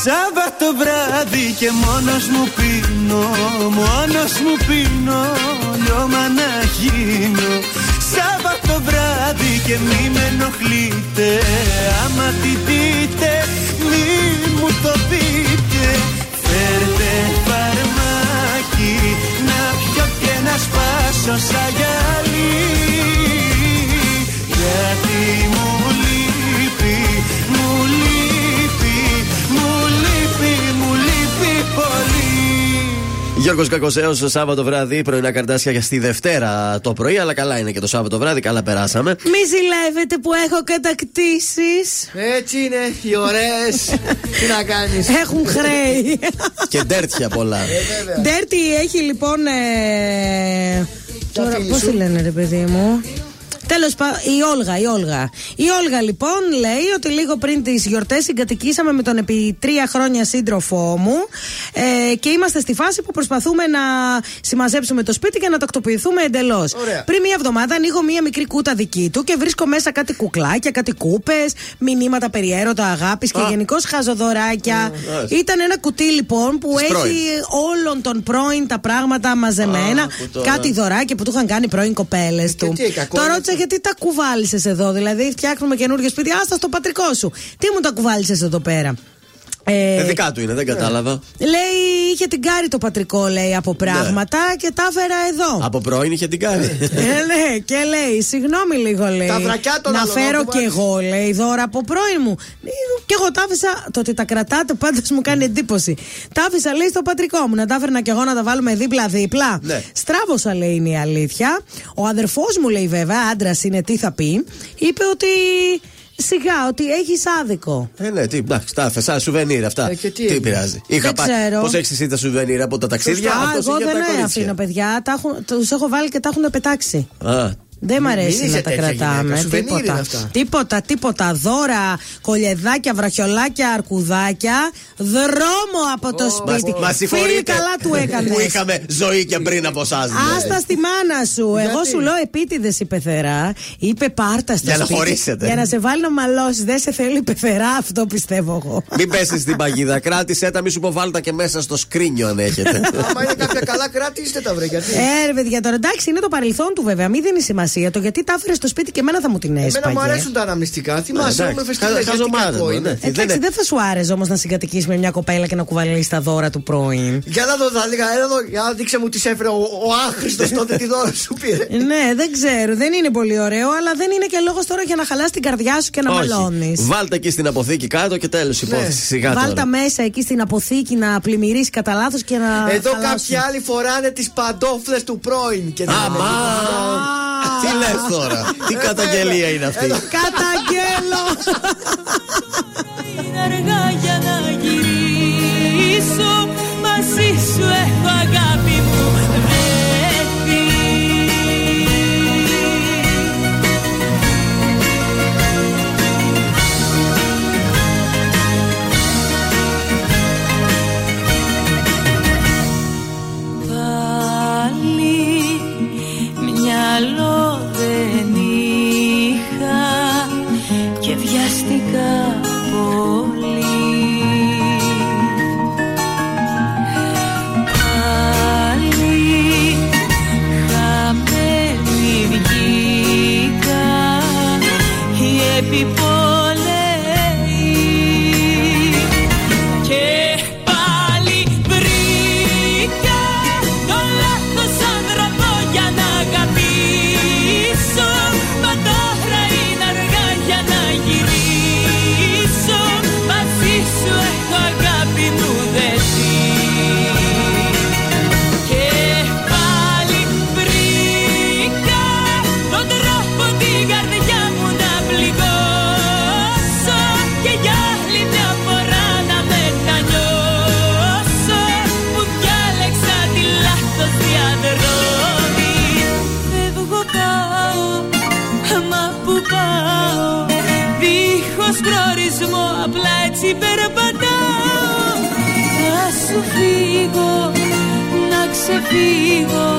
Σάββατο βράδυ και μόνος μου πίνω Μόνος μου πίνω λιώμα να γίνω. Σάββατο βράδυ και μη με ενοχλείτε Άμα τη δείτε μη σπάσω σαν γυαλί Γιατί μου Γιώργος Κακοσέο, Σάββατο βράδυ, πρωινά καρτάσια για στη Δευτέρα το πρωί, αλλά καλά είναι και το Σάββατο βράδυ, καλά περάσαμε. Μη ζηλεύετε που έχω κατακτήσεις. Έτσι είναι οι ωραίες. Τι να κάνεις. Έχουν χρέη. και ντέρτια πολλά. Ντέρτι έχει λοιπόν. Ε... Τώρα φίλη πώς σου. τη λένε, ρε παιδί μου; Τέλος πάντων, η Όλγα, η Όλγα. Η Όλγα λοιπόν λέει ότι λίγο πριν τις γιορτές συγκατοικήσαμε με τον επί τρία χρόνια σύντροφό μου ε, και είμαστε στη φάση που προσπαθούμε να συμμαζέψουμε το σπίτι και να τακτοποιηθούμε εντελώς. Ωραία. Πριν μία εβδομάδα ανοίγω μία μικρή κούτα δική του και βρίσκω μέσα κάτι κουκλάκια, κάτι κούπες, μηνύματα περί έρωτα, αγάπης και γενικώς χαζοδωράκια. Ήταν ένα κουτί λοιπόν που Της πρώην. έχει όλων των πρώην τα πράγματα μαζεμένα. Α, που τώρα- κάτι δωράκια που του είχαν κάνει πρώην κοπέλες του. τι, κακό Το είναι ρώτησα γιατί τα κουβάλισες εδώ. Δηλαδή, φτιάχνουμε καινούριο σπίτι. Άστα στο πατρικό σου. Τι μου τα κουβάλισες εδώ πέρα; Ε, Ε, δικά του είναι, δεν κατάλαβα. λέει, είχε την κάρη το πατρικό, λέει, από πράγματα και τα έφερα εδώ. Από πρώην είχε την κάνει. Ε, ναι, και λέει, συγγνώμη λίγο, λέει. Τα βρακιά των Να άλλων, φέρω να κι κουβάλεις. εγώ, λέει, δώρα από πρώην μου. Ε, Και εγώ τα άφησα. Το ότι τα κρατάτε πάντως μου κάνει εντύπωση. Τα άφησα, λέει, στο πατρικό μου. Να τα έφερνα κι εγώ να τα βάλουμε δίπλα-δίπλα. Ναι. Στράβωσα, λέει, είναι η αλήθεια. Ο αδερφός μου, λέει, βέβαια, άντρας είναι, τι θα πει. Είπε ότι. Σιγά, ότι έχεις άδικο. Ε, ναι, τι, εντάξει, τα άφησα, σουβενίρ αυτά. Ε, και τι τι έγινε; πειράζει. Είχα Δεν ξέρω. Πώς έχεις εσύ τα σουβενίρ από τα ταξίδια, Α, αυτός εγώ είχε δεν τα ε, κορίτσια. αφήνω, παιδιά. Τους έχω βάλει και τα έχουν πετάξει. Α, Δεν μ' αρέσει Μην είσαι να τα τέτοια κρατάμε. γυναίκα, σουβενίρ είναι τίποτα. αυτά. τίποτα, τίποτα. Δώρα, κολιεδάκια, βραχιολάκια, αρκουδάκια. Δρόμο από το σπίτι. Μα Φίλοι συγχωρείτε καλά του έκανες. που είχαμε ζωή και πριν από εσάς. Άστα στη μάνα σου. Εγώ σου λέω επίτηδες η πεθερά. Είπε πάρτα στο Για να σπίτι. χωρίσετε. Για να σε βάλει να μαλώσεις. Δεν σε θέλει η πεθερά, αυτό πιστεύω εγώ. Μην πέσεις στην παγίδα. Κράτησε τα, μη σου υποβάλλει και μέσα στο σκρίνιο αν έχετε. Άμα είναι κάποια καλά, κρατήστε τα βρε. Γιατί; Ε, ρε παιδιά, τώρα εντάξει, είναι το παρελθόν του βέβαια. Μην δίνεις σημασία το γιατί τα έφερες στο σπίτι και εμένα θα μου την έσπαγε. Εμένα μου αρέσουν τα αναμνηστικά. Θυμάσαι, εντάξει. με φεστιβάλ. Χα- Γιατί χαζομάρα κακό το, είναι. ναι. Εντάξει, Δεν δεν, είναι- θα σου άρεσε όμως να συγκατοικήσει με μια κοπέλα και να κουβαλήσει τα δώρα του πρώην. Για να δω, θα έλεγα, έλα εδώ, για να δείξε μου τι σε έφερε ο, ο άχρηστος τότε τι δώρα σου πήρε. ναι, δεν ξέρω, δεν είναι πολύ ωραίο, αλλά δεν είναι και λόγος τώρα για να χαλάσει την καρδιά σου και να μαλώνεις. Βάλτε εκεί στην αποθήκη κάτω και τέλος υπόθεση. Σιγά Βάλ τώρα. τα μέσα εκεί στην αποθήκη να πλημμυρίσει κατά λάθος και να. Εδώ χαλάσουν. κάποιοι άλλοι φοράνε τις παντόφλες του πρώην. Και δεν Αμά! Τι λες τώρα, τι καταγγελία είναι αυτή; Καταγγέλω! Είναι αργά για να γυρίσω Μαζί σου έχω αγάπη contigo.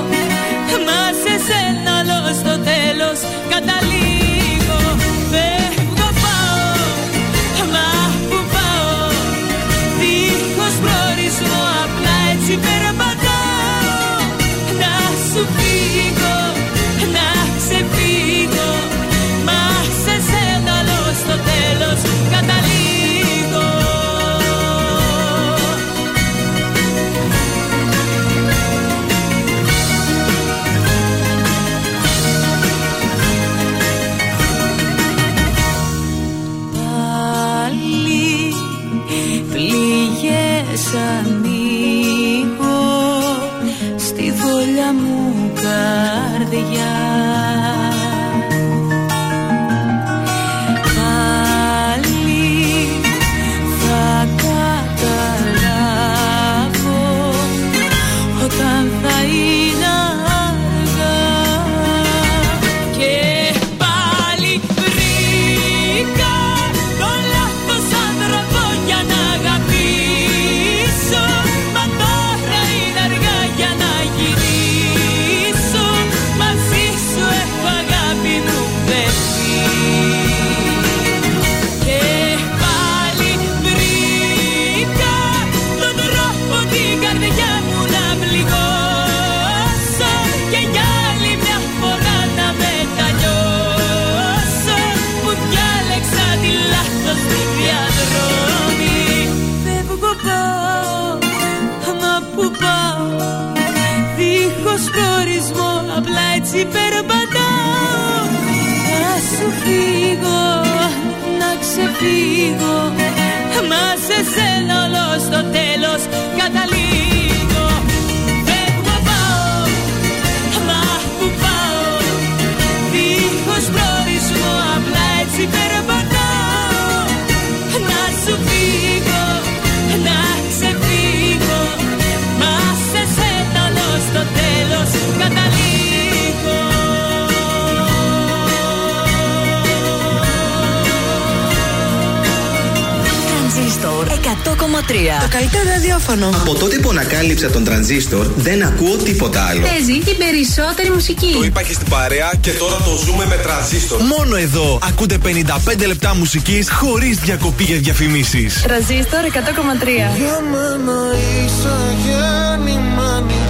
Ραδιόφωνο. Από τότε που ανακάλυψα τον τρανζίστορ, δεν ακούω τίποτα άλλο. Παίζει την περισσότερη μουσική. Το είπα και στην παρέα και τώρα το ζούμε με τρανζίστορ. Μόνο εδώ ακούτε 55 λεπτά μουσικής χωρίς διακοπή για διαφημίσεις. Τρανζίστορ 100,3. Για μένα είσαι γεννημένη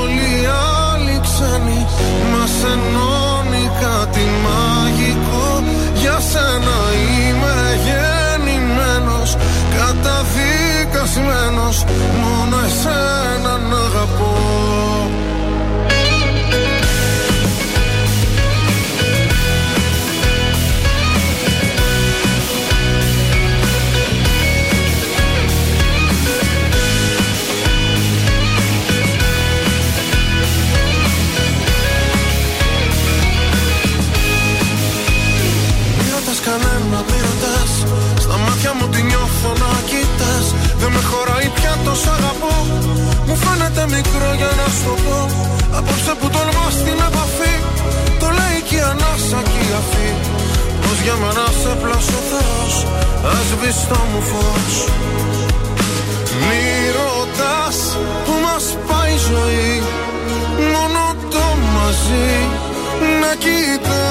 Όλοι οι άλλοι ξένοι Μας ενώνει κάτι μαγικό Για σένα είμαι Καταδικασμένος Μόνο εσένα να αγαπώ Δεν με χωράει πια τόσο αγαπώ. Μου φαίνεται μικρό για να σου το πω. Απόψε που τολμάς την επαφή Το λέει και η ανάσα και η αφή. Πως για μένα σε πλάσω Θεός Ας το μου φως. Μη ρωτάς που μας πάει η ζωή Μόνο το μαζί. Να κοιτάς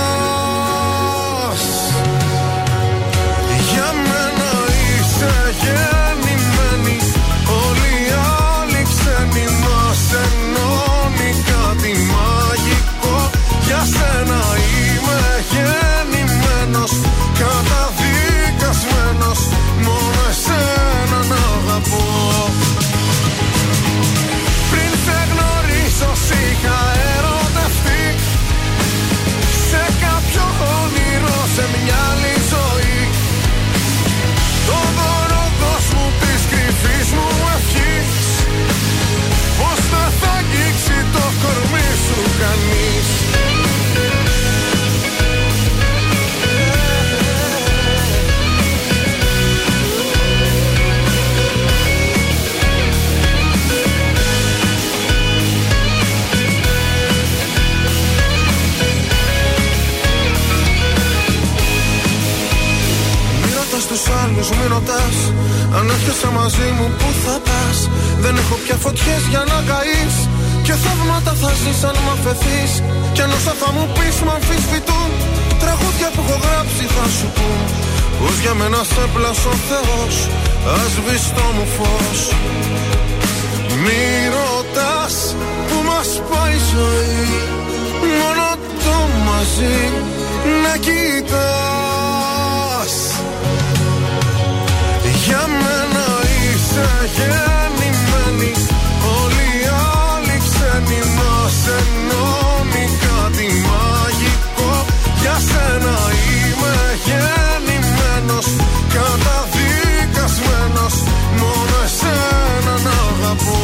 Αν έρχεσαι μαζί μου που θα πας; Δεν έχω πια φωτιές για να καείς. Και θαύματα θα ζεις αν μ' αφαιθείς. Κι αν όσα θα μου πεις μ' αμφισβητούν. Τραγούδια που έχω γράψει θα σου πούν. Πως για μένα σε πλάσω ο Θεός. Ας το μου φως. Μη ρωτάς που μας πάει η ζωή. Μόνο το μαζί να κοιτάς. Για μένα είσαι γεννημένη Όλοι οι άλλοι ξένοι μας ενώνει κάτι μαγικό. Για σένα είμαι γεννημένος Καταδικασμένος Μόνο εσένα να αγαπώ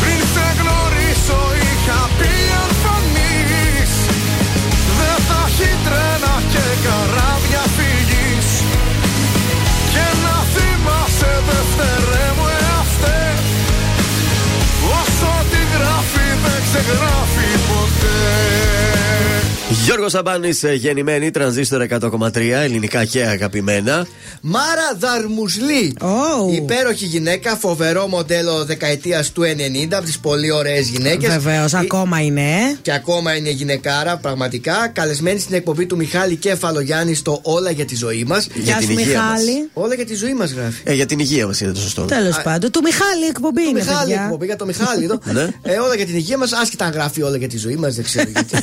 Πριν σε γνωρίσω είχα πει αν δε Δεν θα έχει τρένα και καράβια φυγής. Και να θυμάσαι δευτερέ μου εαυτέ. Όσο τη γράφει δεν ξεγράφει ποτέ. Γιώργος Σαμπάνης, γεννημένη, τρανζίστορ 100,3, ελληνικά και αγαπημένα. Μάρα Δαρμουσλή. Oh. Υπέροχη γυναίκα, φοβερό μοντέλο δεκαετίας του 90, από τις πολύ ωραίες γυναίκες. Βεβαίως, ακόμα είναι. ε. Και ακόμα είναι γυναικάρα, πραγματικά. Καλεσμένη στην εκπομπή του Μιχάλη Κέφαλογιάννη στο Όλα για τη ζωή μας. Γεια σου, Μιχάλη. Όλα για τη ζωή μας γράφει. Ε, για την υγεία μας είναι το σωστό. Τέλος πάντων, του Μιχάλη εκπομπή Το είναι. Μιχάλη παιδιά. εκπομπή για το Μιχάλη εδώ. Ναι. ε, όλα για την υγεία μας, άσχετα αν γράφει όλα για τη ζωή μας, δεν ξέρω γιατί.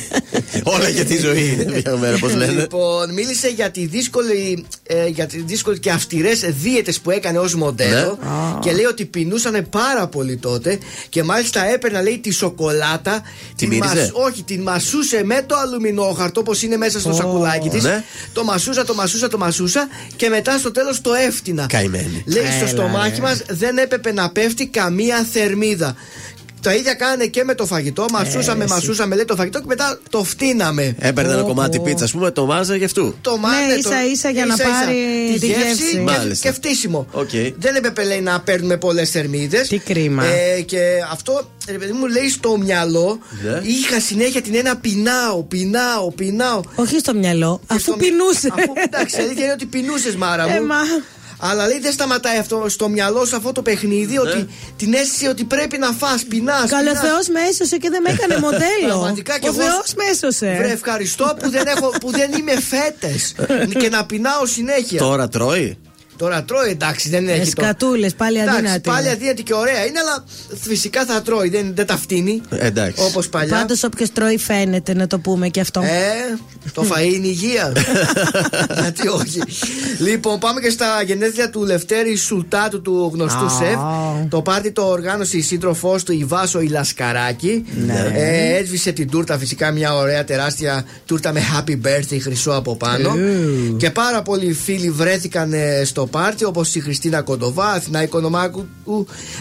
Όλα για τη ζωή είναι μια μέρα, πώς λένε. Λοιπόν, μίλησε για τη δύσκολη, ε, για τη δύσκολη και αυστηρές δίαιτες που έκανε ως μοντέλο Ναι. και λέει ότι πεινούσαν πάρα πολύ τότε και μάλιστα έπαιρνα λέει τη σοκολάτα. Τη μύριζε; όχι, την μασούσε με το αλουμινόχαρτο όπως είναι μέσα στο Ω. σακουλάκι της. Ναι. Το μασούσα, το μασούσα, το μασούσα και μετά στο τέλος το έφτυνα. Καημένη. Λέει στο Έλα, στομάχι ρε. μας δεν έπρεπε να πέφτει καμία θερμίδα. Τα ίδια κάνανε και με το φαγητό. Μασούσαμε, εσύ. μασούσαμε, λέει το φαγητό και μετά το φτύναμε. Έπαιρνε ένα Πω, κομμάτι πω. πίτσα, ας πούμε, το μάσαγε αυτό. Το μάνε, Ναι, ίσα ίσα για να πάρει τη γεύση. και, Μάλιστα. και φτύσιμο. Οκ. Δεν έπρεπε λέει να παίρνουμε πολλές θερμίδες. Τι κρίμα. Ε, και αυτό, ρε παιδί μου, λέει στο μυαλό, Ναι. είχα συνέχεια την ένα πεινάω, πεινάω, πεινάω. Όχι στο μυαλό, Και αφού στο- πεινούσες. Αφού εντάξει, η αλήθεια είναι ότι πεινούσες, Μάρα μου. Ε, μα. Αλλά λέει δεν σταματάει αυτό στο μυαλό σου αυτό το παιχνίδι, ότι την αίσθηση ότι πρέπει να φας, πεινάς Καλό πεινάς. Θεός με έσωσε και δεν με έκανε μοντέλο. Πραγματικά και Ο εγώ- Θεός με έσωσε. Βρε, ευχαριστώ που δεν, έχω, που δεν είμαι φέτες και να πεινάω συνέχεια. Τώρα τρώει; Τώρα τρώει, εντάξει, δεν έχει. το- Σκατούλες, πάλι Εντάξει, αδύνατη. πάλι αδύνατη και ωραία είναι, αλλά φυσικά θα τρώει, δεν, δεν τα φτύνει. Ε, Εντάξει. Όπως παλιά. Πάντως όποιος τρώει φαίνεται να το πούμε και αυτό. Ε, το φαΐ είναι υγεία. Γιατί όχι. Λοιπόν, πάμε και στα γενέθλια του Λευτέρη Σουλτάτου του γνωστού Α. σεφ. Το πάρτι το οργάνωσε η σύντροφός του η Βάσο η Λασκαράκη. Ναι. Ε, έσβησε την τούρτα, φυσικά μια ωραία τεράστια τούρτα με happy birthday χρυσό από πάνω. Ου. Και πάρα πολλοί φίλοι βρέθηκαν ε, στο πάρτι όπως η Χριστίνα Κοντοβά, Αθηνά Οικονομάκου,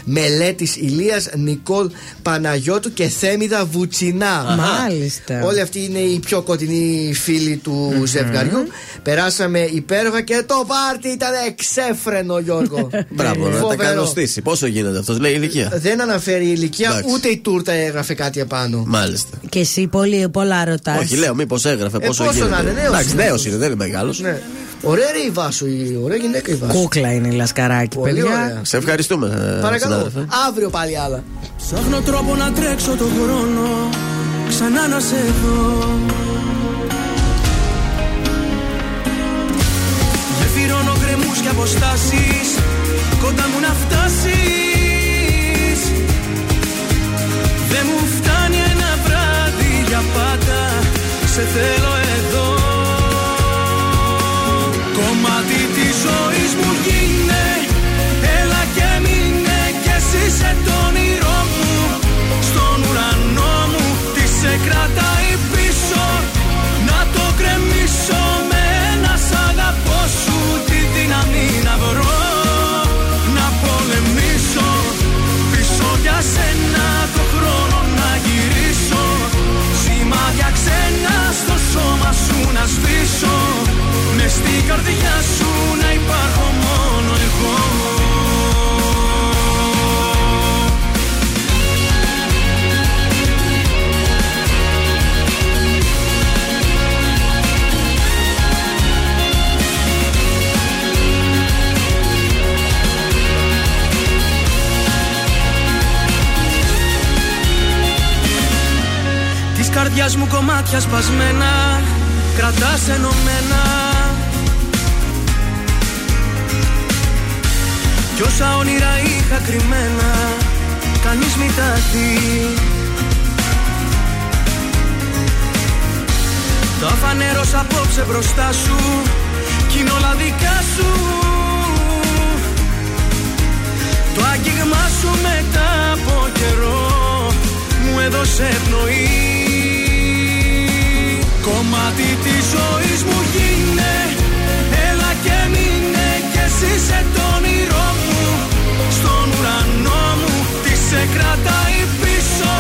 Μελέτης Ηλίας, Νικόλ Παναγιώτου και Θέμιδα Βουτσινά. Μάλιστα. Όλοι αυτοί είναι οι πιο κοντινοί φίλοι του ζευγαριού. Περάσαμε υπέροχα και το πάρτι ήταν εξέφρενο, Γιώργο. Μπράβο, να τα Φοβερό. κανωστήσει. Πόσο γίνεται αυτός, λέει ηλικία; Δεν αναφέρει η ηλικία, Εντάξει. ούτε η τούρτα έγραφε κάτι επάνω. Μάλιστα. Και εσύ πολύ, πολλά ρωτάς. Όχι, λέω, μήπως έγραφε Ε, πόσο πόσο γίνεται. να είναι, νέος Εντάξει, είναι. νέος είναι, δεν είναι μεγάλος. Ναι. Ωραία ρε η Βάσο, η ωραία γυναίκα η Βάσο. Κούκλα είναι η Λασκαράκη, Πολύ παιδιά. ωραία. Σε ευχαριστούμε, ε, Παρακαλώ, συνάδελφε. αύριο πάλι άλλα. Ψάχνω τρόπο να τρέξω το χρόνο Ξανά να σε δω Γεφυρώνω γκρεμούς και αποστάσεις Κοντά μου να φτάσεις Δεν μου φτάνει ένα βράδυ για πάντα Σε θέλω ζωής μου γίνε Έλα και μείνε κι εσύ σε το όνειρό μου. Στον ουρανό μου τι σε κρατάει πίσω Να το κρεμίσω με ένα σ' αγαπώ σου. Τη δύναμη να βρω Να πολεμήσω Πίσω για σένα το χρόνο να γυρίσω. Σημάδια ξένα στο σώμα σου να σβήσω. Μες στην καρδιά σου να υπάρχω μόνο εγώ. Της καρδιάς μου κομμάτια σπασμένα Κρατάς ενωμένα Κι όσα όνειρα είχα κρυμμένα Κανείς μη τα δει Τα φανέρωσα απόψε μπροστά σου Κι είναι όλα δικά σου. Το άγγιγμά σου μετά από καιρό Μου έδωσε πνοή Κομμάτι της ζωής μου γίνε Έλα και μείνε κι εσύ σε το τι σε κρατάει πίσω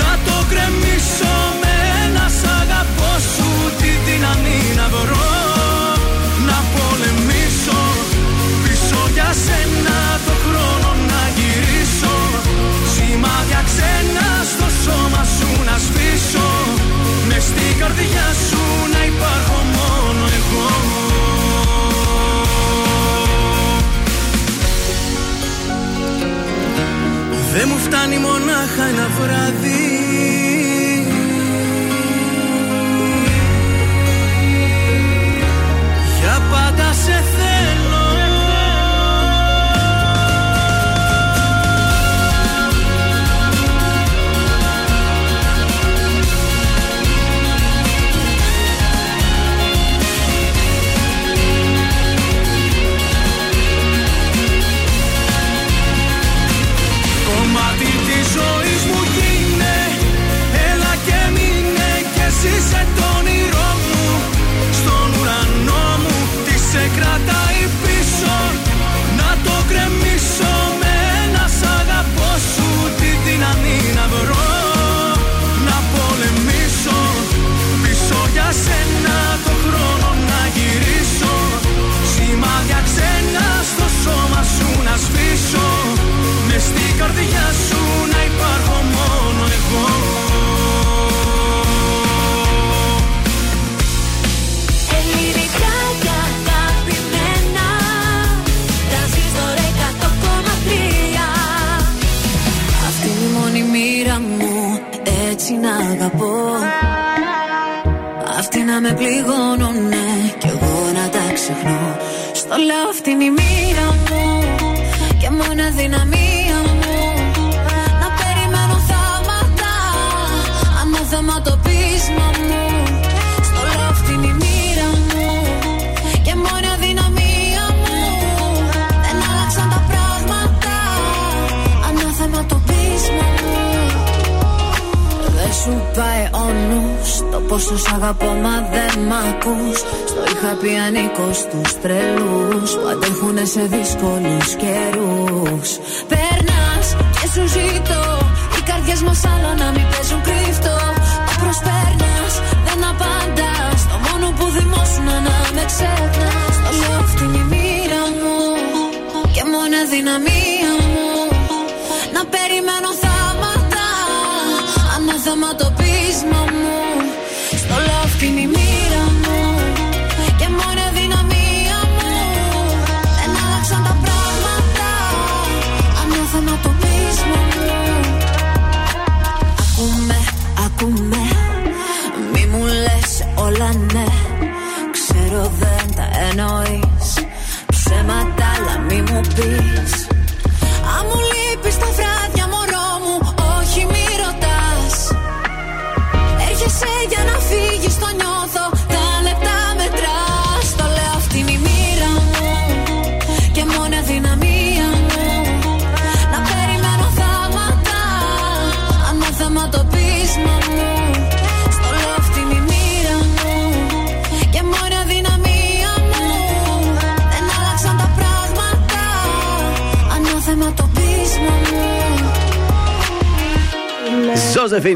Να το κρεμίσω με ένα σ' αγαπώ σου. Τη δύναμη να βρω Να πολεμήσω Πίσω για σένα το χρόνο να γυρίσω. Σημάδια ξένα στο σώμα σου να σβήσω Μες στην καρδιά Δεν μου φτάνει μονάχα ένα βράδυ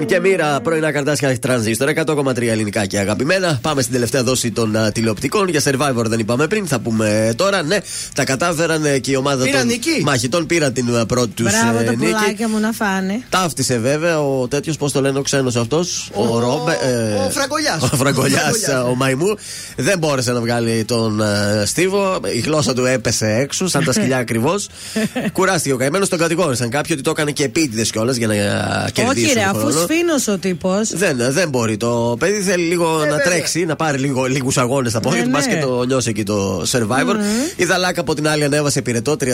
και Μοίρα, πρωινά καρτάσια τρανζίστορ 100,3 ελληνικά και αγαπημένα. Πάμε στην τελευταία δόση των α, τηλεοπτικών. Για survivor δεν είπαμε πριν, θα πούμε τώρα. Ναι, τα κατάφεραν ε, και η ομάδα Πήραν των νική. μαχητών πήραν την α, πρώτη τους Μπράβο τα νίκη. πουλάκια μου να φάνε. Ταύτισε βέβαια ο τέτοιος, πώς το λένε ο ξένος αυτός, ο, Ρόμπε. ε, ο Φραγκολιάς. Ο Φραγκολιάς, Φραγκολιάς, ο Μαϊμού. Δεν μπόρεσε να βγάλει τον ε, Στίβο. Η γλώσσα του έπεσε έξω, σαν τα σκυλιά ακριβώς. Κουράστηκε ο καημένος, τον κατηγόρησαν κάποιοι ότι το έκανε και επίτηδες κιόλας για να ε, κερδίσει. Όχι, ρε, τον αφού χρόνο. σφίνο ο τύπος. Δεν, δεν μπορεί. Το παιδί θέλει λίγο να βέβαια. τρέξει, να πάρει λίγο, λίγους αγώνες από Ναι, του. Πα ναι. και το νιώσει εκεί το survivor. Η Δαλάκα από την άλλη ανέβασε πυρετό 39,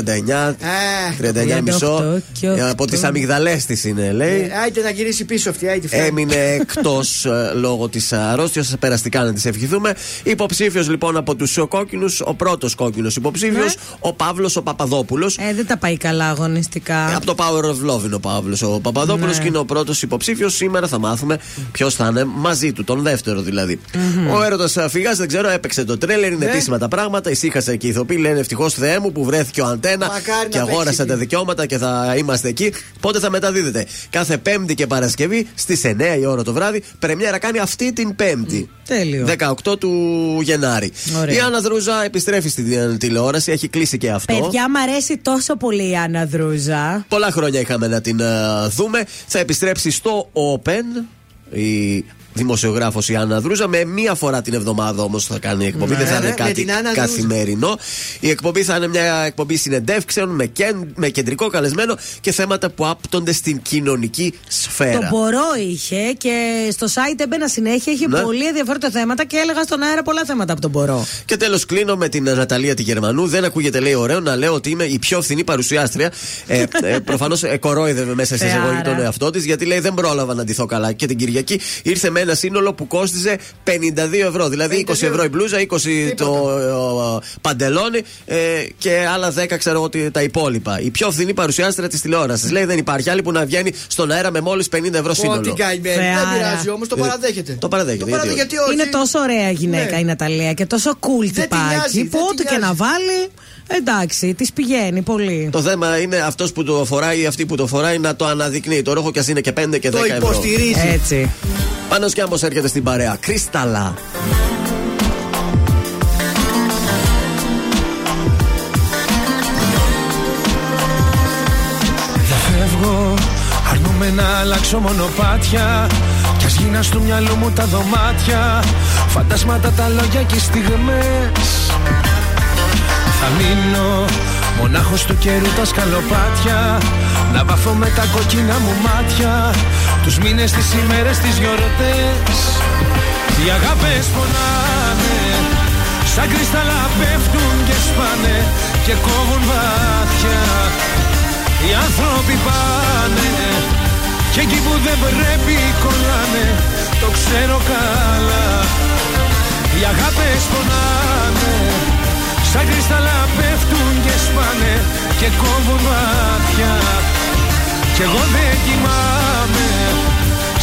39 μισό. 38 και Ε, Από τις αμυγδαλέ τη είναι, λέει. Ε, Άιτε να γυρίσει πίσω αυτή, άιτε φτάνει. Έμεινε εκτός λόγω της αρρώστιας. Περαστικά να της ευχηθούμε. Υποψήφιος λοιπόν από τους κόκκινου, ο πρώτος κόκκινος υποψήφιος, Ναι. ο Παύλος ο Παπαδόπουλος. Ε, δεν τα πάει καλά αγωνιστικά. Από το Power of Love είναι ο Παύλος ο Παπαδόπουλος Ναι. και είναι ο πρώτος υποψήφιος. Σήμερα θα μάθουμε ποιος θα είναι μαζί του, τον δεύτερο δηλαδή. Ο έρωτας φυγάς, δεν ξέρω, έπαιξε το τρέλερ, είναι Ναι. επίσημα τα πράγματα. Ησύχασε και οι ηθοποιοί λένε ευτυχώς Θεέ μου που βρέθηκε ο Αντένα Μακάρι και να αγόρασε παίξει τα εκεί. δικαιώματα και θα είμαστε εκεί. Πότε θα μεταδίδεται; Κάθε Πέμπτη και Παρασκευή στις 9 η ώρα το βράδυ. Πρεμιέρα κάνει αυτή την Πέμπτη. Τέλειο. 18 του Γενάρη. Ωραία. Η Άννα Δρούζα επιστρέφει στην τηλεόραση, έχει κλείσει και αυτό. Παιδιά, μ' αρέσει τόσο πολύ η Άννα Δρούζα. Πολλά χρόνια είχαμε να την ε, δούμε. Θα επιστρέψει στο Open. Η δημοσιογράφος η Άννα Δρούζα. Με μία φορά την εβδομάδα όμως θα κάνει εκπομπή. Ναι, δεν θα ναι, είναι με κάτι την Άννα Δρούζα. καθημερινό. Η εκπομπή θα είναι μια εκπομπή συνεντεύξεων με, κεν- με κεντρικό καλεσμένο και θέματα που άπτονται στην κοινωνική σφαίρα. Το μπορώ είχε και στο site έμπαινα συνέχεια. Είχε Ναι. πολύ ενδιαφέροντα θέματα και έλεγα στον αέρα πολλά θέματα από τον μπορώ. Και τέλος κλείνω με την Ναταλία τη Γερμανού. Δεν ακούγεται, λέει, ωραίο να λέω ότι είμαι η πιο φθηνή παρουσιάστρια. Ε, ε, Προφανώς ε, κορόιδευε μέσα σε εισαγωγή Θεάρα. τον εαυτό της, γιατί λέει δεν πρόλαβα να ντυθώ καλά. Και την Κυριακή ήρθε με ένα σύνολο που κόστιζε 52 ευρώ. Δηλαδή 20 ευρώ η μπλούζα, 20 το ε, παντελόνι ε, και άλλα 10 ξέρω εγώ τι- τα υπόλοιπα. Η πιο φθηνή παρουσιάστρια της τηλεόρασης. Λέει δεν υπάρχει άλλη που να βγαίνει στον αέρα με μόλις 50 ευρώ Πω, σύνολο. την καημένη. Δεν Θεάρα. πειράζει όμως, το Ε, παραδέχεται. το παραδέχεται, Το παραδέχεται, γιατί γιατί όχι. Είναι τόσο ωραία γυναίκα Ναι. η Ναταλία και τόσο cool τη νοιάζει, τυπάκι που δεν ό,τι τη και να νοιάζει. βάλει, εντάξει, τη πηγαίνει πολύ. Το θέμα είναι αυτός που το φοράει ή αυτή που το φοράει να το αναδεικνύει. Το ρόχο κι ας είναι και 5 και 10 Το ευρώ. υποστηρίζει. Έτσι. Πάνω και άμπος έρχεται στην παρέα. Κρίσταλα. Δεν φεύγω, αρνούμε να αλλάξω μονοπάτια Κι ας γίνα στο μυαλό μου τα δωμάτια Φαντάσματα τα λόγια και οι στιγμές Θα μείνω. Μονάχος του καιρού τα σκαλοπάτια. Να βαφώ με τα κοκκίνα μου μάτια. Τους μήνες, τις ημέρες, τις γιορτές Οι αγάπες πονάνε. Σαν κρυστάλλα πέφτουν και σπάνε Και κόβουν βάθια οι άνθρωποι πάνε. Και εκεί που δεν πρέπει κολλάνε Το ξέρω καλά. Οι αγάπες πονάνε Σαν κρυστάλλα πέφτουν και σπάνε Και κόβουν μάτια. Κι εγώ δεν κοιμάμαι.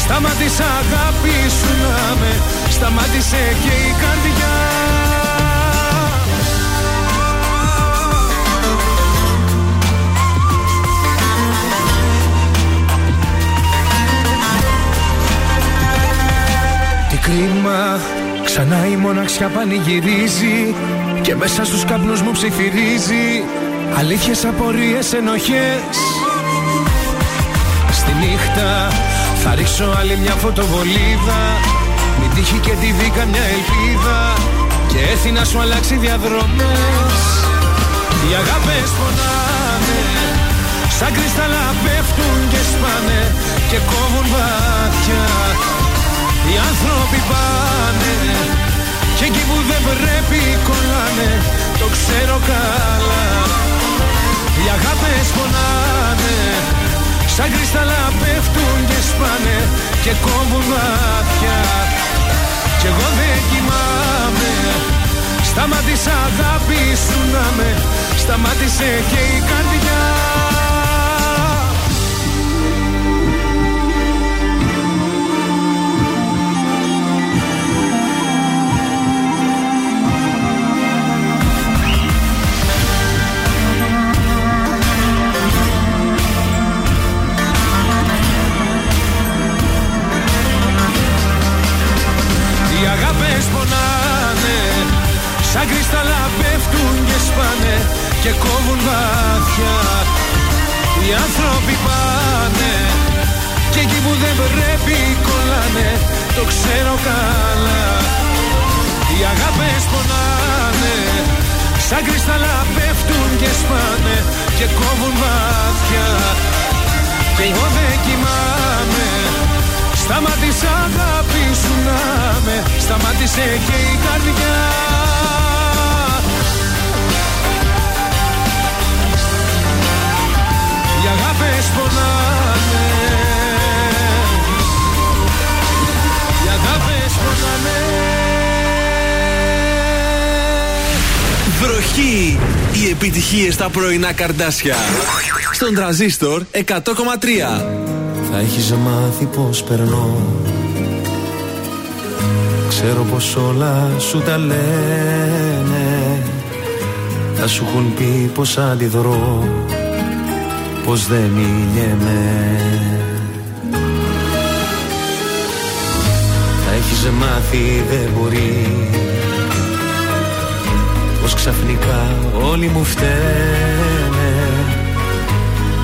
Σταμάτησα αγάπης σου να με Σταμάτησε και η καρδιά. Τι κρίμα, ξανά η μοναξιά πανηγυρίζει Και μέσα στους καπνούς μου ψιθυρίζει. Αλήθειες, απορίες, ενοχές. Στη νύχτα θα ρίξω άλλη μια φωτοβολίδα. Μην τύχει και τη δει καμιά ελπίδα. Και έρθει να σου αλλάξει διαδρομές. Οι αγάπες πονάνε Σαν κρυστάλλα πέφτουν και σπάνε Και κόβουν βάθια Οι άνθρωποι πάνε Και εκεί που δεν πρέπει κολλάνε Το ξέρω καλά. Οι αγάπες πονάνε Σαν κρυστάλλα πέφτουν και σπάνε Και κόβουν μάτια. Κι εγώ δεν κοιμάμαι Σταμάτησα αγάπης σου να με Σταμάτησε και η καρδιά Σαν κρυστάλλα πέφτουν και σπάνε Και κόβουν βάθια Οι άνθρωποι πάνε Και εκεί που δεν πρέπει κολλάνε Το ξέρω καλά. Οι αγάπες πονάνε Σαν κρυστάλλα πέφτουν και σπάνε Και κόβουν βάθια Και εγώ δεν κοιμάμαι Σταμάτησα αγάπη σου να με Σταμάτησε και η καρδιά Οι αγάπες πονάνε Οι αγάπες πονάνε Βροχή! Οι επιτυχίες στα πρωινά καρδάσια. Στον τραζίστορ 100,3. Θα έχεις μάθει πως περνώ. Ξέρω πως όλα σου τα λένε. Θα σου έχουν πει πως αντιδρώ Πως δεν μιλιέμαι Θα έχεις μάθει δεν μπορεί. Πως ξαφνικά όλοι μου φταίνε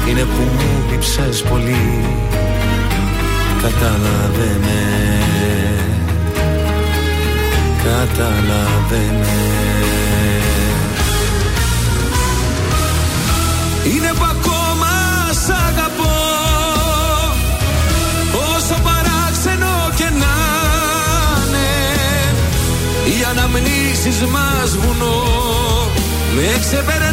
Είναι που μου λείψες πολύ. Κατάλαβε με καταλαβαίνε. Είναι που ακόμα σ' αγαπώ. Όσο παράξενο και να είναι Οι αναμνήσεις μας βουνό. Με ξεπερνάνε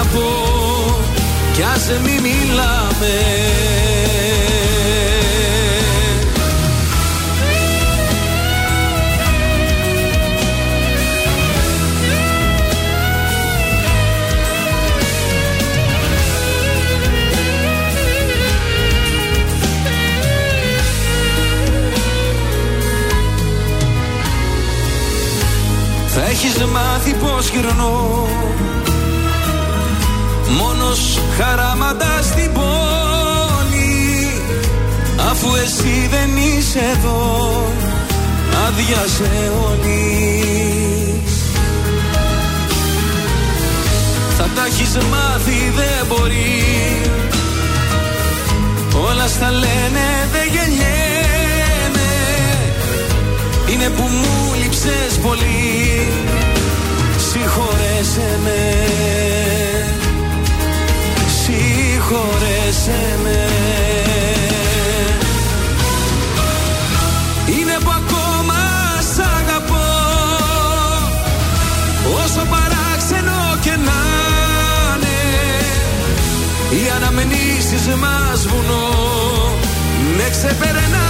ακόμα σ' αγαπώ Κι ας μη μιλάμε. Θα έχεις μάθει πως γυρνώ Μόνος χαράματας στην πόλη. Αφού εσύ δεν είσαι εδώ Άδειασε όλης. Θα τα έχεις μάθει δεν μπορεί. Όλα στα λένε δεν γεννιέμαι. Είναι που μου λείψες πολύ. Συγχωρέσαι με Συγχωρέσαι με. Είναι που ακόμα σ' αγαπώ. Όσο παράξενο και να είναι Οι αναμνήσεις μας βουνό. Με ξεπερνάνε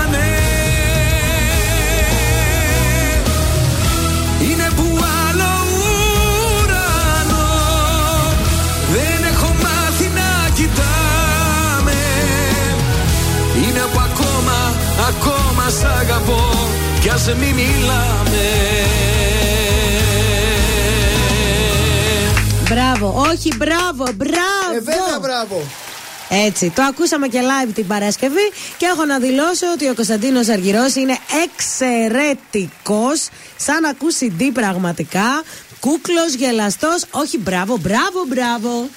αγαπώ Κι ας μη μιλάμε Μπράβο, όχι μπράβο, μπράβο. Ε, βέβαια, μπράβο. Έτσι, το ακούσαμε και live την Παρασκευή και έχω να δηλώσω ότι ο Κωνσταντίνος Αργυρός είναι εξαιρετικός σαν ακούσει CD πραγματικά κούκλος, γελαστός όχι μπράβο, μπράβο, μπράβο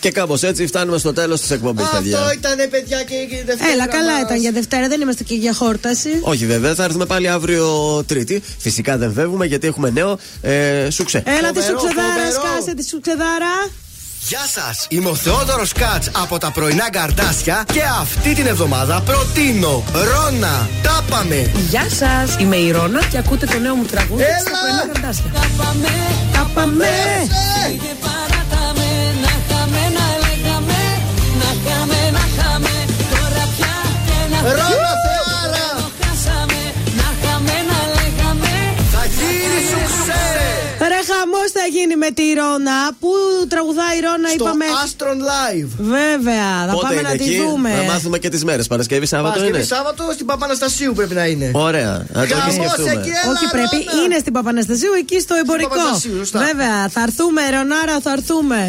Και κάπως έτσι φτάνουμε στο τέλος της εκπομπής, παιδιά. Αυτό ήταν παιδιά και η Δευτέρα. Έλα, καλά μας. ήταν για Δευτέρα, δεν είμαστε και για χόρταση. Όχι βέβαια, θα έρθουμε πάλι αύριο Τρίτη. Φυσικά δεν φεύγουμε γιατί έχουμε νέο ε, σουξέ. Έλα τη Φοβερό, σουξεδάρα, φοβερό. σκάσε τη σουξεδάρα. Γεια σας! Είμαι ο Θεόδωρος Κάτς από τα πρωινά καρτάσια και αυτή την εβδομάδα προτείνω Ρώνα, τάπαμε! Γεια σας, είμαι η Ρώνα και ακούτε το νέο μου τραγούδι Έλα! στα πρωινά καρτάσια. Κάπαμε, Κάπαμε. και παράταμε χαμός θα γίνει με τη Ρώνα. Πού τραγουδάει η Ρώνα, Στο είπαμε. Astron Live. Βέβαια, θα Πότε πάμε είναι να τη εκεί, δούμε. Να μάθουμε και τις μέρες. Παρασκευή, Σάββατο Παρασκευή είναι; Σάββατο στην Παπαναστασίου πρέπει να είναι. Ωραία, να το Χαμός επισκεφτούμε. εκεί, έλα, Όχι, πρέπει. Ρώνα. Είναι στην Παπαναστασίου, εκεί στο εμπορικό. Παπαναστασίου, σωστά. Βέβαια, θα έρθουμε, Ρονάρα, θα έρθουμε.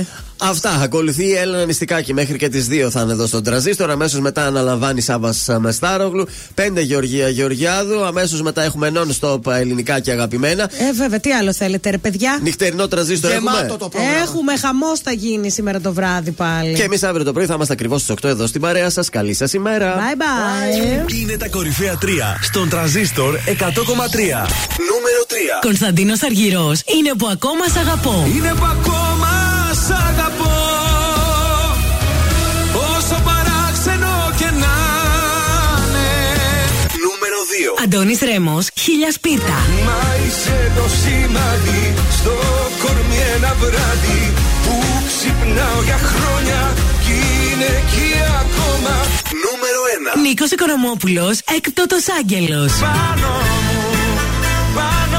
Αυτά. Ακολουθεί η Έλενα Νηστικάκη μέχρι και τις 2 θα είναι εδώ στον τραζίστρο. Αμέσως μετά αναλαμβάνει Σάβας Μεστάρογλου. 5 Γεωργία Γεωργιάδου. Αμέσως μετά έχουμε non-stop ελληνικά και αγαπημένα. Ε, βέβαια, τι άλλο θέλετε, ρε παιδιά; Νυχτερινό τραζίστρο Γεμάτο έχουμε. το πρόγραμμα. Έχουμε χαμός θα γίνει σήμερα το βράδυ πάλι. Και εμείς αύριο το πρωί θα είμαστε ακριβώς στις 8 εδώ στην παρέα σας. Καλή σας ημέρα. Bye bye. Είναι τα κορυφαία 3 στον τραζίστορ 100,3. Νούμερο 3. Κωνσταντίνος Αργυρός είναι που ακόμα σ' αγαπώ. Είναι που ακόμα σ' αγαπώ Όσο παράξενο και να είναι Νούμερο 2. Αντώνης Ρέμος, χίλια σπίρτα. Μα είσαι το σημάδι στο κορμί ένα βράδυ Που ξυπνάω για χρόνια κι είναι εκεί Νίκος Οικονομόπουλος, έκπτωτο άγγελος. Πάνω μου, πάνω μου το